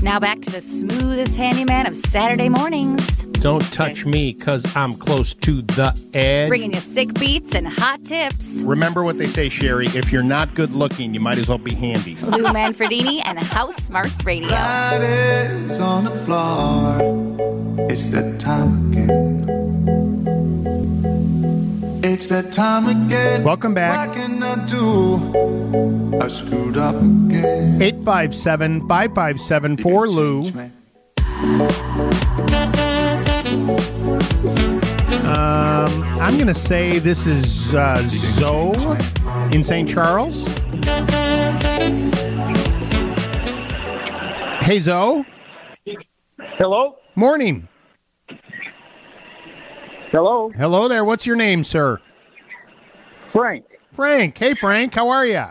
Now back to the smoothest handyman of Saturday mornings, Don't touch me because I'm close to the edge. bringing you sick beats and hot tips. Remember what they say, Sherry. If you're not good looking, you might as well be handy. Lou Manfredini and House Smarts Radio. Fridays on the floor. It's that time again. It's that time again. Welcome back. What can I do? I screwed up again. 857 557 for Lou. Um, I'm going to say this is uh, Zoe in St. Charles. Hey, Zoe. Hello. Morning. Hello. Hello there. What's your name, sir? Frank. Frank. Hey, Frank. How are you?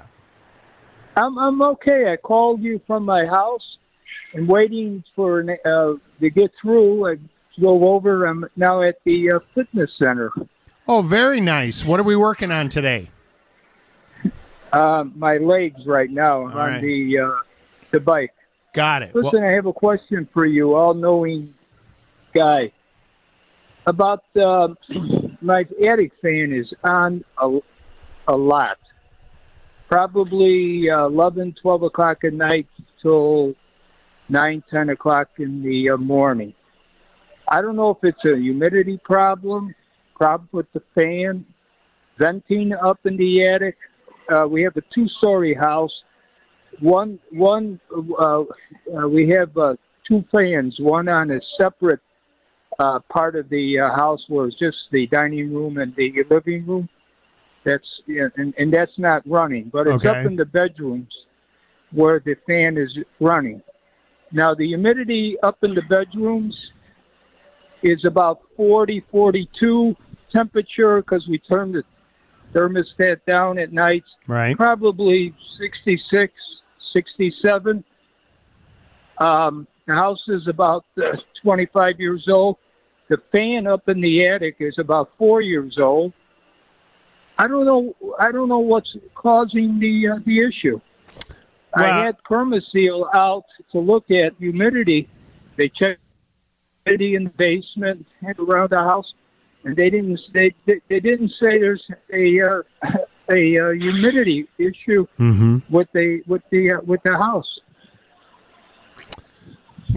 I'm I'm okay. I called you from my house. I'm waiting for uh, to get through. I drove over. I'm now at the uh, fitness center. Oh, very nice. What are we working on today? Uh, my legs right now on right. the uh, the bike. Got it. Listen, I have a question for you, all-knowing guy. About uh, my attic fan is on a, a lot. Probably uh, 11, 12 o'clock at night till 9, 10 o'clock in the uh, morning. I don't know if it's a humidity problem, problem with the fan, venting up in the attic. Uh, we have a two-story house. One, one, uh, uh, we have uh, two fans. One on a separate uh, part of the uh, house was just the dining room and the living room. That's and, and that's not running, but it's Okay. up in the bedrooms where the fan is running. Now the humidity up in the bedrooms is about 40, 42 temperature because we turn the thermostat down at night. Right. Probably 66, 67. Um, the house is about uh, 25 years old. The fan up in the attic is about four years old. I don't know. I don't know what's causing the uh, the issue. I had Permaseal out to look at humidity. They checked humidity in the basement and around the house, and they didn't. They they, they didn't say there's a uh, a uh, humidity issue Mm-hmm. with the with the uh, with the house.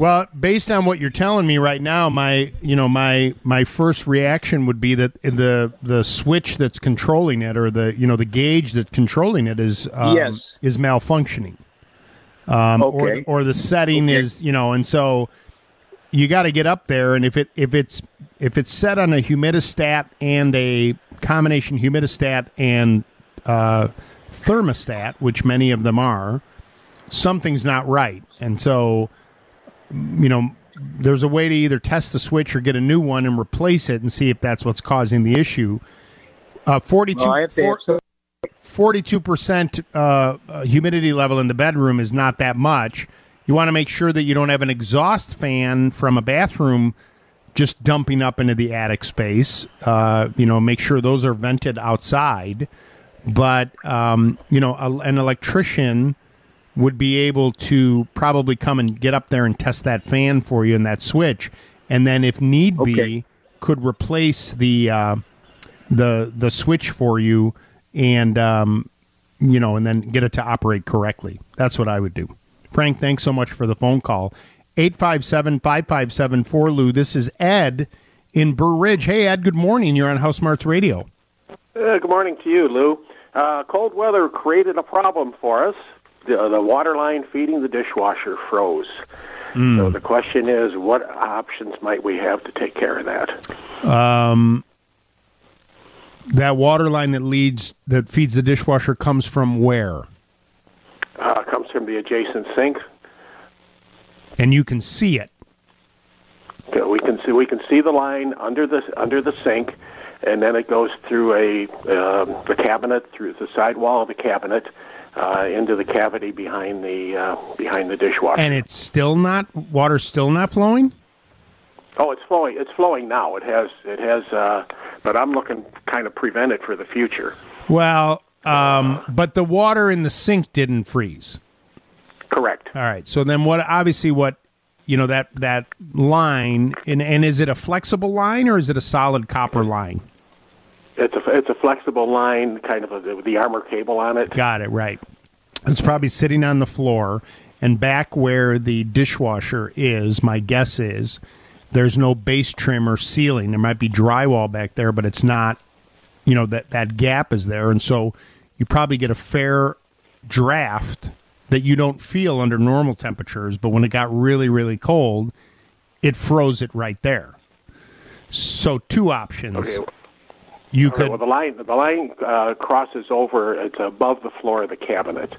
Well, based on what you're telling me right now, my you know my my first reaction would be that the the switch that's controlling it, or the you know the gauge that's controlling it, is um, Yes. is malfunctioning, um, or Okay. the, or the setting is you know, and so you got to get up there, and if it if it's if it's set on a humidistat and a combination humidistat and uh, thermostat, which many of them are, something's not right, and so you know, there's a way to either test the switch or get a new one and replace it and see if that's what's causing the issue. Uh, 42, Well, I have to four- have 42% uh, uh, humidity level in the bedroom is not that much. You want to make sure that you don't have an exhaust fan from a bathroom just dumping up into the attic space. Uh, you know, make sure those are vented outside. but um, you know, a, an electrician would be able to probably come and get up there and test that fan for you and that switch, and then if need be, could replace the uh, the the switch for you, and um, you know, and then get it to operate correctly. That's what I would do. Frank, thanks so much for the phone call. 857-557-4 Lou. This is Ed in Burr Ridge. Hey, Ed, good morning. You're on House Smarts Radio. Uh, good morning to you, Lou. Uh, cold weather created a problem for us. The, the water line feeding the dishwasher froze. Hmm. So the question is, what options might we have to take care of that? Um, that water line that leads that feeds the dishwasher comes from where? Uh, comes from the adjacent sink. And you can see it. Okay, we can see we can see the line under the under the sink, and then it goes through a um, the cabinet through the side wall of the cabinet uh, into the cavity behind the uh, behind the dishwasher. And it's still not water's still not flowing. Oh, it's flowing. It's flowing now. It has. It has. Uh, but I'm looking kind of prevent it for the future. Well, um, but the water in the sink didn't freeze. Correct. All right. So then, what? Obviously, what you know that that line, and and is it a flexible line or is it a solid copper line? It's a it's a flexible line, kind of a, with the armor cable on it. Got it right. It's probably sitting on the floor, and back where the dishwasher is. My guess is there's no base trim or sealing. There might be drywall back there, but it's not. You know that that gap is there, and so you probably get a fair draft that you don't feel under normal temperatures. But when it got really really cold, it froze it right there. So two options. Okay. You right, could Well, the line the line uh, crosses over. It's above the floor of the cabinet.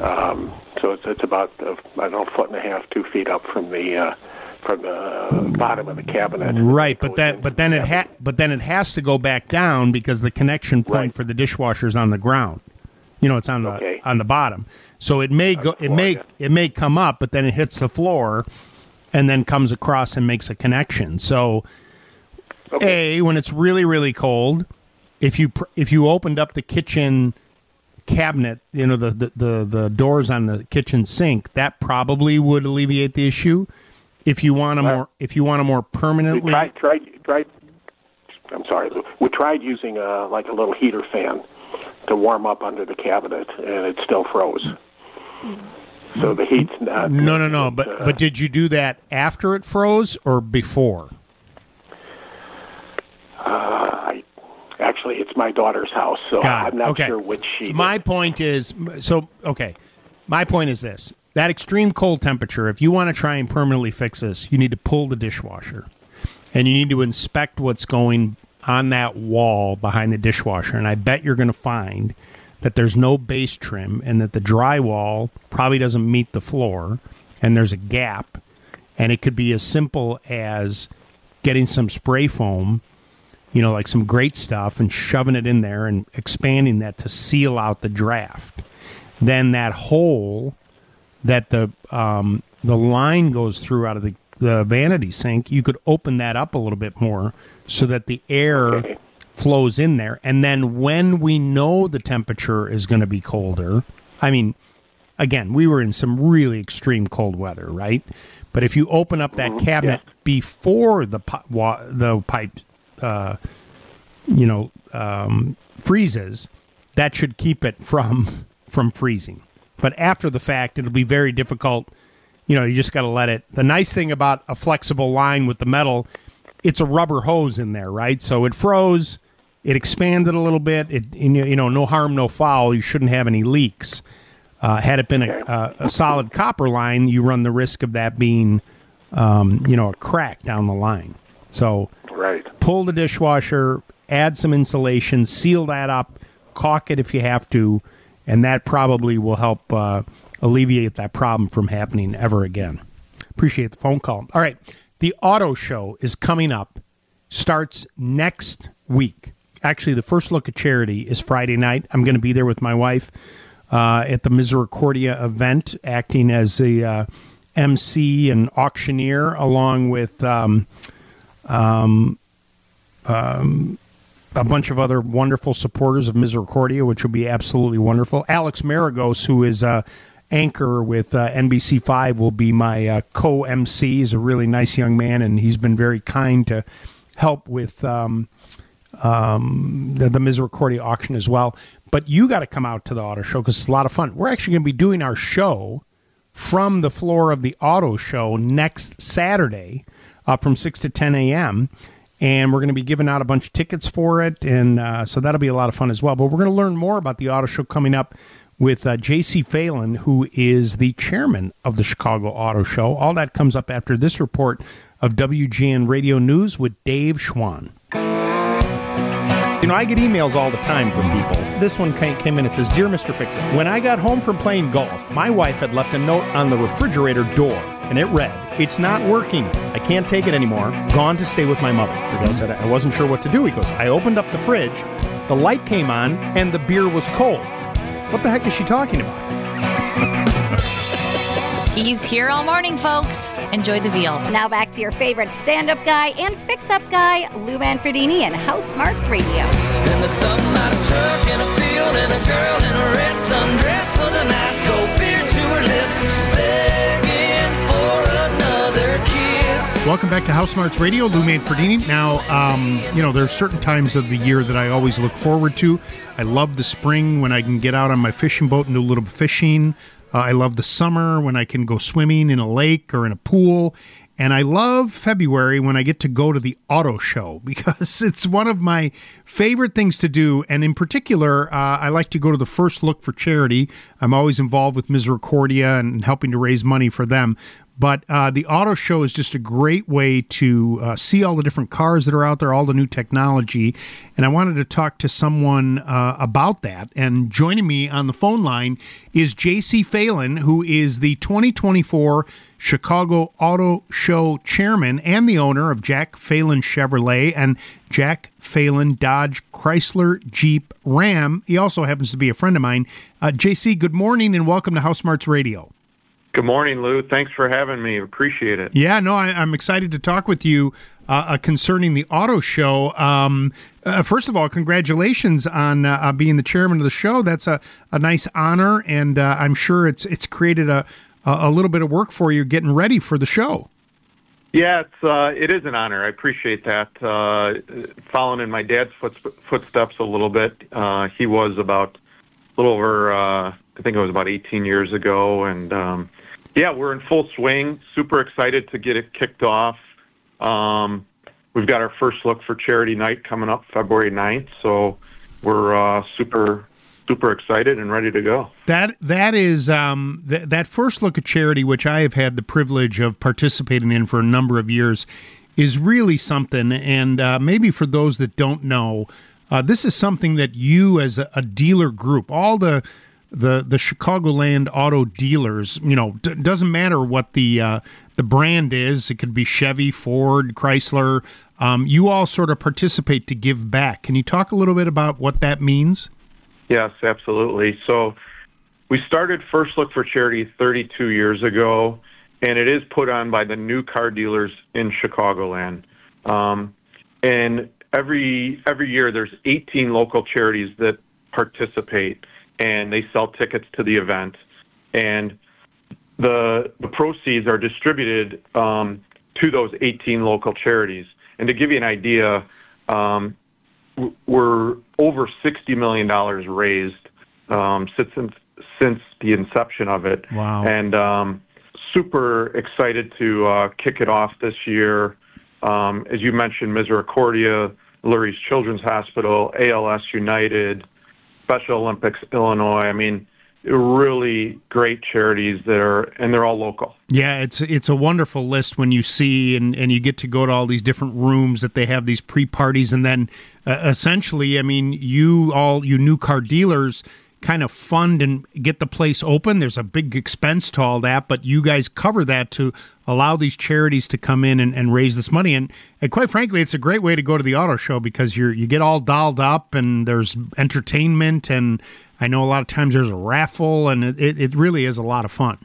Um, so it's it's about uh, I don't know, a foot and a half, two feet up from the uh, from the bottom of the cabinet. Right, but that but then it ha- but then it has to go back down because the connection point for the dishwasher is on the ground. You know, it's on the on the bottom. So it may go it may it may come up, but then it hits the floor and then comes across and makes a connection. So A, when it's really really cold, if you pr- if you opened up the kitchen cabinet, you know the, the the the doors on the kitchen sink, that probably would alleviate the issue. If you want a more if you want a more permanently tried tried tried. I'm sorry, We tried using a like a little heater fan to warm up under the cabinet, and it still froze. So the heat's not. No, no, no. But uh, but did you do that after it froze or before? Uh, I actually, it's my daughter's house, so Got. I'm not Okay. sure which she. My point is so okay. My point is this: that extreme cold temperature. If you want to try and permanently fix this, you need to pull the dishwasher, and you need to inspect what's going on that wall behind the dishwasher. And I bet you're going to find that there's no base trim, and that the drywall probably doesn't meet the floor, and there's a gap. And it could be as simple as getting some spray foam you know, like some great stuff and shoving it in there and expanding that to seal out the draft. Then that hole that the um, the line goes through out of the, the vanity sink, you could open that up a little bit more so that the air flows in there. And then when we know the temperature is going to be colder, I mean, again, we were in some really extreme cold weather, right? But if you open up that cabinet before the pi- wa- the pipe, uh, you know, um, freezes, that should keep it from from freezing. But after the fact, it'll be very difficult. You know, you just got to let it. The nice thing about a flexible line with the metal, it's a rubber hose in there, right? So it froze, it expanded a little bit. It you know, no harm, no foul. You shouldn't have any leaks. Uh, had it been a, a, solid copper line, you run the risk of that being, um, you know, a crack down the line. So. Pull the dishwasher, add some insulation, seal that up, caulk it if you have to, and that probably will help uh, alleviate that problem from happening ever again. Appreciate the phone call. All right, the auto show is coming up. Starts next week. Actually, the first look at charity is Friday night. I'm going to be there with my wife uh, at the Misericordia event, acting as a uh, MC and auctioneer, along with um, um, um, a bunch of other wonderful supporters of Misericordia, which will be absolutely wonderful. Alex Maragos, who is uh, anchor with uh, NBC5, will be my uh, co MC. He's a really nice young man, and he's been very kind to help with um, um, the, the Misericordia auction as well. But you got to come out to the auto show because it's a lot of fun. We're actually going to be doing our show from the floor of the auto show next Saturday uh, from 6 to 10 a.m. And we're going to be giving out a bunch of tickets for it. And uh, so that'll be a lot of fun as well. But we're going to learn more about the auto show coming up with uh, J.C. Phelan, who is the chairman of the Chicago Auto Show. All that comes up after this report of WGN Radio News with Dave Schwan. You know, I get emails all the time from people. This one came in and says, Dear Mr. Fix It, when I got home from playing golf, my wife had left a note on the refrigerator door, and it read, It's not working. I can't take it anymore. Gone to stay with my mother. The guy said, I wasn't sure what to do. He goes, I opened up the fridge, the light came on, and the beer was cold. What the heck is she talking about? He's here all morning, folks. Enjoy the veal. Now back to your favorite stand up guy and fix up guy, Lou Manfredini and House Smarts Radio. In the sunlight, a truck in a field, and a girl in a red sundress with a nice cold beer to her lips, begging for another kiss. Welcome back to House Smarts Radio, Lou Manfredini. Now, um, you know, there are certain times of the year that I always look forward to. I love the spring when I can get out on my fishing boat and do a little fishing. Uh, I love the summer when I can go swimming in a lake or in a pool. And I love February when I get to go to the auto show because it's one of my favorite things to do. And in particular, uh, I like to go to the first look for charity. I'm always involved with Misericordia and helping to raise money for them. But uh, the auto show is just a great way to uh, see all the different cars that are out there, all the new technology. And I wanted to talk to someone uh, about that. And joining me on the phone line is JC Phelan, who is the 2024 Chicago Auto Show chairman and the owner of Jack Phelan Chevrolet and Jack Phelan Dodge Chrysler Jeep Ram. He also happens to be a friend of mine. Uh, JC, good morning and welcome to House Smarts Radio. Good morning, Lou. Thanks for having me. Appreciate it. Yeah, no, I, I'm excited to talk with you uh, uh, concerning the auto show. Um, uh, first of all, congratulations on uh, uh, being the chairman of the show. That's a, a nice honor, and uh, I'm sure it's it's created a a little bit of work for you getting ready for the show. Yeah, it's uh, it is an honor. I appreciate that. Uh, following in my dad's foot, footsteps a little bit, uh, he was about a little over, uh, I think it was about 18 years ago, and um, yeah, we're in full swing. Super excited to get it kicked off. Um, we've got our first look for charity night coming up February 9th, so we're uh, super super excited and ready to go. That that is um, th- that first look at charity, which I have had the privilege of participating in for a number of years, is really something. And uh, maybe for those that don't know, uh, this is something that you, as a, a dealer group, all the the the Chicagoland auto dealers, you know, d- doesn't matter what the uh, the brand is. It could be Chevy, Ford, Chrysler. Um, you all sort of participate to give back. Can you talk a little bit about what that means? Yes, absolutely. So we started First Look for Charity 32 years ago, and it is put on by the new car dealers in Chicagoland. Um, and every every year, there's 18 local charities that participate, and they sell tickets to the event. And the the proceeds are distributed um, to those 18 local charities. And to give you an idea, um, we're over $60 million raised um, since, since the inception of it. Wow. And um, super excited to uh, kick it off this year. Um, as you mentioned, Misericordia, Lurie's Children's Hospital, ALS United, Special Olympics Illinois. I mean, really great charities that are and they're all local. Yeah, it's it's a wonderful list when you see and, and you get to go to all these different rooms that they have these pre parties and then uh, essentially, I mean, you all you new car dealers kind of fund and get the place open. There's a big expense to all that, but you guys cover that to allow these charities to come in and, and raise this money. And, and quite frankly, it's a great way to go to the auto show because you're you get all dolled up and there's entertainment and I know a lot of times there's a raffle and it, it really is a lot of fun.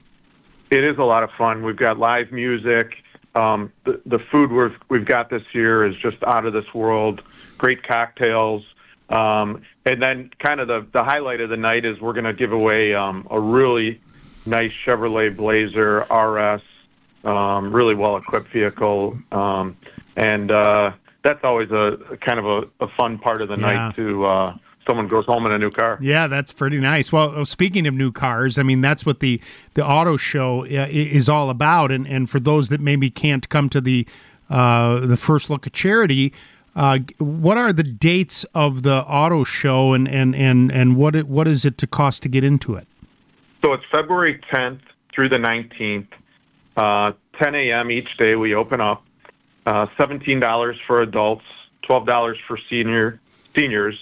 It is a lot of fun. We've got live music. Um, the, the food we've, we've got this year is just out of this world. Great cocktails. Um, and then, kind of the, the highlight of the night is we're going to give away um, a really nice Chevrolet Blazer RS, um, really well equipped vehicle. Um, and uh, that's always a kind of a, a fun part of the Yeah. night to uh, someone goes home in a new car. Yeah, that's pretty nice. Well, uh, speaking of new cars, I mean that's what the the auto show uh, is all about. And and for those that maybe can't come to the uh, the first look at charity, uh, what are the dates of the auto show, and and and and what it, what is it to cost to get into it? So it's February 10th through the 19th, uh, 10 a.m. each day. We open up. Uh, $17 for adults, $12 for senior seniors,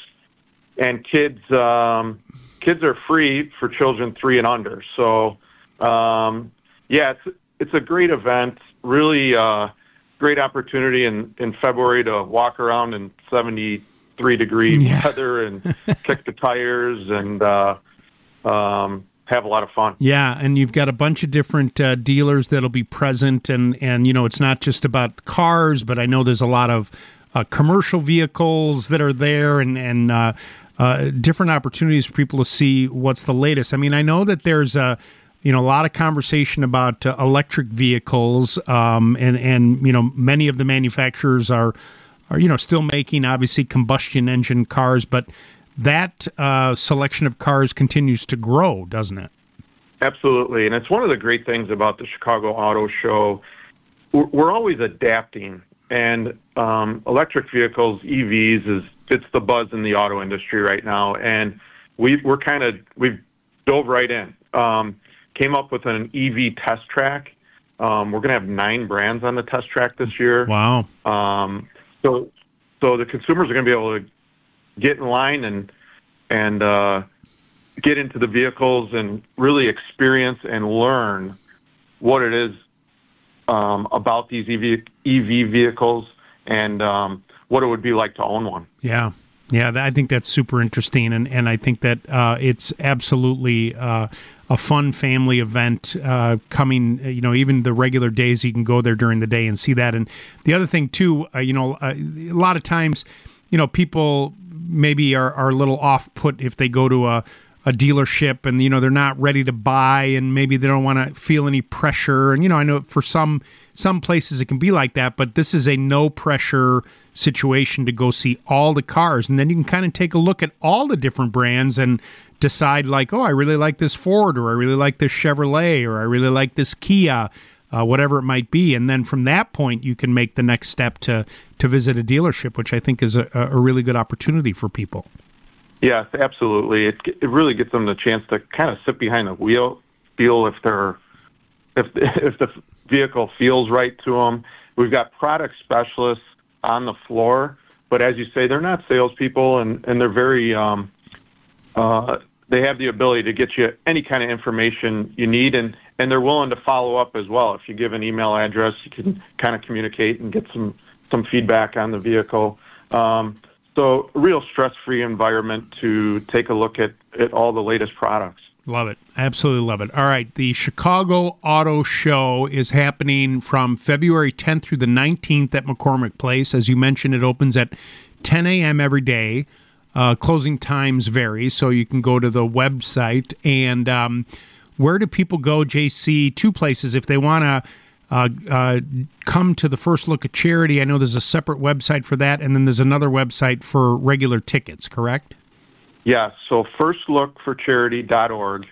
and kids. Um, kids are free for children three and under. So, um, yeah, it's it's a great event. Really uh, great opportunity in in February to walk around in 73 degree Yeah. weather and kick the tires and. Uh, um, have a lot of fun. Yeah, and you've got a bunch of different uh, dealers that'll be present, and and you know it's not just about cars, but I know there's a lot of uh, commercial vehicles that are there, and and uh, uh, different opportunities for people to see what's the latest. I mean, I know that there's a you know a lot of conversation about uh, electric vehicles, um, and and you know many of the manufacturers are are you know still making obviously combustion engine cars, but that uh, selection of cars continues to grow, doesn't it? Absolutely, and it's one of the great things about the Chicago Auto Show. We're, always adapting, and um, electric vehicles, EVs, is it's the buzz in the auto industry right now, and we we're kind of we've dove right in. Um, came up with an EV test track. Um, we're going to have nine brands on the test track this year. Wow. Um, so, so the consumers are going to be able to get in line and and uh, get into the vehicles and really experience and learn what it is um, about these EV EV vehicles and um, what it would be like to own one. Yeah. Yeah, I think that's super interesting, and, and I think that uh, it's absolutely uh, a fun family event uh, coming. uh, You know, even the regular days you can go there during the day and see that. And the other thing too, uh, you know, uh, a lot of times, you know, people maybe are, are a little off put if they go to a a dealership and you know they're not ready to buy and maybe they don't want to feel any pressure and you know I know for some some places it can be like that but this is a no pressure situation to go see all the cars and then you can kind of take a look at all the different brands and decide like oh I really like this Ford or I really like this Chevrolet or I really like this Kia uh, whatever it might be and then from that point you can make the next step to to visit a dealership which I think is a, a really good opportunity for people Yes, absolutely. It it really gets them the chance to kind of sit behind the wheel, feel if they're if if the vehicle feels right to them. We've got product specialists on the floor, but as you say, they're not salespeople, and and they're very um, uh, they have the ability to get you any kind of information you need, and they're willing to follow up as well. If you give an email address, you can kind of communicate and get some feedback on the vehicle. Um, so, a real stress-free environment to take a look at, at all the latest products. Love it. Absolutely love it. All right. The Chicago Auto Show is happening from February 10th through the 19th at McCormick Place. As you mentioned, it opens at 10 a.m. every day. Uh, closing times vary, so you can go to the website. And um, where do people go, JC? Two places. If they want to uh, uh, come to the first look at charity, I know there's a separate website for that, and then there's another website for regular tickets, correct? Yeah, so firstlookforcharity.org.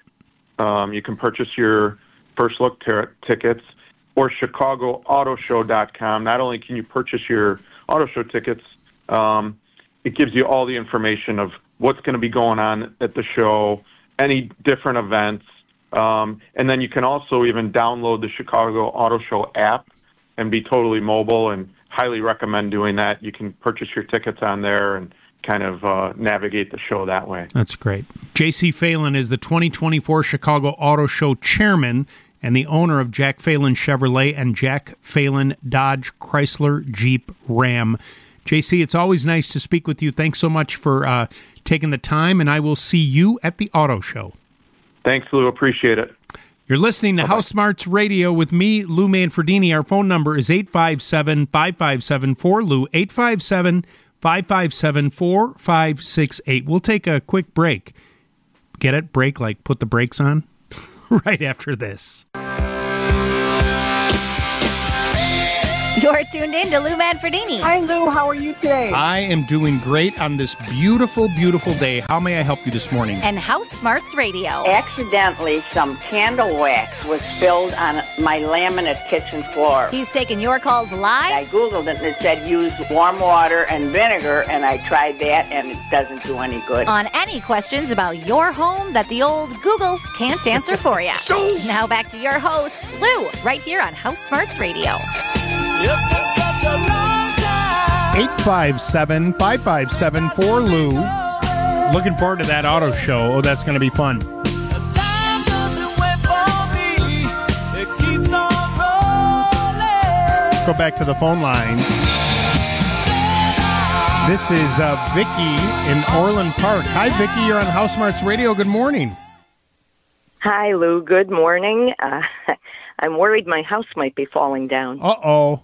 Um, you can purchase your first look tickets or chicagoautoshow.com. Not only can you purchase your auto show tickets, um, it gives you all the information of what's going to be going on at the show, any different events, um, and then you can also even download the Chicago Auto Show app and be totally mobile and highly recommend doing that. You can purchase your tickets on there and kind of uh, navigate the show that way. That's great. J.C. Phelan is the 2024 Chicago Auto Show chairman and the owner of Jack Phelan Chevrolet and Jack Phelan Dodge Chrysler Jeep Ram. JC, it's always nice to speak with you. Thanks so much for uh, taking the time, and I will see you at the auto show. Thanks, Lou. Appreciate it. You're listening to House Smarts Radio with me, Lou Manfredini. Our phone number is 857 557 4Lou, 857 557 4568. We'll take a quick break. Get it? Break, like put the brakes on? right after this. You're tuned in to Lou Manfredini. Hi, Lou. How are you today? I am doing great on this beautiful, beautiful day. How may I help you this morning? And House Smarts Radio. Accidentally, some candle wax was spilled on my laminate kitchen floor. He's taking your calls live. I Googled it and it said use warm water and vinegar, and I tried that, and it doesn't do any good. On any questions about your home that the old Google can't answer for you. now back to your host, Lou, right here on House Smarts Radio. 857 557 4Lou. Looking forward to that auto show. Oh, that's going to be fun. Go back to the phone lines. This is uh, Vicky in Orland Park. Hi, Vicky. You're on House Smarts Radio. Good morning. Hi, Lou. Good morning. Uh, I'm worried my house might be falling down. Uh oh.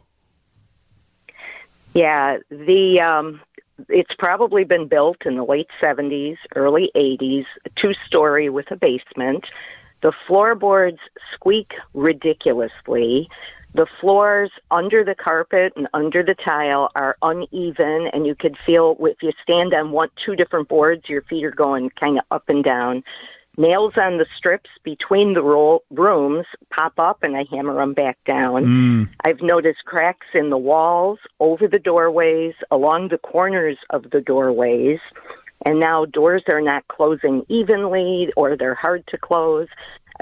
Yeah, the um, it's probably been built in the late 70s, early 80s, two story with a basement. The floorboards squeak ridiculously. The floors under the carpet and under the tile are uneven, and you could feel if you stand on one, two different boards, your feet are going kind of up and down. Nails on the strips between the roll, rooms pop up, and I hammer them back down. Mm. I've noticed cracks in the walls, over the doorways, along the corners of the doorways. And now doors are not closing evenly or they're hard to close.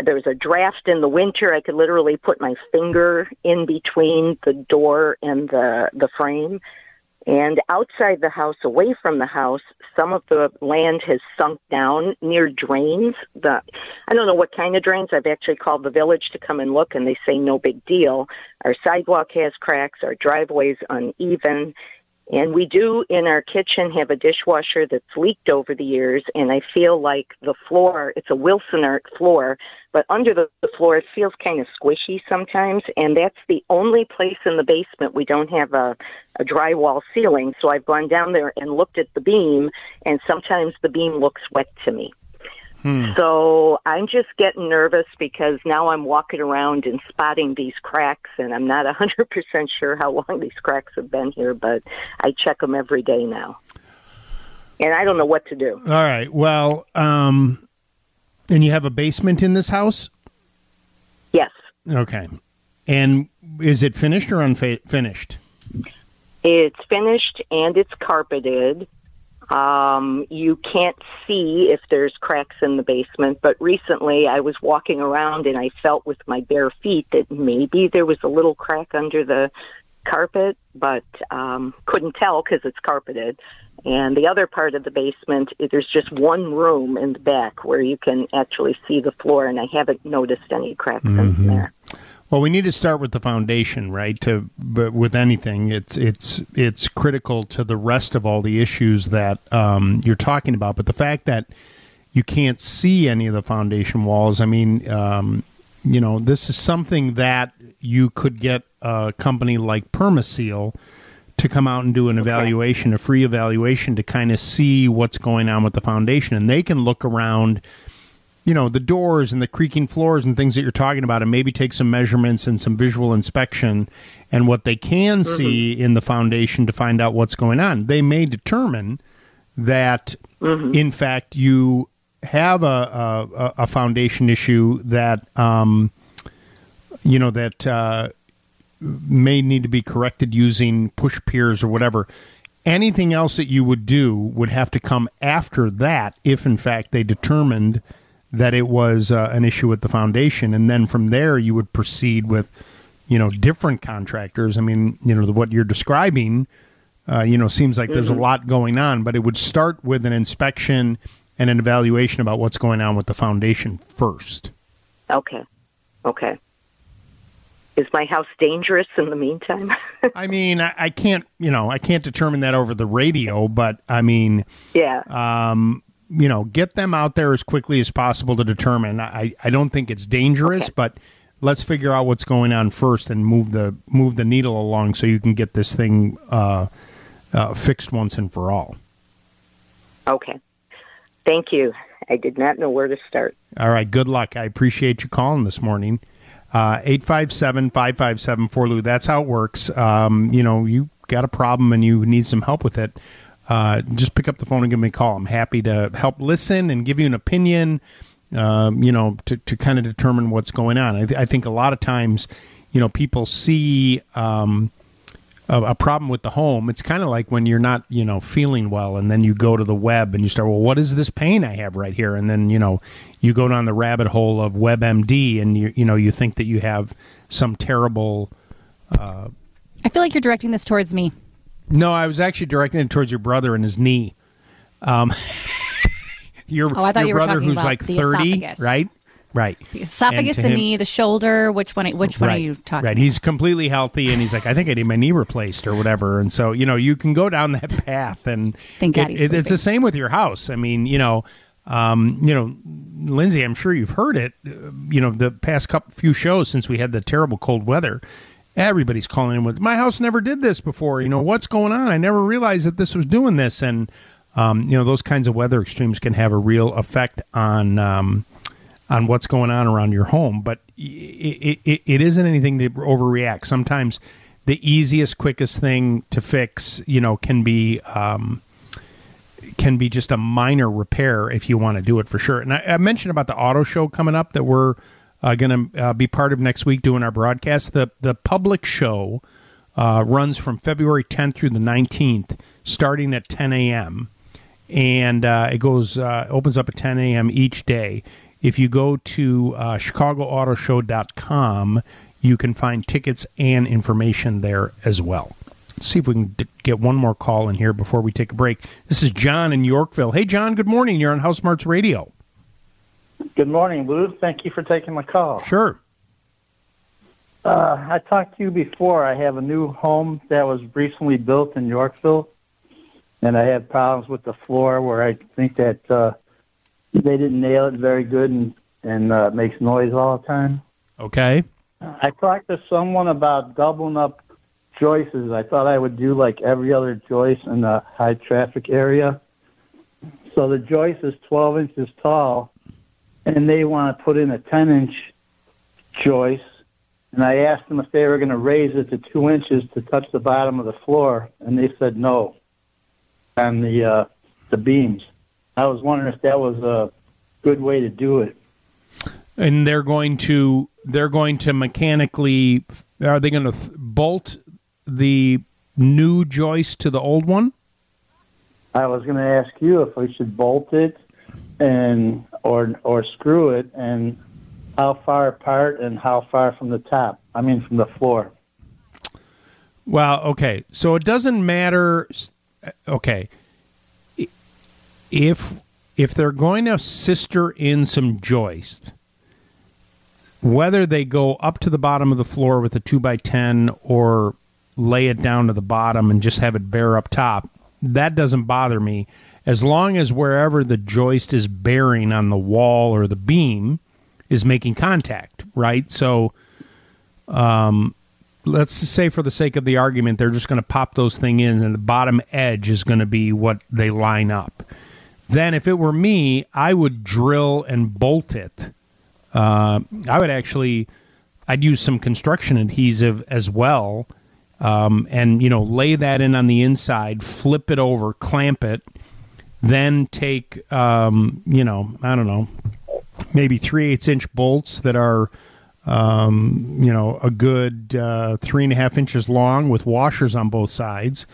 There's a draft in the winter. I could literally put my finger in between the door and the, the frame. And outside the house, away from the house, some of the land has sunk down near drains. The I don't know what kind of drains. I've actually called the village to come and look, and they say no big deal. Our sidewalk has cracks. Our driveway's uneven. And we do in our kitchen have a dishwasher that's leaked over the years, and I feel like the floor, it's a Wilsonart floor, but under the, the floor it feels kind of squishy sometimes, and that's the only place in the basement we don't have a, a drywall ceiling. So I've gone down there and looked at the beam, and sometimes the beam looks wet to me. Hmm. So I'm just getting nervous because now I'm walking around and spotting these cracks, and I'm not 100% sure how long these cracks have been here, but I check them every day now. And I don't know what to do. All right. Well, um, and you have a basement in this house? Yes. Okay. And is it finished or unfinished? It's finished and it's carpeted. Um, you can't see if there's cracks in the basement, but recently I was walking around and I felt with my bare feet that maybe there was a little crack under the carpet, but um, couldn't tell because it's carpeted. And the other part of the basement, there's just one room in the back where you can actually see the floor, and I haven't noticed any cracks in Mhm. there. Well, we need to start with the foundation, right? To but with anything, it's it's it's critical to the rest of all the issues that um, you're talking about. But the fact that you can't see any of the foundation walls, I mean, um, you know, this is something that you could get a company like Permaseal to come out and do an evaluation, a free evaluation to kind of see what's going on with the foundation, and they can look around you know the doors and the creaking floors and things that you're talking about and maybe take some measurements and some visual inspection and what they can see in the foundation to find out what's going on. They may determine that in fact you have a, a, a foundation issue that um, you know that uh, may need to be corrected using push piers or whatever. Anything else that you would do would have to come after that if in fact they determined that it was uh, an issue with the foundation and then from there you would proceed with you know different contractors i mean you know what you're describing uh, you know seems like there's a Mhm. lot going on but it would start with an inspection and an evaluation about what's going on with the foundation first Okay. Okay. Is my house dangerous in the meantime? I mean, I, I can't, you know, I can't determine that over the radio, but I mean, yeah. um, you know, get them out there as quickly as possible to determine. I, I don't think it's dangerous, but let's figure out what's going on first and move the move the needle along so you can get this thing uh, uh, fixed once and for all. Okay. Thank you. I did not know where to start. All right. Good luck. I appreciate you calling this morning. Uh, 857 557 4Lou. That's how it works. Um, you know, you got a problem and you need some help with it. Uh, just pick up the phone and give me a call. I'm happy to help listen and give you an opinion, um, you know, to, to kind of determine what's going on. I, th- I think a lot of times, you know, people see um, a, a problem with the home. It's kind of like when you're not, you know, feeling well, and then you go to the web and you start, well, what is this pain I have right here? And then, you know, you go down the rabbit hole of WebMD, and you, you know, you think that you have some terrible. Uh, I feel like you're directing this towards me. No, I was actually directing it towards your brother and his knee. Um, your Oh, I thought your you were brother talking who's about like the thirty, esophagus. right? Right. The esophagus, the him- knee, the shoulder. Which one? Which one right, are you talking? Right. He's completely healthy, and he's like, I think I need my knee replaced or whatever. And so, you know, you can go down that path, and Thank God it- it- it's the same with your house. I mean, you know, um, you know, Lindsay, I'm sure you've heard it. uh, You know, the past couple few shows since we had the terrible cold weather. Everybody's calling in with my house never did this before. You know what's going on? I never realized that this was doing this, and um, you know those kinds of weather extremes can have a real effect on um, on what's going on around your home. But it, it, it isn't anything to overreact. Sometimes the easiest, quickest thing to fix, you know, can be um, can be just a minor repair if you want to do it for sure. And I, I mentioned about the auto show coming up that we're uh, going to uh, be part of next week doing our broadcast. The the public show uh, runs from February 10th through the 19th, starting at 10 a.m. and uh, it goes uh, opens up at 10 a.m. each day. If you go to uh, ChicagoAutoShow.com, you can find tickets and information there as well. Let's see if we can d- get one more call in here before we take a break. This is John in Yorkville. Hey, John. Good morning. You're on House Smarts Radio. Good morning, Lou. Thank you for taking my call. Sure. Uh, I talked to you before. I have a new home that was recently built in Yorkville, and I had problems with the floor where I think that uh, they didn't nail it very good and and uh, makes noise all the time. Okay. I talked to someone about doubling up joists. I thought I would do like every other joist in a high traffic area. So the joist is 12 inches tall, and they want to put in a 10 inch joist. And I asked them if they were going to raise it to two inches to touch the bottom of the floor, and they said no on the uh, the beams. I was wondering if that was a good way to do it. and they're going to they're going to mechanically are they going to th- bolt the new joist to the old one I was going to ask you if we should bolt it and or or screw it, and how far apart and how far from the top. I mean, from the floor. well okay so it doesn't matter uh, okay if if they're going to sister in some joist whether they go up to the bottom of the floor with a 2 by 10 or lay it down to the bottom and just have it bare up top that doesn't bother me as long as wherever the joist is bearing on the wall or the beam is making contact right? So um, let's say for the sake of the argument they're just going to pop those thing in and the bottom edge is going to be what they line up. Then if it were me i would drill and bolt it. Uh, i would actually i'd use some construction adhesive as well um, and you know lay that in on the inside flip it over clamp it then take um, you know i don't know maybe three eighths inch bolts that are um, you know a good uh, three and a half inches long with washers on both sides.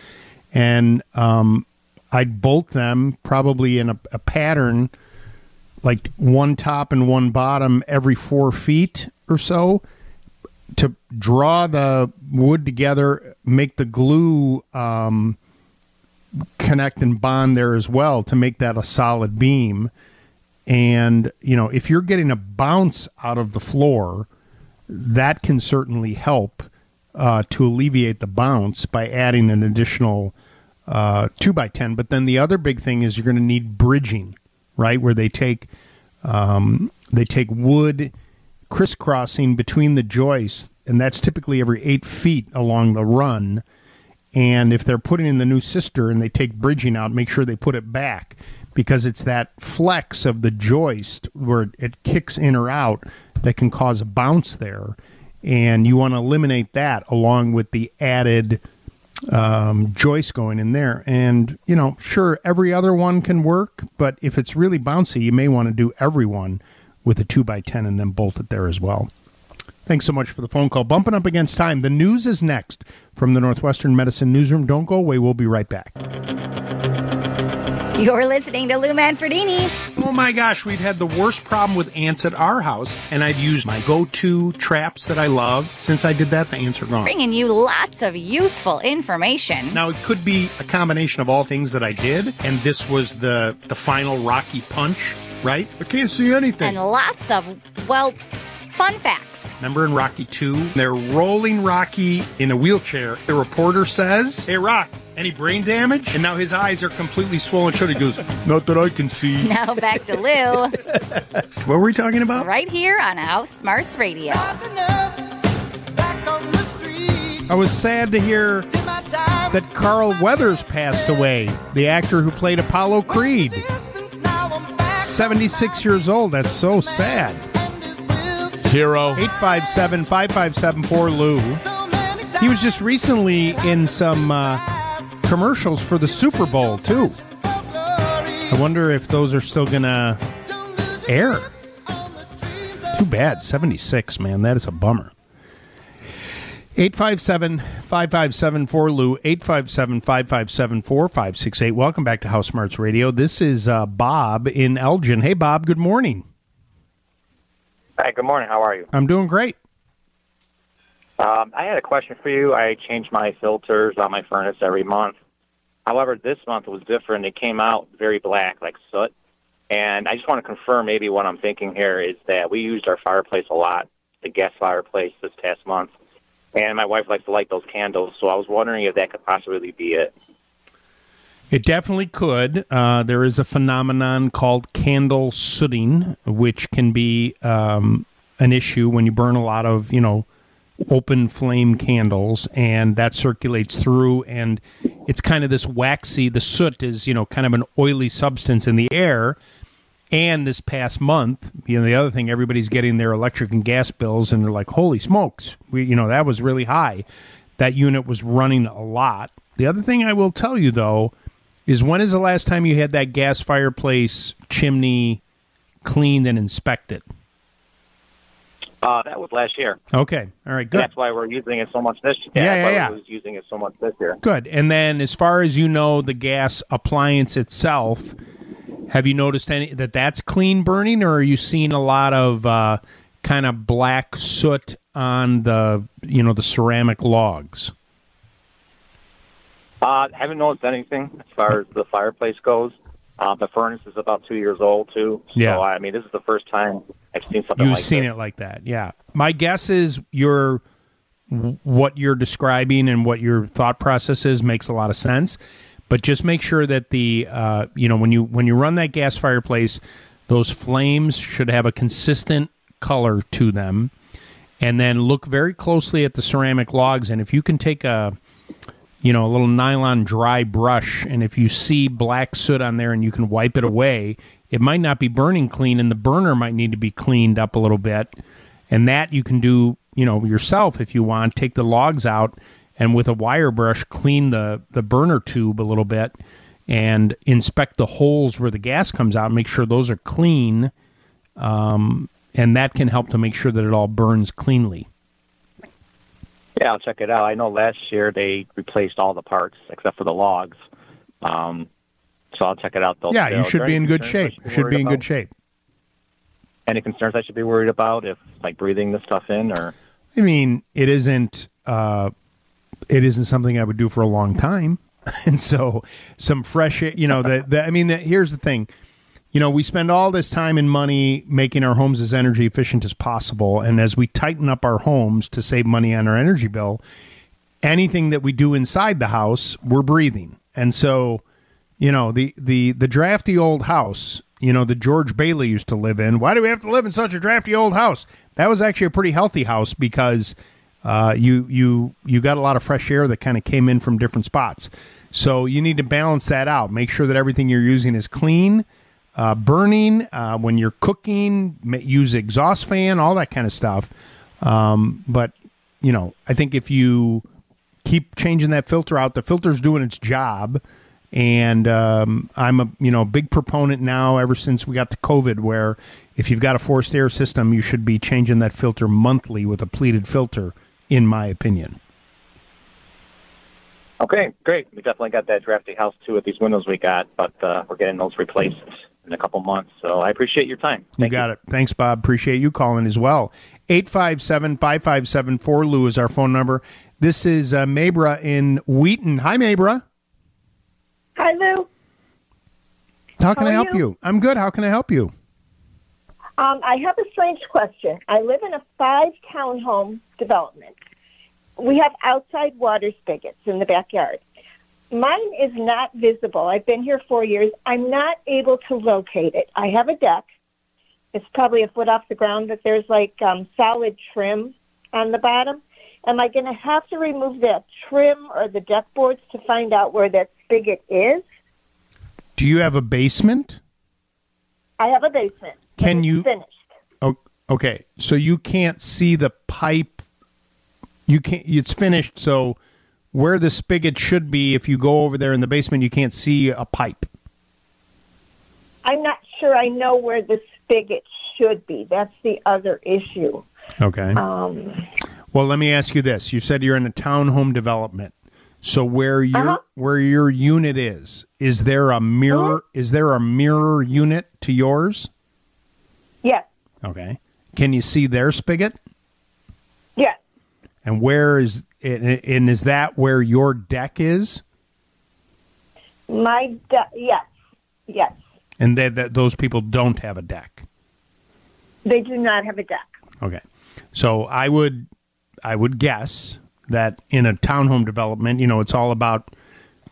And um, i'd bolt them probably in a, a pattern like one top and one bottom every four feet or so to draw the wood together, make the glue um, connect and bond there as well to make that a solid beam. And, you know, if you're getting a bounce out of the floor, that can certainly help uh, to alleviate the bounce by adding an additional uh, 2 by 10 But then the other big thing is you're going to need bridging. right? Where they take um, they take wood crisscrossing between the joists, and that's typically every eight feet along the run. And if they're putting in the new sister and they take bridging out, make sure they put it back because it's that flex of the joist where it kicks in or out that can cause a bounce there. And you want to eliminate that along with the added um, joist going in there. And, you know, sure, every other one can work, but if it's really bouncy, you may want to do every one with a 2x10 and then bolt it there as well. Thanks so much for the phone call. Bumping up against time. The news is next from the Northwestern Medicine Newsroom. Don't go away. We'll be right back. You're listening to Lou Manfredini. Oh my gosh, we've had the worst problem with ants at our house, and I've used my go to traps that I love. Since I did that, the ants are gone. Bringing you lots of useful information. Now it could be a combination of all things that I did, and this was the the final rocky punch, right? I can't see anything. And lots of, well, fun facts. Remember in Rocky 2? They're rolling Rocky in a wheelchair. The reporter says, Hey, Rock, any brain damage? And now his eyes are completely swollen shut. He goes, Not that I can see. Now back to Lou, What were we talking about? right here on House Smarts Radio. I was sad to hear that Carl Weathers passed away, the actor who played Apollo Creed. 76 years old. That's so sad. Hero. 857 5574 Lou. He was just recently in some uh, commercials for the Super Bowl, too. I wonder if those are still going to air. Too bad. 76, man. That is a bummer. 857 5574 Lou, 857 557 4568. Welcome back to House Smarts Radio. This is uh, Bob in Elgin. Hey, Bob, good morning. Hi, good morning. How are you? I'm doing great. Um, I had a question for you. I change my filters on my furnace every month. However, this month was different. It came out very black, like soot. And I just want to confirm maybe what I'm thinking here is that we used our fireplace a lot, the gas fireplace this past month. And my wife likes to light those candles, so I was wondering if that could possibly be it. It definitely could. Uh, there is a phenomenon called candle sooting, which can be um, an issue when you burn a lot of, you know, open flame candles, and that circulates through, and it's kind of this waxy. The soot is, you know, kind of an oily substance in the air. And this past month, you know, the other thing, everybody's getting their electric and gas bills, and they're like, "Holy smokes!" We, you know, that was really high. That unit was running a lot. The other thing I will tell you though is when is the last time you had that gas fireplace chimney cleaned and inspected? Uh, that was last year. Okay, all right, good. That's why we're using it so much this year. Yeah, yeah, yeah. was using it so much this year. Good. And then, as far as you know, the gas appliance itself, have you noticed any that that's clean burning, or are you seeing a lot of uh, kind of black soot on the you know the ceramic logs? Uh, haven't noticed anything as far as the fireplace goes. Uh, the furnace is about two years old too. So Yeah. I mean, this is the first time I've seen something You've like seen this. it like that, yeah. My guess is your what you're describing and what your thought process is makes a lot of sense. But just make sure that the uh, you know when you when you run that gas fireplace, those flames should have a consistent color to them, and then look very closely at the ceramic logs. And if you can take a you know, a little nylon dry brush, and if you see black soot on there and you can wipe it away, it might not be burning clean, and the burner might need to be cleaned up a little bit. And that you can do, you know, yourself if you want. Take the logs out and with a wire brush clean the, the burner tube a little bit and inspect the holes where the gas comes out. Make sure those are clean, um, and that can help to make sure that it all burns cleanly. Yeah, I'll check it out. I know last year they replaced all the parts except for the logs. Um, so I'll check it out. Though. yeah, still. you should be in good shape. be Should be in good shape. Any concerns I should be worried about if like breathing this stuff in or? I mean, it isn't uh, it isn't something I would do for a long time, and so some fresh, air- you know, the, the I mean, the, here's the thing, you know, we spend all this time and money making our homes as energy efficient as possible, and as we tighten up our homes to save money on our energy bill, anything that we do inside the house, we're breathing, and so, you know, the the the drafty old house. you know, the George Bailey used to live in. Why do we have to live in such a drafty old house? That was actually a pretty healthy house because uh, you you you got a lot of fresh air that kind of came in from different spots. So you need to balance that out. Make sure that everything you're using is clean, uh, burning. Uh, when you're cooking, use exhaust fan, all that kind of stuff. Um, but you know, I think if you keep changing that filter out, the filter's doing its job. And um, I'm a you know big proponent now. Ever since we got to COVID, where if you've got a forced air system, you should be changing that filter monthly with a pleated filter. In my opinion. Okay, great. We definitely got that drafty house too with these windows we got, but uh, we're getting those replaced in a couple months. So I appreciate your time. You got it. Thanks, Bob. Appreciate you calling as well. 857 557 Lou is our phone number. This is uh, Mabra in Wheaton. Hi, Mabra. Hi, Lou. How can How I help you? you? I'm good. How can I help you? Um, I have a strange question. I live in a five townhome development. We have outside water spigots in the backyard. Mine is not visible. I've been here four years. I'm not able to locate it. I have a deck. It's probably a foot off the ground, but there's like um, solid trim on the bottom. Am I going to have to remove that trim or the deck boards to find out where that spigot is? Do you have a basement? I have a basement. Can you- finished? Oh, okay. So you can't see the pipe. You can't. It's finished. So where the spigot should be, if you go over there in the basement, you can't see a pipe. I'm not sure I know where the spigot should be. That's the other issue. Okay. Um, Well, let me ask you this: You said you're in a townhome development. So where your Uh-huh. where your unit is, is there a mirror? Is there a mirror unit to yours? yes, Okay. Can you see their spigot? yes, And where is and and is that where your deck is? my de- yes, yes. And that that those people don't have a deck. They do not have a deck. Okay. So I would I would guess that in a townhome development, you know, it's all about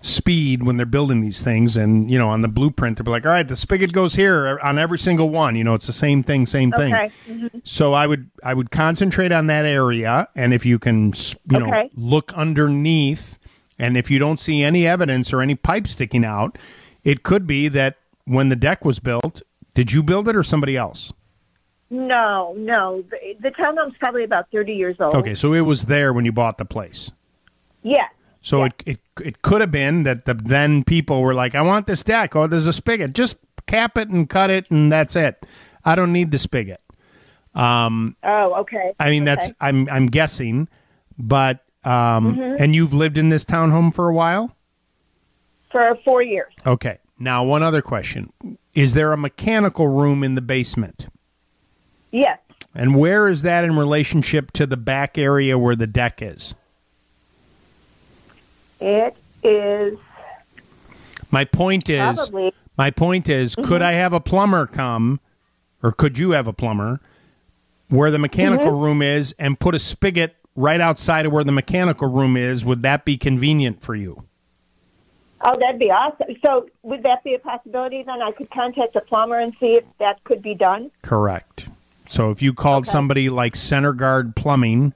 speed when they're building these things and you know on the blueprint they'll be like all right the spigot goes here on every single one you know it's the same thing same thing Okay. Mhm. so i would i would concentrate on that area and if you can you know look underneath and if you don't see any evidence or any pipe sticking out it could be that when the deck was built did you build it or somebody else No, no. The, the townhome's probably about thirty years old. Okay, so it was there when you bought the place. Yes. So it, it it could have been that the then people were like, I want this deck. Oh, there's a spigot. Just cap it and cut it, and that's it. I don't need the spigot. Um, Oh, okay. I mean that's I'm I'm guessing, but um, Mhm. and you've lived in this townhome for a while. for four years. Okay. Now one other question: Is there a mechanical room in the basement? Yes. And where is that in relationship to the back area where the deck is? It is My point is, Probably. my point is, could Mhm. I have a plumber come, or could you have a plumber, where the mechanical Mhm. room is, and put a spigot right outside of where the mechanical room is? Would that be convenient for you? Oh, that'd be awesome. So, would that be a possibility? Then I could contact a plumber and see if that could be done. Correct. So if you called somebody like Center Guard Plumbing,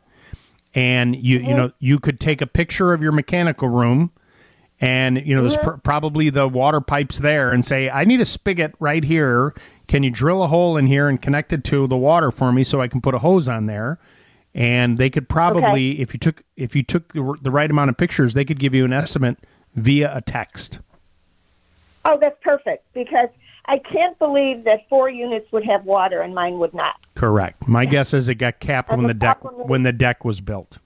and you you know you could take a picture of your mechanical room, and you know there's pr- probably the water pipes there, and say I need a spigot right here. Can you drill a hole in here and connect it to the water for me so I can put a hose on there? And they could probably, if you took if you took the right amount of pictures, they could give you an estimate via a text. Oh, that's perfect because I can't believe that four units would have water and mine would not. Correct. My guess is it got capped And when the deck when the deck was built.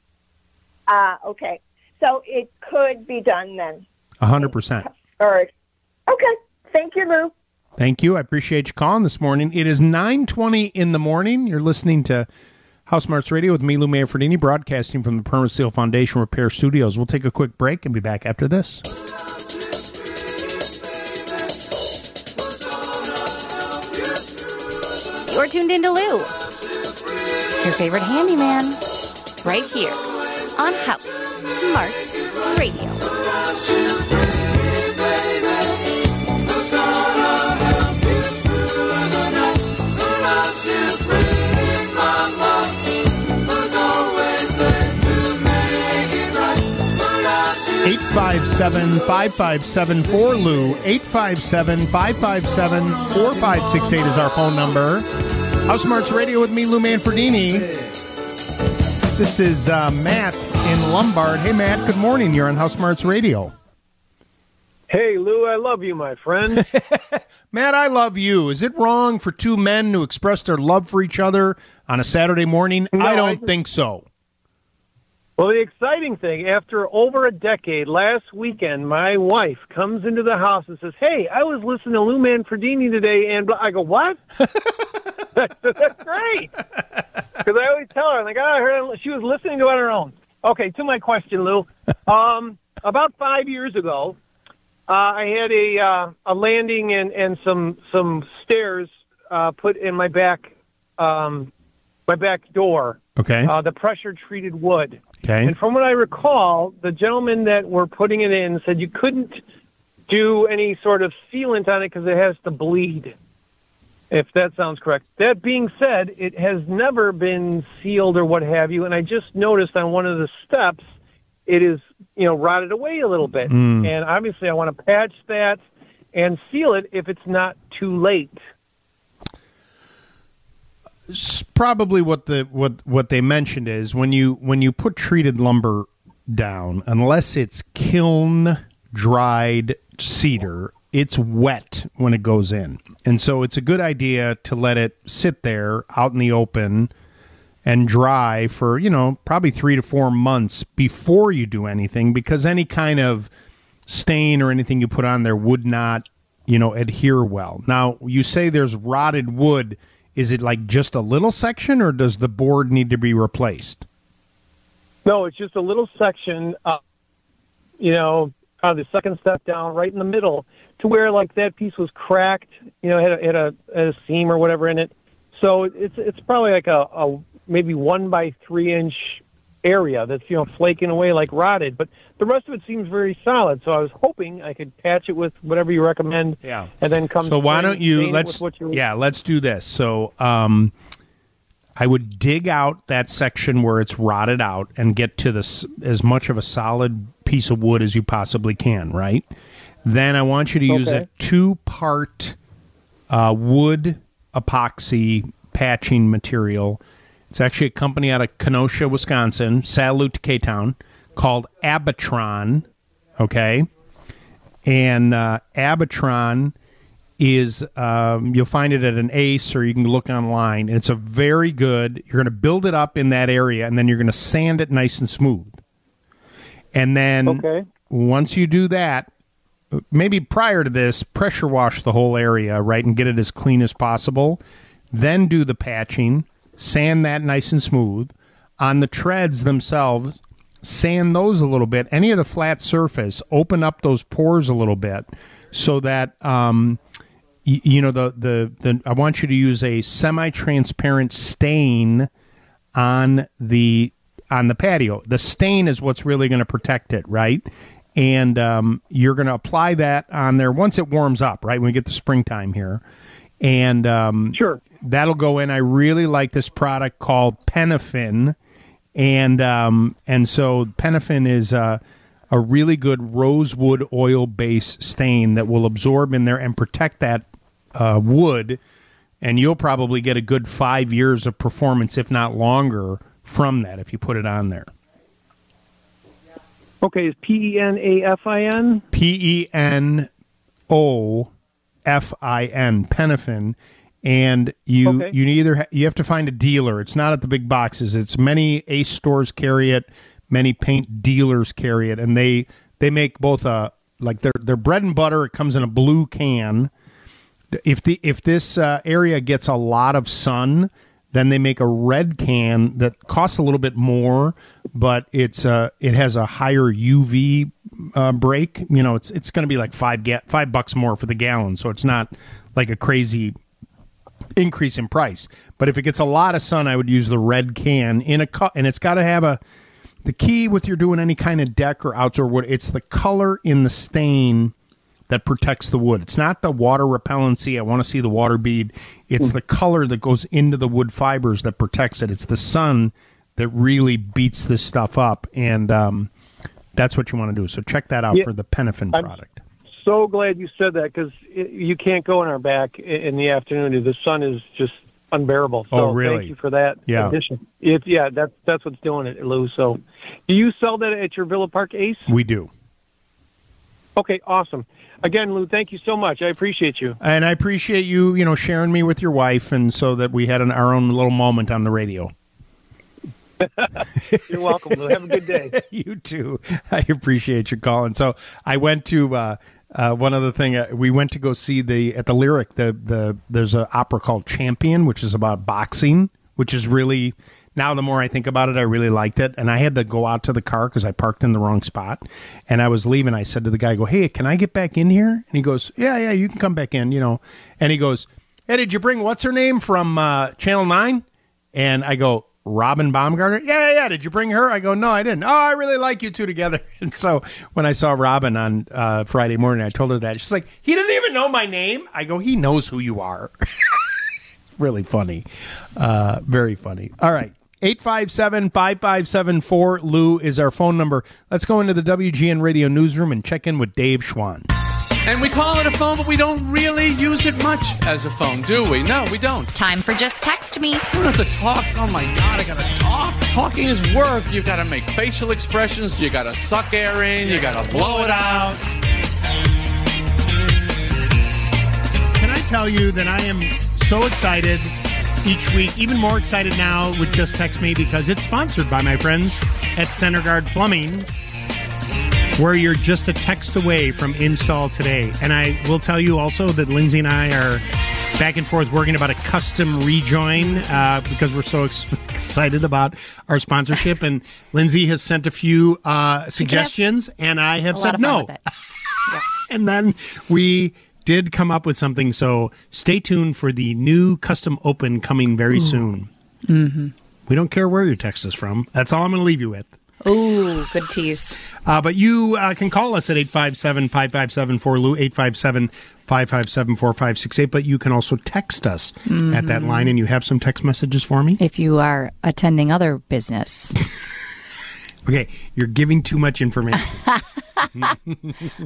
Ah, okay. So it could be done then. A hundred percent. All right. okay. Thank you, Lou. Thank you. I appreciate you calling this morning. It is 920 in the morning. You're listening to House Smarts Radio with me, Lou Manfredini, broadcasting from the Permanent Seal Foundation Repair Studios. We'll take a quick break and be back after this. You're tuned into Lou, your favorite handyman, right here on House Smarts Radio. 857 5574 Lou. 857 557 4568 is our phone number. House Smarts Radio with me, Lou Manfredini. This is uh, Matt in Lombard. Hey, Matt, good morning. You're on House Smarts Radio. Hey, Lou, I love you, my friend. Matt, I love you. Is it wrong for two men to express their love for each other on a Saturday morning? No, I don't I just- think so. Well, the exciting thing, after over a decade, last weekend, my wife comes into the house and says, Hey, I was listening to Lou Manfredini today, and. I go, What? That's great. Because I always tell her, I'm like, oh, I heard she was listening to it on her own. Okay, to my question, Lou. Um, about five years ago, uh, I had a uh, a landing and, and some some stairs uh, put in my back um, my back door. Okay. Uh, the pressure treated wood. Okay. And from what I recall, the gentlemen that were putting it in said you couldn't do any sort of sealant on it because it has to bleed. If that sounds correct. That being said, it has never been sealed or what have you, and I just noticed on one of the steps it is, you know, rotted away a little bit. Mm. And obviously I want to patch that and seal it if it's not too late. Probably what the what what they mentioned is when you when you put treated lumber down unless it's kiln dried cedar it's wet when it goes in. And so it's a good idea to let it sit there out in the open and dry for you know probably 3 to 4 months before you do anything because any kind of stain or anything you put on there would not you know adhere well. Now you say there's rotted wood is it like just a little section or does the board need to be replaced No, it's just a little section, uh, you know, uh, the second step down, right in the middle, to where like that piece was cracked, you know, had a, had a, had a seam or whatever in it. So it's it's probably like a, a maybe one by three inch area that's you know flaking away like rotted, but the rest of it seems very solid. So I was hoping I could patch it with whatever you recommend. Yeah. and then come. so why don't you let's what yeah let's do this so um i would dig out that section where it's rotted out and get to this as much of a solid piece of wood as you possibly can right then i want you to use Okay. a two part uh, wood epoxy patching material it's actually a company out of kenosha wisconsin salute to k-town called abatron okay and uh, Abatron is um, you'll find it at an Ace or you can look online. And it's a very good. You're going to build it up in that area, and then you're going to sand it nice and smooth. And then Okay. once you do that, maybe prior to this, pressure wash the whole area, right, and get it as clean as possible. Then do the patching, sand that nice and smooth. On the treads themselves, sand those a little bit. Any of the flat surface, open up those pores a little bit so that um, y- you know the, the the I want you to use a semi-transparent stain on the on the patio. The stain is what's really going to protect it, right? And um, you're going to apply that on there once it warms up, right? When we get the springtime here, and um, sure, that'll go in. I really like this product called Penofin, and um, and so Penofin is uh, a really good rosewood oil base stain that will absorb in there and protect that uh, wood, and you'll probably get a good five years of performance, if not longer, from that if you put it on there. Okay, is P E N A F I N? P E N O F I N Penofin, and you Okay. you either ha- you have to find a dealer. It's not at the big boxes. It's many Ace stores carry it, many paint dealers carry it, and they they make both a like their their bread and butter. It comes in a blue can. If the if this uh, area gets a lot of sun, then they make a red can that costs a little bit more, but it's uh it has a higher UV uh, break. You know, it's it's going to be like five ga- five bucks more for the gallon, so it's not like a crazy increase in price. But if it gets a lot of sun, I would use the red can in a cut, and it's got to have a. The key with you're doing any kind of deck or outdoor wood, it's the color in the stain that protects the wood. It's not the water repellency. I want to see the water bead. It's the color that goes into the wood fibers that protects it. It's the sun that really beats this stuff up. And um, That's what you want to do. So check that out Yeah. for the Penofin product. So glad you said that because you can't go in our back in the afternoon. The sun is just unbearable. So Oh, really? Thank you for that Yeah. addition. It's yeah, that's that's what's doing it, Lou. So, do you sell that at your Villa Park Ace? We do. Okay, awesome. Again, Lou, thank you so much. I appreciate you. And I appreciate you, you know, sharing me with your wife, and so that we had an, our own little moment on the radio. You're welcome, Lou. Have a good day. you too. I appreciate you calling. So I went to uh, uh, one other thing. Uh, we went to go see the at the Lyric. The the there's an opera called Champion, which is about boxing, which is really. Now, the more I think about it, I really liked it. And I had to go out to the car because I parked in the wrong spot. And I was leaving. I said to the guy, I go, hey, can I get back in here? And he goes, yeah, yeah, you can come back in, you know. And he goes, hey, did you bring what's her name from uh, Channel 9? And I go, Robin Baumgarten? Yeah, yeah, yeah. Did you bring her? I go, no, I didn't. Oh, I really like you two together. And so when I saw Robin on uh, Friday morning, I told her that. She's like, he didn't even know my name. I go, he knows who you are. really funny. Uh, very funny. All right. 857 5574. Lou is our phone number. Let's go into the WGN radio newsroom and check in with Dave Schwan. And we call it a phone, but we don't really use it much as a phone, do we? No, we don't. Time for just text me. You don't have to talk. Oh my God, I gotta talk. Talking is work. You gotta make facial expressions. You gotta suck air in. You gotta blow it out. Can I tell you that I am so excited each week, even more excited now with Just Text Me because it's sponsored by my friends at Center Guard Plumbing, where you're just a text away from install today. And I will tell you also that Lindsay and I are back and forth working about a custom rejoin uh, because we're so ex- excited about our sponsorship. And Lindsay has sent a few uh, suggestions, and I have said no it. and then we did come up with something. So stay tuned for the new custom open coming very Ooh. soon. Mm-hmm. We don't care where your text is from. That's all I'm going to leave you with. Ooh, good tease. Uh, but you uh, can call us at 857 557 4Lou, 857 557 4568. But you can also text us at that line, and you have some text messages for me. If you are attending other business. Okay, you're giving too much information.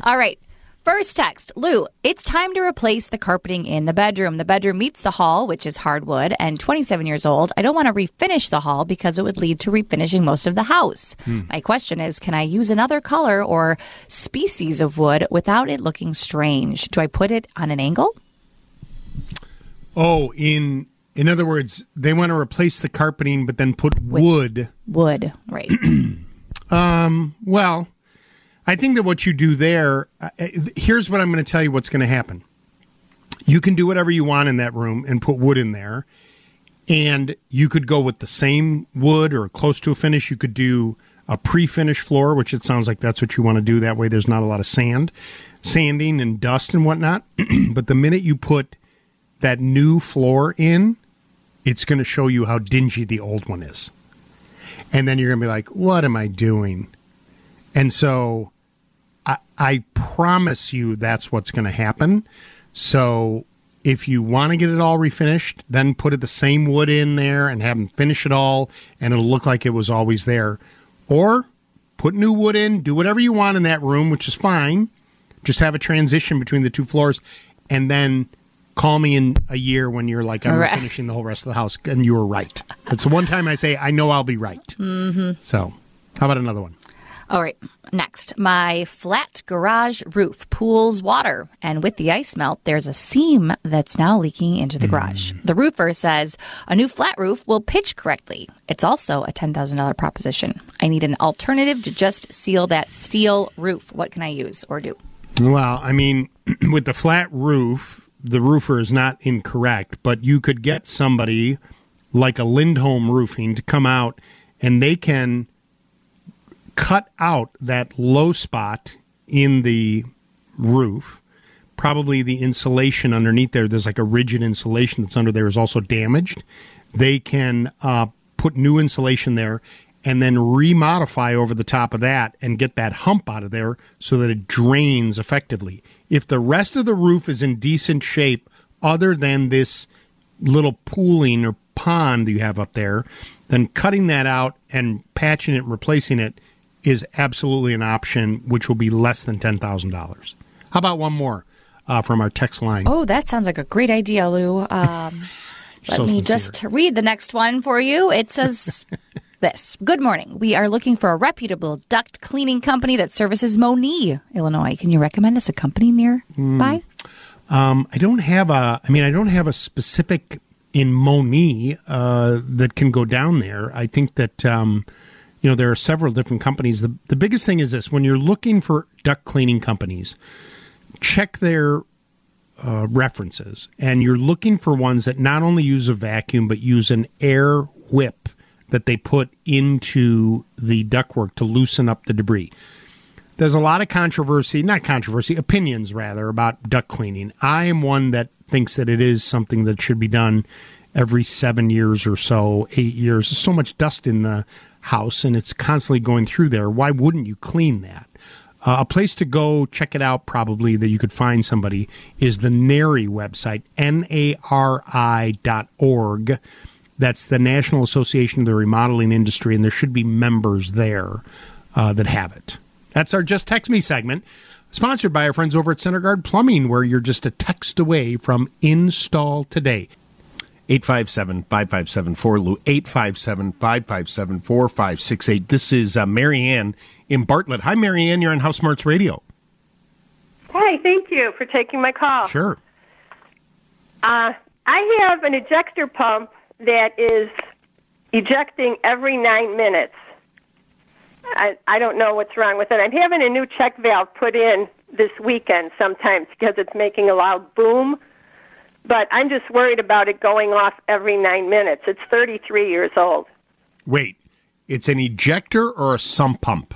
All right. First text, Lou, it's time to replace the carpeting in the bedroom. The bedroom meets the hall, which is hardwood and 27 years old. I don't want to refinish the hall because it would lead to refinishing most of the house. Hmm. My question is, can I use another color or species of wood without it looking strange? Do I put it on an angle? oh, in in other words, they want to replace the carpeting, but then put wood. Wood, right. Um, well, I think that what you do there, uh, uh, here's what I'm going to tell you what's going to happen. You can do whatever you want in that room and put wood in there. And you could go with the same wood or close to a finish. You could do a pre finished floor, which it sounds like that's what you want to do. That way there's not a lot of sand, sanding and dust and whatnot. but the minute you put that new floor in, it's going to show you how dingy the old one is. And then you're going to be like, what am I doing? And so I, I promise you that's what's going to happen. So if you want to get it all refinished, then put it the same wood in there and have them finish it all, and it'll look like it was always there. Or put new wood in, do whatever you want in that room, which is fine. Just have a transition between the two floors, and then call me in a year when you're like, I'm Right. finishing the whole rest of the house, and you were right. It's the one time I say, I know I'll be right. Mm-hmm. So, how about another one? All right, next. My flat garage roof pools water, and with the ice melt, there's a seam that's now leaking into the garage. Hmm. The roofer says a new flat roof will pitch correctly. It's also a $10,000 proposition. I need an alternative to just seal that steel roof. What can I use or do? Well, I mean, with the flat roof, the roofer is not incorrect, but you could get somebody like a Lindholm Roofing to come out and they can cut out that low spot in the roof. Probably the insulation underneath there, there's like a rigid insulation that's under there is also damaged. They can uh, put new insulation there and then remodify over the top of that and get that hump out of there so that it drains effectively. If the rest of the roof is in decent shape, other than this little pooling or pond you have up there, then cutting that out and patching it, and replacing it is absolutely an option, which will be less than ten thousand dollars. How about one more uh, from our text line? Oh, that sounds like a great idea, Lou. Um, let So me sincere. just read the next one for you. It says this Good morning. We are looking for a reputable duct cleaning company that services Monee, Illinois. Can you recommend us a company nearby? Um, I don't have a. I mean, I don't have a specific in Monee uh, that can go down there. I think that um, you know there are several different companies. The the biggest thing is this: when you're looking for duct cleaning companies, check their uh, references, and you're looking for ones that not only use a vacuum but use an air whip that they put into the ductwork to loosen up the debris there's a lot of controversy, not controversy, opinions rather, about duct cleaning. I am one that thinks that it is something that should be done every seven years or so, eight years. There's so much dust in the house and it's constantly going through there. Why wouldn't you clean that? Uh, a place to go check it out, probably that you could find somebody, is the NARI website, N A R I dot org. That's the National Association of the Remodeling Industry, and there should be members there uh, that have it. That's our Just Text Me segment, sponsored by our friends over at Center Guard Plumbing, where you're just a text away from install today. 857 557 4Lou, 857 557 4568. This is uh, Marianne in Bartlett. Hi, Marianne. You're on House Smarts Radio. Hi, thank you for taking my call. Sure. Uh, I have an ejector pump that is ejecting every nine minutes. I, I don't know what's wrong with it. I'm having a new check valve put in this weekend sometimes because it's making a loud boom. But I'm just worried about it going off every nine minutes. It's 33 years old. Wait, it's an ejector or a sump pump?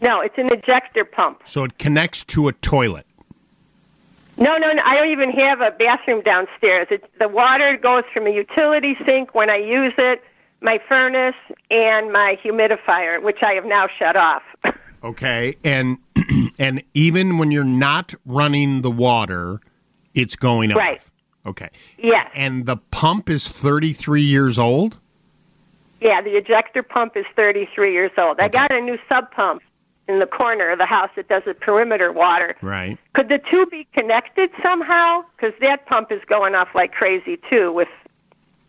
No, it's an ejector pump. So it connects to a toilet. No, no, no. I don't even have a bathroom downstairs. It, the water goes from a utility sink when I use it, my furnace, and my humidifier, which I have now shut off. Okay, and and even when you're not running the water, it's going off. Right. Okay. Yeah. And the pump is 33 years old. Yeah, the ejector pump is 33 years old. I got a new sub pump in the corner of the house that does the perimeter water. Right. Could the two be connected somehow? Because that pump is going off like crazy too with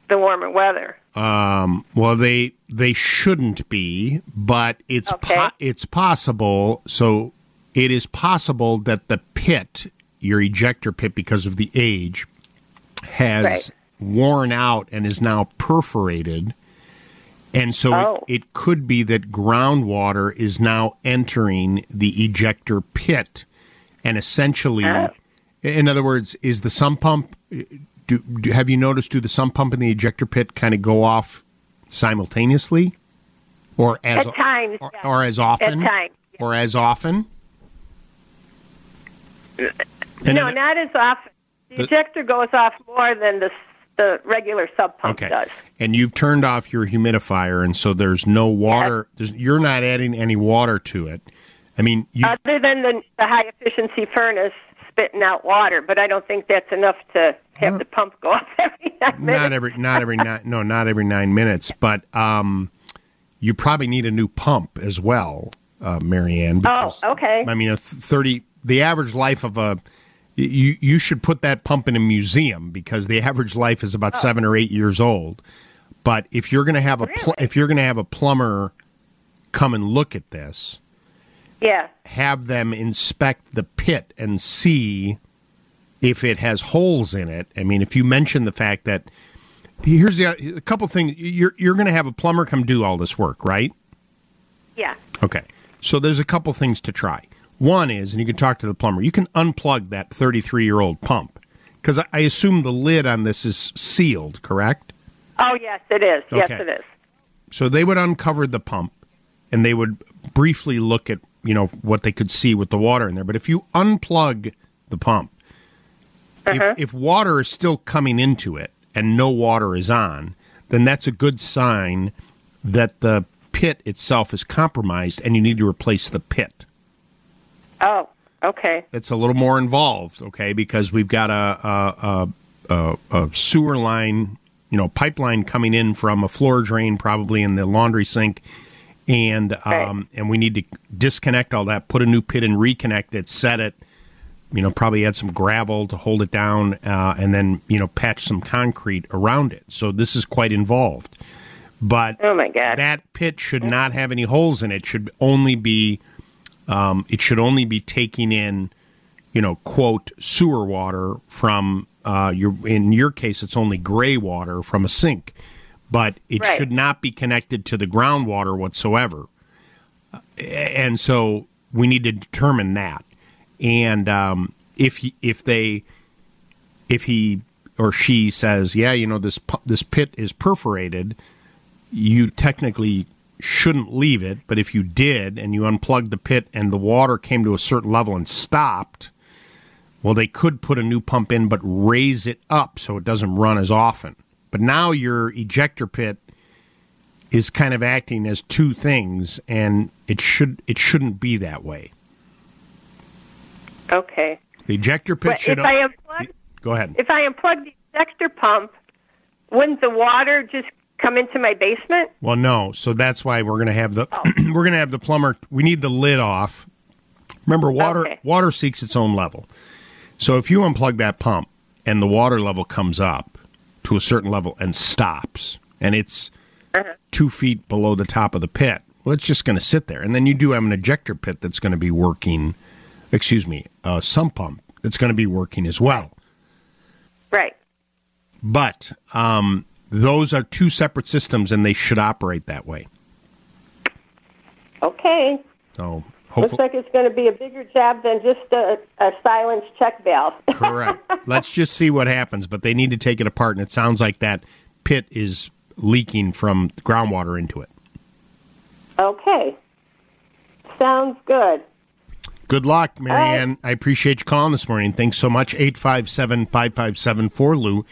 the warmer weather. Um, well, they they shouldn't be, but it's Okay. po- it's possible. So it is possible that the pit, your ejector pit, because of the age, has Right. worn out and is now perforated, and so Oh. it, it could be that groundwater is now entering the ejector pit, and essentially, Oh. in other words, is the sump pump. Do, do have you noticed? Do the sump pump and the ejector pit kind of go off simultaneously, or as At times, or, yes. or as often, At times. or as often? No, not as often. The, ejector goes off more than the the regular sub pump Okay. does. And you've turned off your humidifier, and so there's no water. There's, you're not adding any water to it. I mean, you, Other than the, the high efficiency furnace spitting out water, but I don't think that's enough to have the pump go off every nine minutes. not every not every nine no not every nine minutes, but um, you probably need a new pump as well, uh, Marianne. Oh, okay. I mean, a thirty. The average life of a you you should put that pump in a museum because the average life is Oh. about seven or eight years old. But if you're going to have a pl- if you're going to have a plumber come and look at this, Yeah. have them inspect the pit and see if it has holes in it. I mean, if you mention the fact that here's the a couple things you're you're going to have a plumber come do all this work, right? Yeah. Okay. So there's a couple things to try. One is, and you can talk to the plumber. You can unplug that 33 year old pump because I, assume the lid on this is sealed, correct? Oh, yes, it is. Yes, it is. So they would uncover the pump and they would briefly look at, you know, what they could see with the water in there. But if you unplug the pump, Uh-huh. if, if water is still coming into it and no water is on, then that's a good sign that the pit itself is compromised and you need to replace the pit. Oh, okay. It's a little more involved, okay, because we've got a, a, a, a, a sewer line, you know, pipeline coming in from a floor drain, probably in the laundry sink, and um, and we need to disconnect all that, put a new pit and reconnect it, set it. You know, probably add some gravel to hold it down, uh, and then you know patch some concrete around it. So this is quite involved. But oh my god, that pit should not have any holes in it. Should only be um, it should only be taking in, you know, quote sewer water from uh, your. In your case, it's only gray water from a sink, but it Right. should not be connected to the groundwater whatsoever. And so we need to determine that. And um, if he- if they if he or she says, yeah, you know, this this pit is perforated, you technically shouldn't leave it. But if you did and you unplugged the pit and the water came to a certain level and stopped, well, they could put a new pump in, but raise it up so it doesn't run as often. But now your ejector pit is kind of acting as two things, and it should it shouldn't be that way. Okay. The ejector pit But should. if I unplug, go ahead. if I unplug the ejector pump, wouldn't the water just come into my basement? Well, no. So that's why we're going to have the we're going to have the plumber. We need the lid off. Remember, water Okay. water seeks its own level. So if you unplug that pump and the water level comes up to a certain level and stops, and it's two feet below the top of the pit, well, it's just going to sit there. And then you do have an ejector pit that's going to be working. Excuse me, a sump pump that's going to be working as well. Right. But um, those are two separate systems, and they should operate that way. Okay. So Looks like it's going to be a bigger job than just a, a silence check valve. correct. Let's just see what happens. But they need to take it apart, and it sounds like that pit is leaking from groundwater into it. okay. Sounds good. Good luck, Marianne. I appreciate you calling this morning. Thanks so much. 857 557 Lou.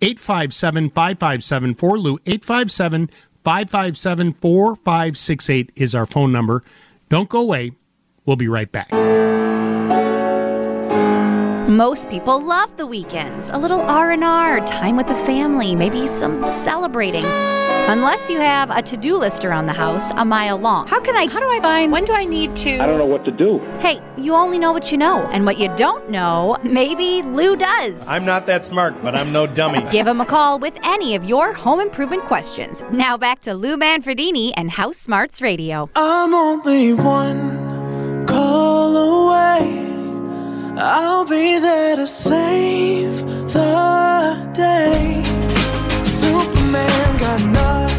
857 557 Lou. 857 557 4568 is our phone number. Don't go away. We'll be right back. Most people love the weekends. A little R&R, time with the family, maybe some celebrating. Unless you have a to-do list around the house a mile long. How can I How do I find when do I need to I don't know what to do. Hey, you only know what you know, and what you don't know, maybe Lou does. I'm not that smart, but I'm no dummy. Give him a call with any of your home improvement questions. Now back to Lou Manfredini and House Smarts Radio. I'm only one I'll be there to save the day. Superman got nothing.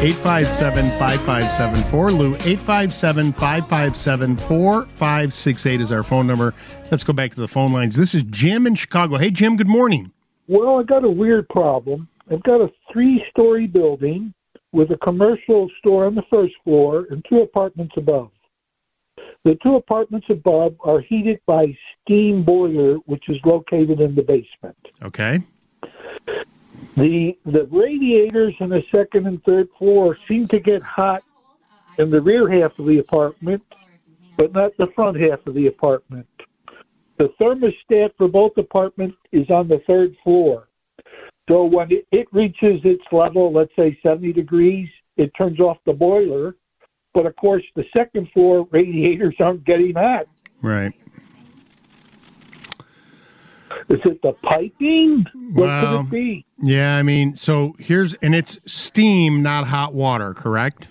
857 5574 Lou. 857 557 4568 is our phone number. Let's go back to the phone lines. This is Jim in Chicago. Hey, Jim, good morning. Well, I got a weird problem. I've got a three story building with a commercial store on the first floor and two apartments above. The two apartments above are heated by steam boiler, which is located in the basement. Okay. The the radiators in the second and third floor seem to get hot in the rear half of the apartment, but not the front half of the apartment. The thermostat for both apartments is on the third floor. So when it, it reaches its level, let's say 70 degrees, it turns off the boiler. But of course, the second floor radiators aren't getting hot. Right. Is it the piping? What Well, could it be? Yeah, I mean, so here's, and it's steam, not hot water, correct?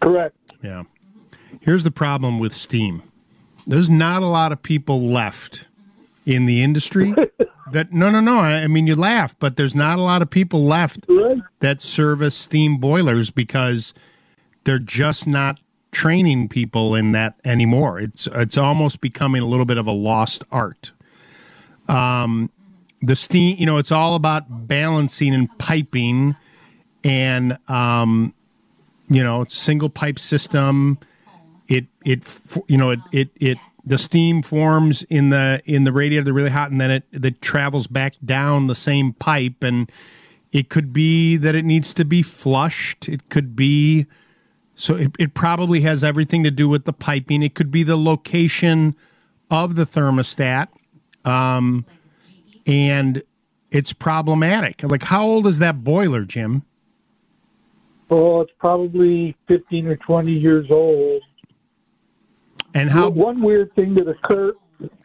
Correct. Yeah. Here's the problem with steam there's not a lot of people left in the industry that, no, no, no. I, I mean, you laugh, but there's not a lot of people left that service steam boilers because they're just not training people in that anymore. It's, it's almost becoming a little bit of a lost art. Um, the steam, you know, it's all about balancing and piping and, um, you know, single pipe system. It, it, you know, it, it, it, the steam forms in the, in the radiator, really hot and then it, it travels back down the same pipe. And it could be that it needs to be flushed. It could be, so it, it probably has everything to do with the piping. It could be the location of the thermostat. Um, and it's problematic. Like, how old is that boiler, Jim? Oh, it's probably 15 or 20 years old. And how? One weird thing that occurs.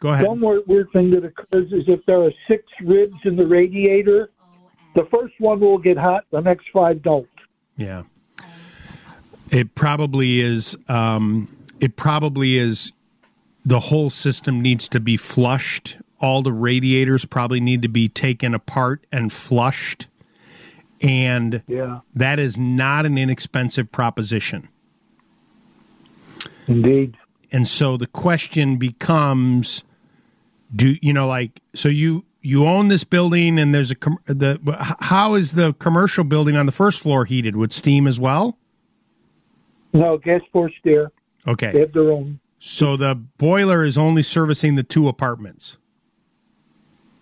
Go ahead. One more weird thing that occurs is if there are six ribs in the radiator, the first one will get hot, the next five don't. Yeah. It probably is. Um, it probably is. The whole system needs to be flushed. All the radiators probably need to be taken apart and flushed. And Yeah. that is not an inexpensive proposition. Indeed. And so the question becomes do you know like so you you own this building and there's a com- the how is the commercial building on the first floor heated with steam as well? No, gas forced air. Okay. They have their own. So the boiler is only servicing the two apartments.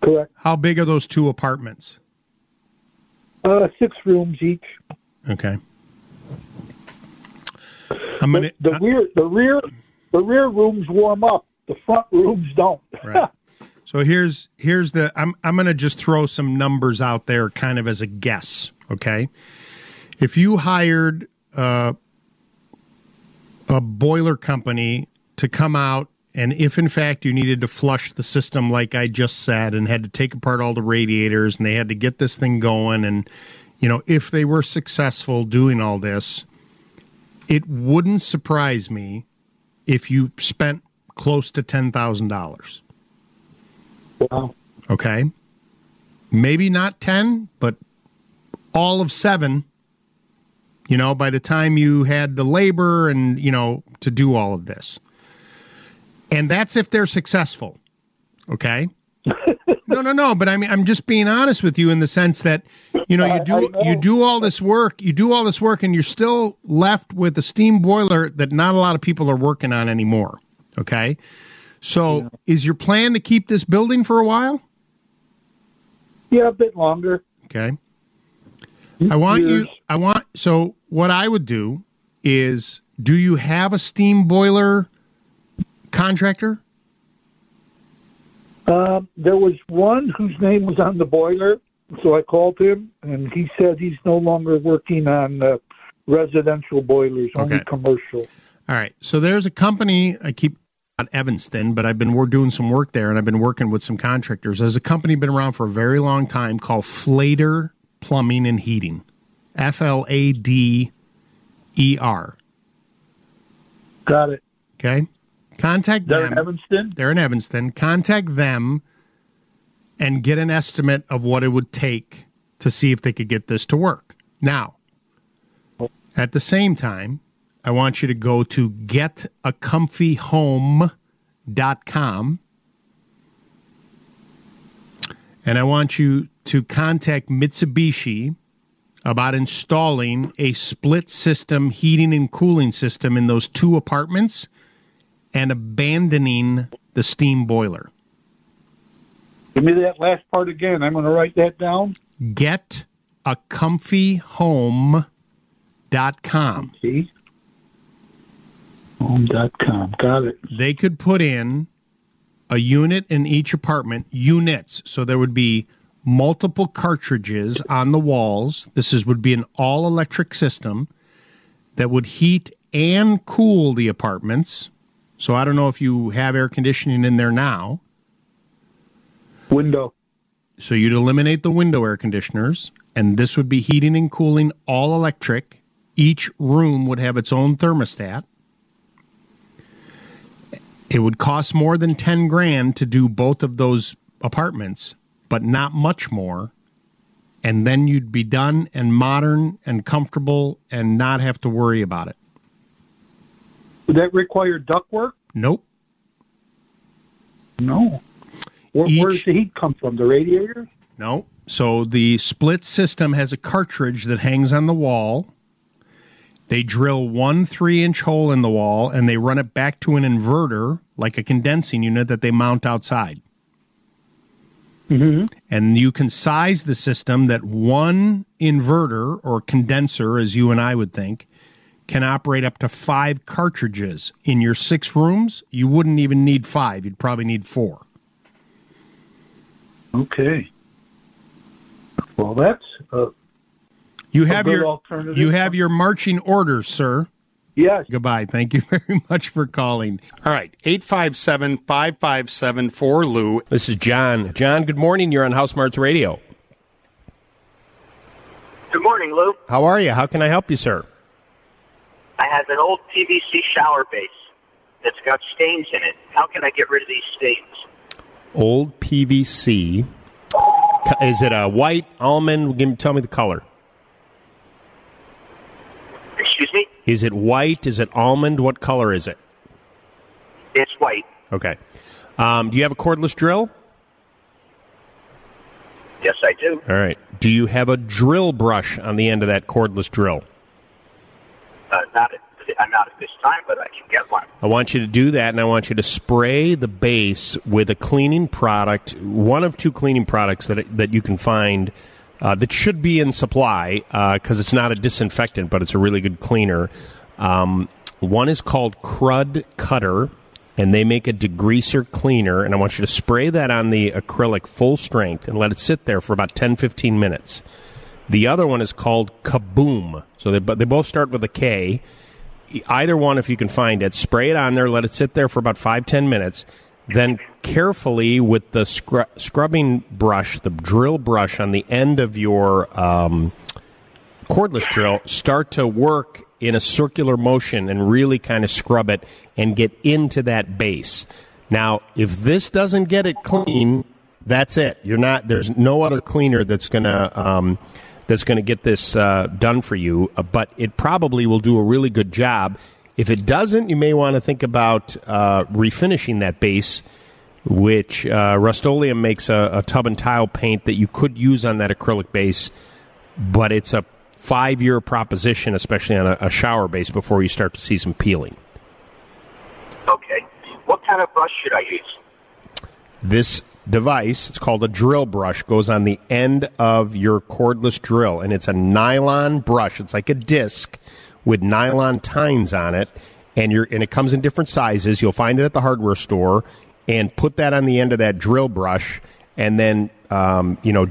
Correct. How big are those two apartments? Uh, six rooms each. Okay. I'm gonna the, the rear, the rear, the rear rooms warm up. The front rooms don't. Right. So here's here's the I'm I'm going to just throw some numbers out there kind of as a guess, okay? If you hired uh, a boiler company to come out and if in fact you needed to flush the system like I just said and had to take apart all the radiators and they had to get this thing going and you know if they were successful doing all this it wouldn't surprise me if you spent close to $10,000. Wow. Okay. Maybe not 10, but all of 7. You know, by the time you had the labor and, you know, to do all of this. And that's if they're successful. Okay? no, no, no, but I mean I'm just being honest with you in the sense that you know you do you do all this work, you do all this work and you're still left with a steam boiler that not a lot of people are working on anymore. Okay? So, is your plan to keep this building for a while? Yeah, a bit longer. Okay. I want you I want so what I would do is do you have a steam boiler contractor? Um, there was one whose name was on the boiler, so I called him, and he said he's no longer working on uh, residential boilers, only Okay. commercial. All right. So there's a company I keep at Evanston, but I've been we're doing some work there, and I've been working with some contractors. There's a company been around for a very long time called Flader Plumbing and Heating, F L A D E R. Got it. Okay. Contact They're them. in Evanston. They're in Evanston. Contact them and get an estimate of what it would take to see if they could get this to work. Now, at the same time, I want you to go to getacomfyhome.com and I want you to contact Mitsubishi about installing a split system heating and cooling system in those two apartments and abandoning the steam boiler. Give me that last part again. I'm going to write that down. Get a comfyhome.com. See? Home.com. Got it. They could put in a unit in each apartment, units. So there would be multiple cartridges on the walls. This is would be an all electric system that would heat and cool the apartments. So I don't know if you have air conditioning in there now. Window. So you'd eliminate the window air conditioners, and this would be heating and cooling all electric. Each room would have its own thermostat. It would cost more than 10 grand to do both of those apartments, but not much more. And then you'd be done and modern and comfortable and not have to worry about it. Would that require ductwork? Nope. No. Where, where does the heat come from? The radiator? No. So the split system has a cartridge that hangs on the wall. They drill one three inch hole in the wall and they run it back to an inverter, like a condensing unit that they mount outside. Mm-hmm. And you can size the system that one inverter or condenser, as you and I would think, can operate up to five cartridges. In your six rooms, you wouldn't even need five, you'd probably need four. Okay. Well, that's uh, You a have your alternative. you have your marching orders, sir. Yes. Goodbye. Thank you very much for calling. All right, 857-557 Lou. This is John. John, good morning. You're on HouseSmarts Radio. Good morning, Lou. How are you? How can I help you, sir? I have an old PVC shower base that's got stains in it. How can I get rid of these stains? Old PVC. Is it a white almond? Give me, tell me the color. Excuse me? Is it white? Is it almond? What color is it? It's white. Okay. Um, do you have a cordless drill? Yes, I do. All right. Do you have a drill brush on the end of that cordless drill? Uh, not at, I'm not at this time, but I can get one. I want you to do that, and I want you to spray the base with a cleaning product, one of two cleaning products that that you can find uh, that should be in supply because it's not a disinfectant, but it's a really good cleaner. Um, one is called Krud Kutter, and they make a degreaser cleaner, and I want you to spray that on the acrylic full strength and let it sit there for about 10 15 minutes. The other one is called Kaboom. So they, they both start with a K. Either one, if you can find it, spray it on there, let it sit there for about five, ten minutes. Then carefully with the scrub- scrubbing brush, the drill brush on the end of your um, cordless drill, start to work in a circular motion and really kind of scrub it and get into that base. Now, if this doesn't get it clean, that's it. You're not. There's no other cleaner that's gonna um, that's gonna get this uh, done for you. Uh, but it probably will do a really good job. If it doesn't, you may want to think about uh, refinishing that base, which uh, Rust-Oleum makes a, a tub and tile paint that you could use on that acrylic base, but it's a five-year proposition, especially on a, a shower base, before you start to see some peeling. Okay. What kind of brush should I use? This device, it's called a drill brush, goes on the end of your cordless drill, and it's a nylon brush. It's like a disc with nylon tines on it, and you're and it comes in different sizes. You'll find it at the hardware store, and put that on the end of that drill brush, and then um, you know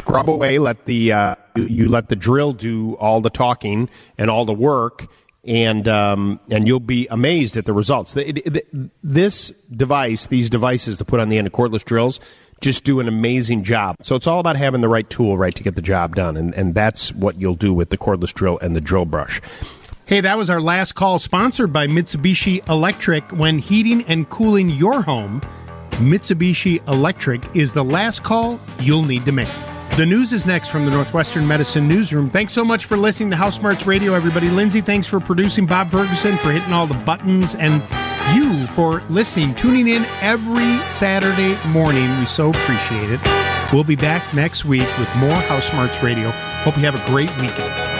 scrub away. Let the uh, you, let the drill do all the talking and all the work, and um, and you'll be amazed at the results. The- it- this device, these devices to put on the end of cordless drills, just do an amazing job. So it's all about having the right tool, right, to get the job done, and and that's what you'll do with the cordless drill and the drill brush. Hey, that was our last call, sponsored by Mitsubishi Electric. When heating and cooling your home, Mitsubishi Electric is the last call you'll need to make. The news is next from the Northwestern Medicine Newsroom. Thanks so much for listening to HouseSmarts Radio, everybody. Lindsay, thanks for producing. Bob Ferguson for hitting all the buttons, and you for listening, tuning in every Saturday morning. We so appreciate it. We'll be back next week with more HouseSmarts Radio. Hope you have a great weekend.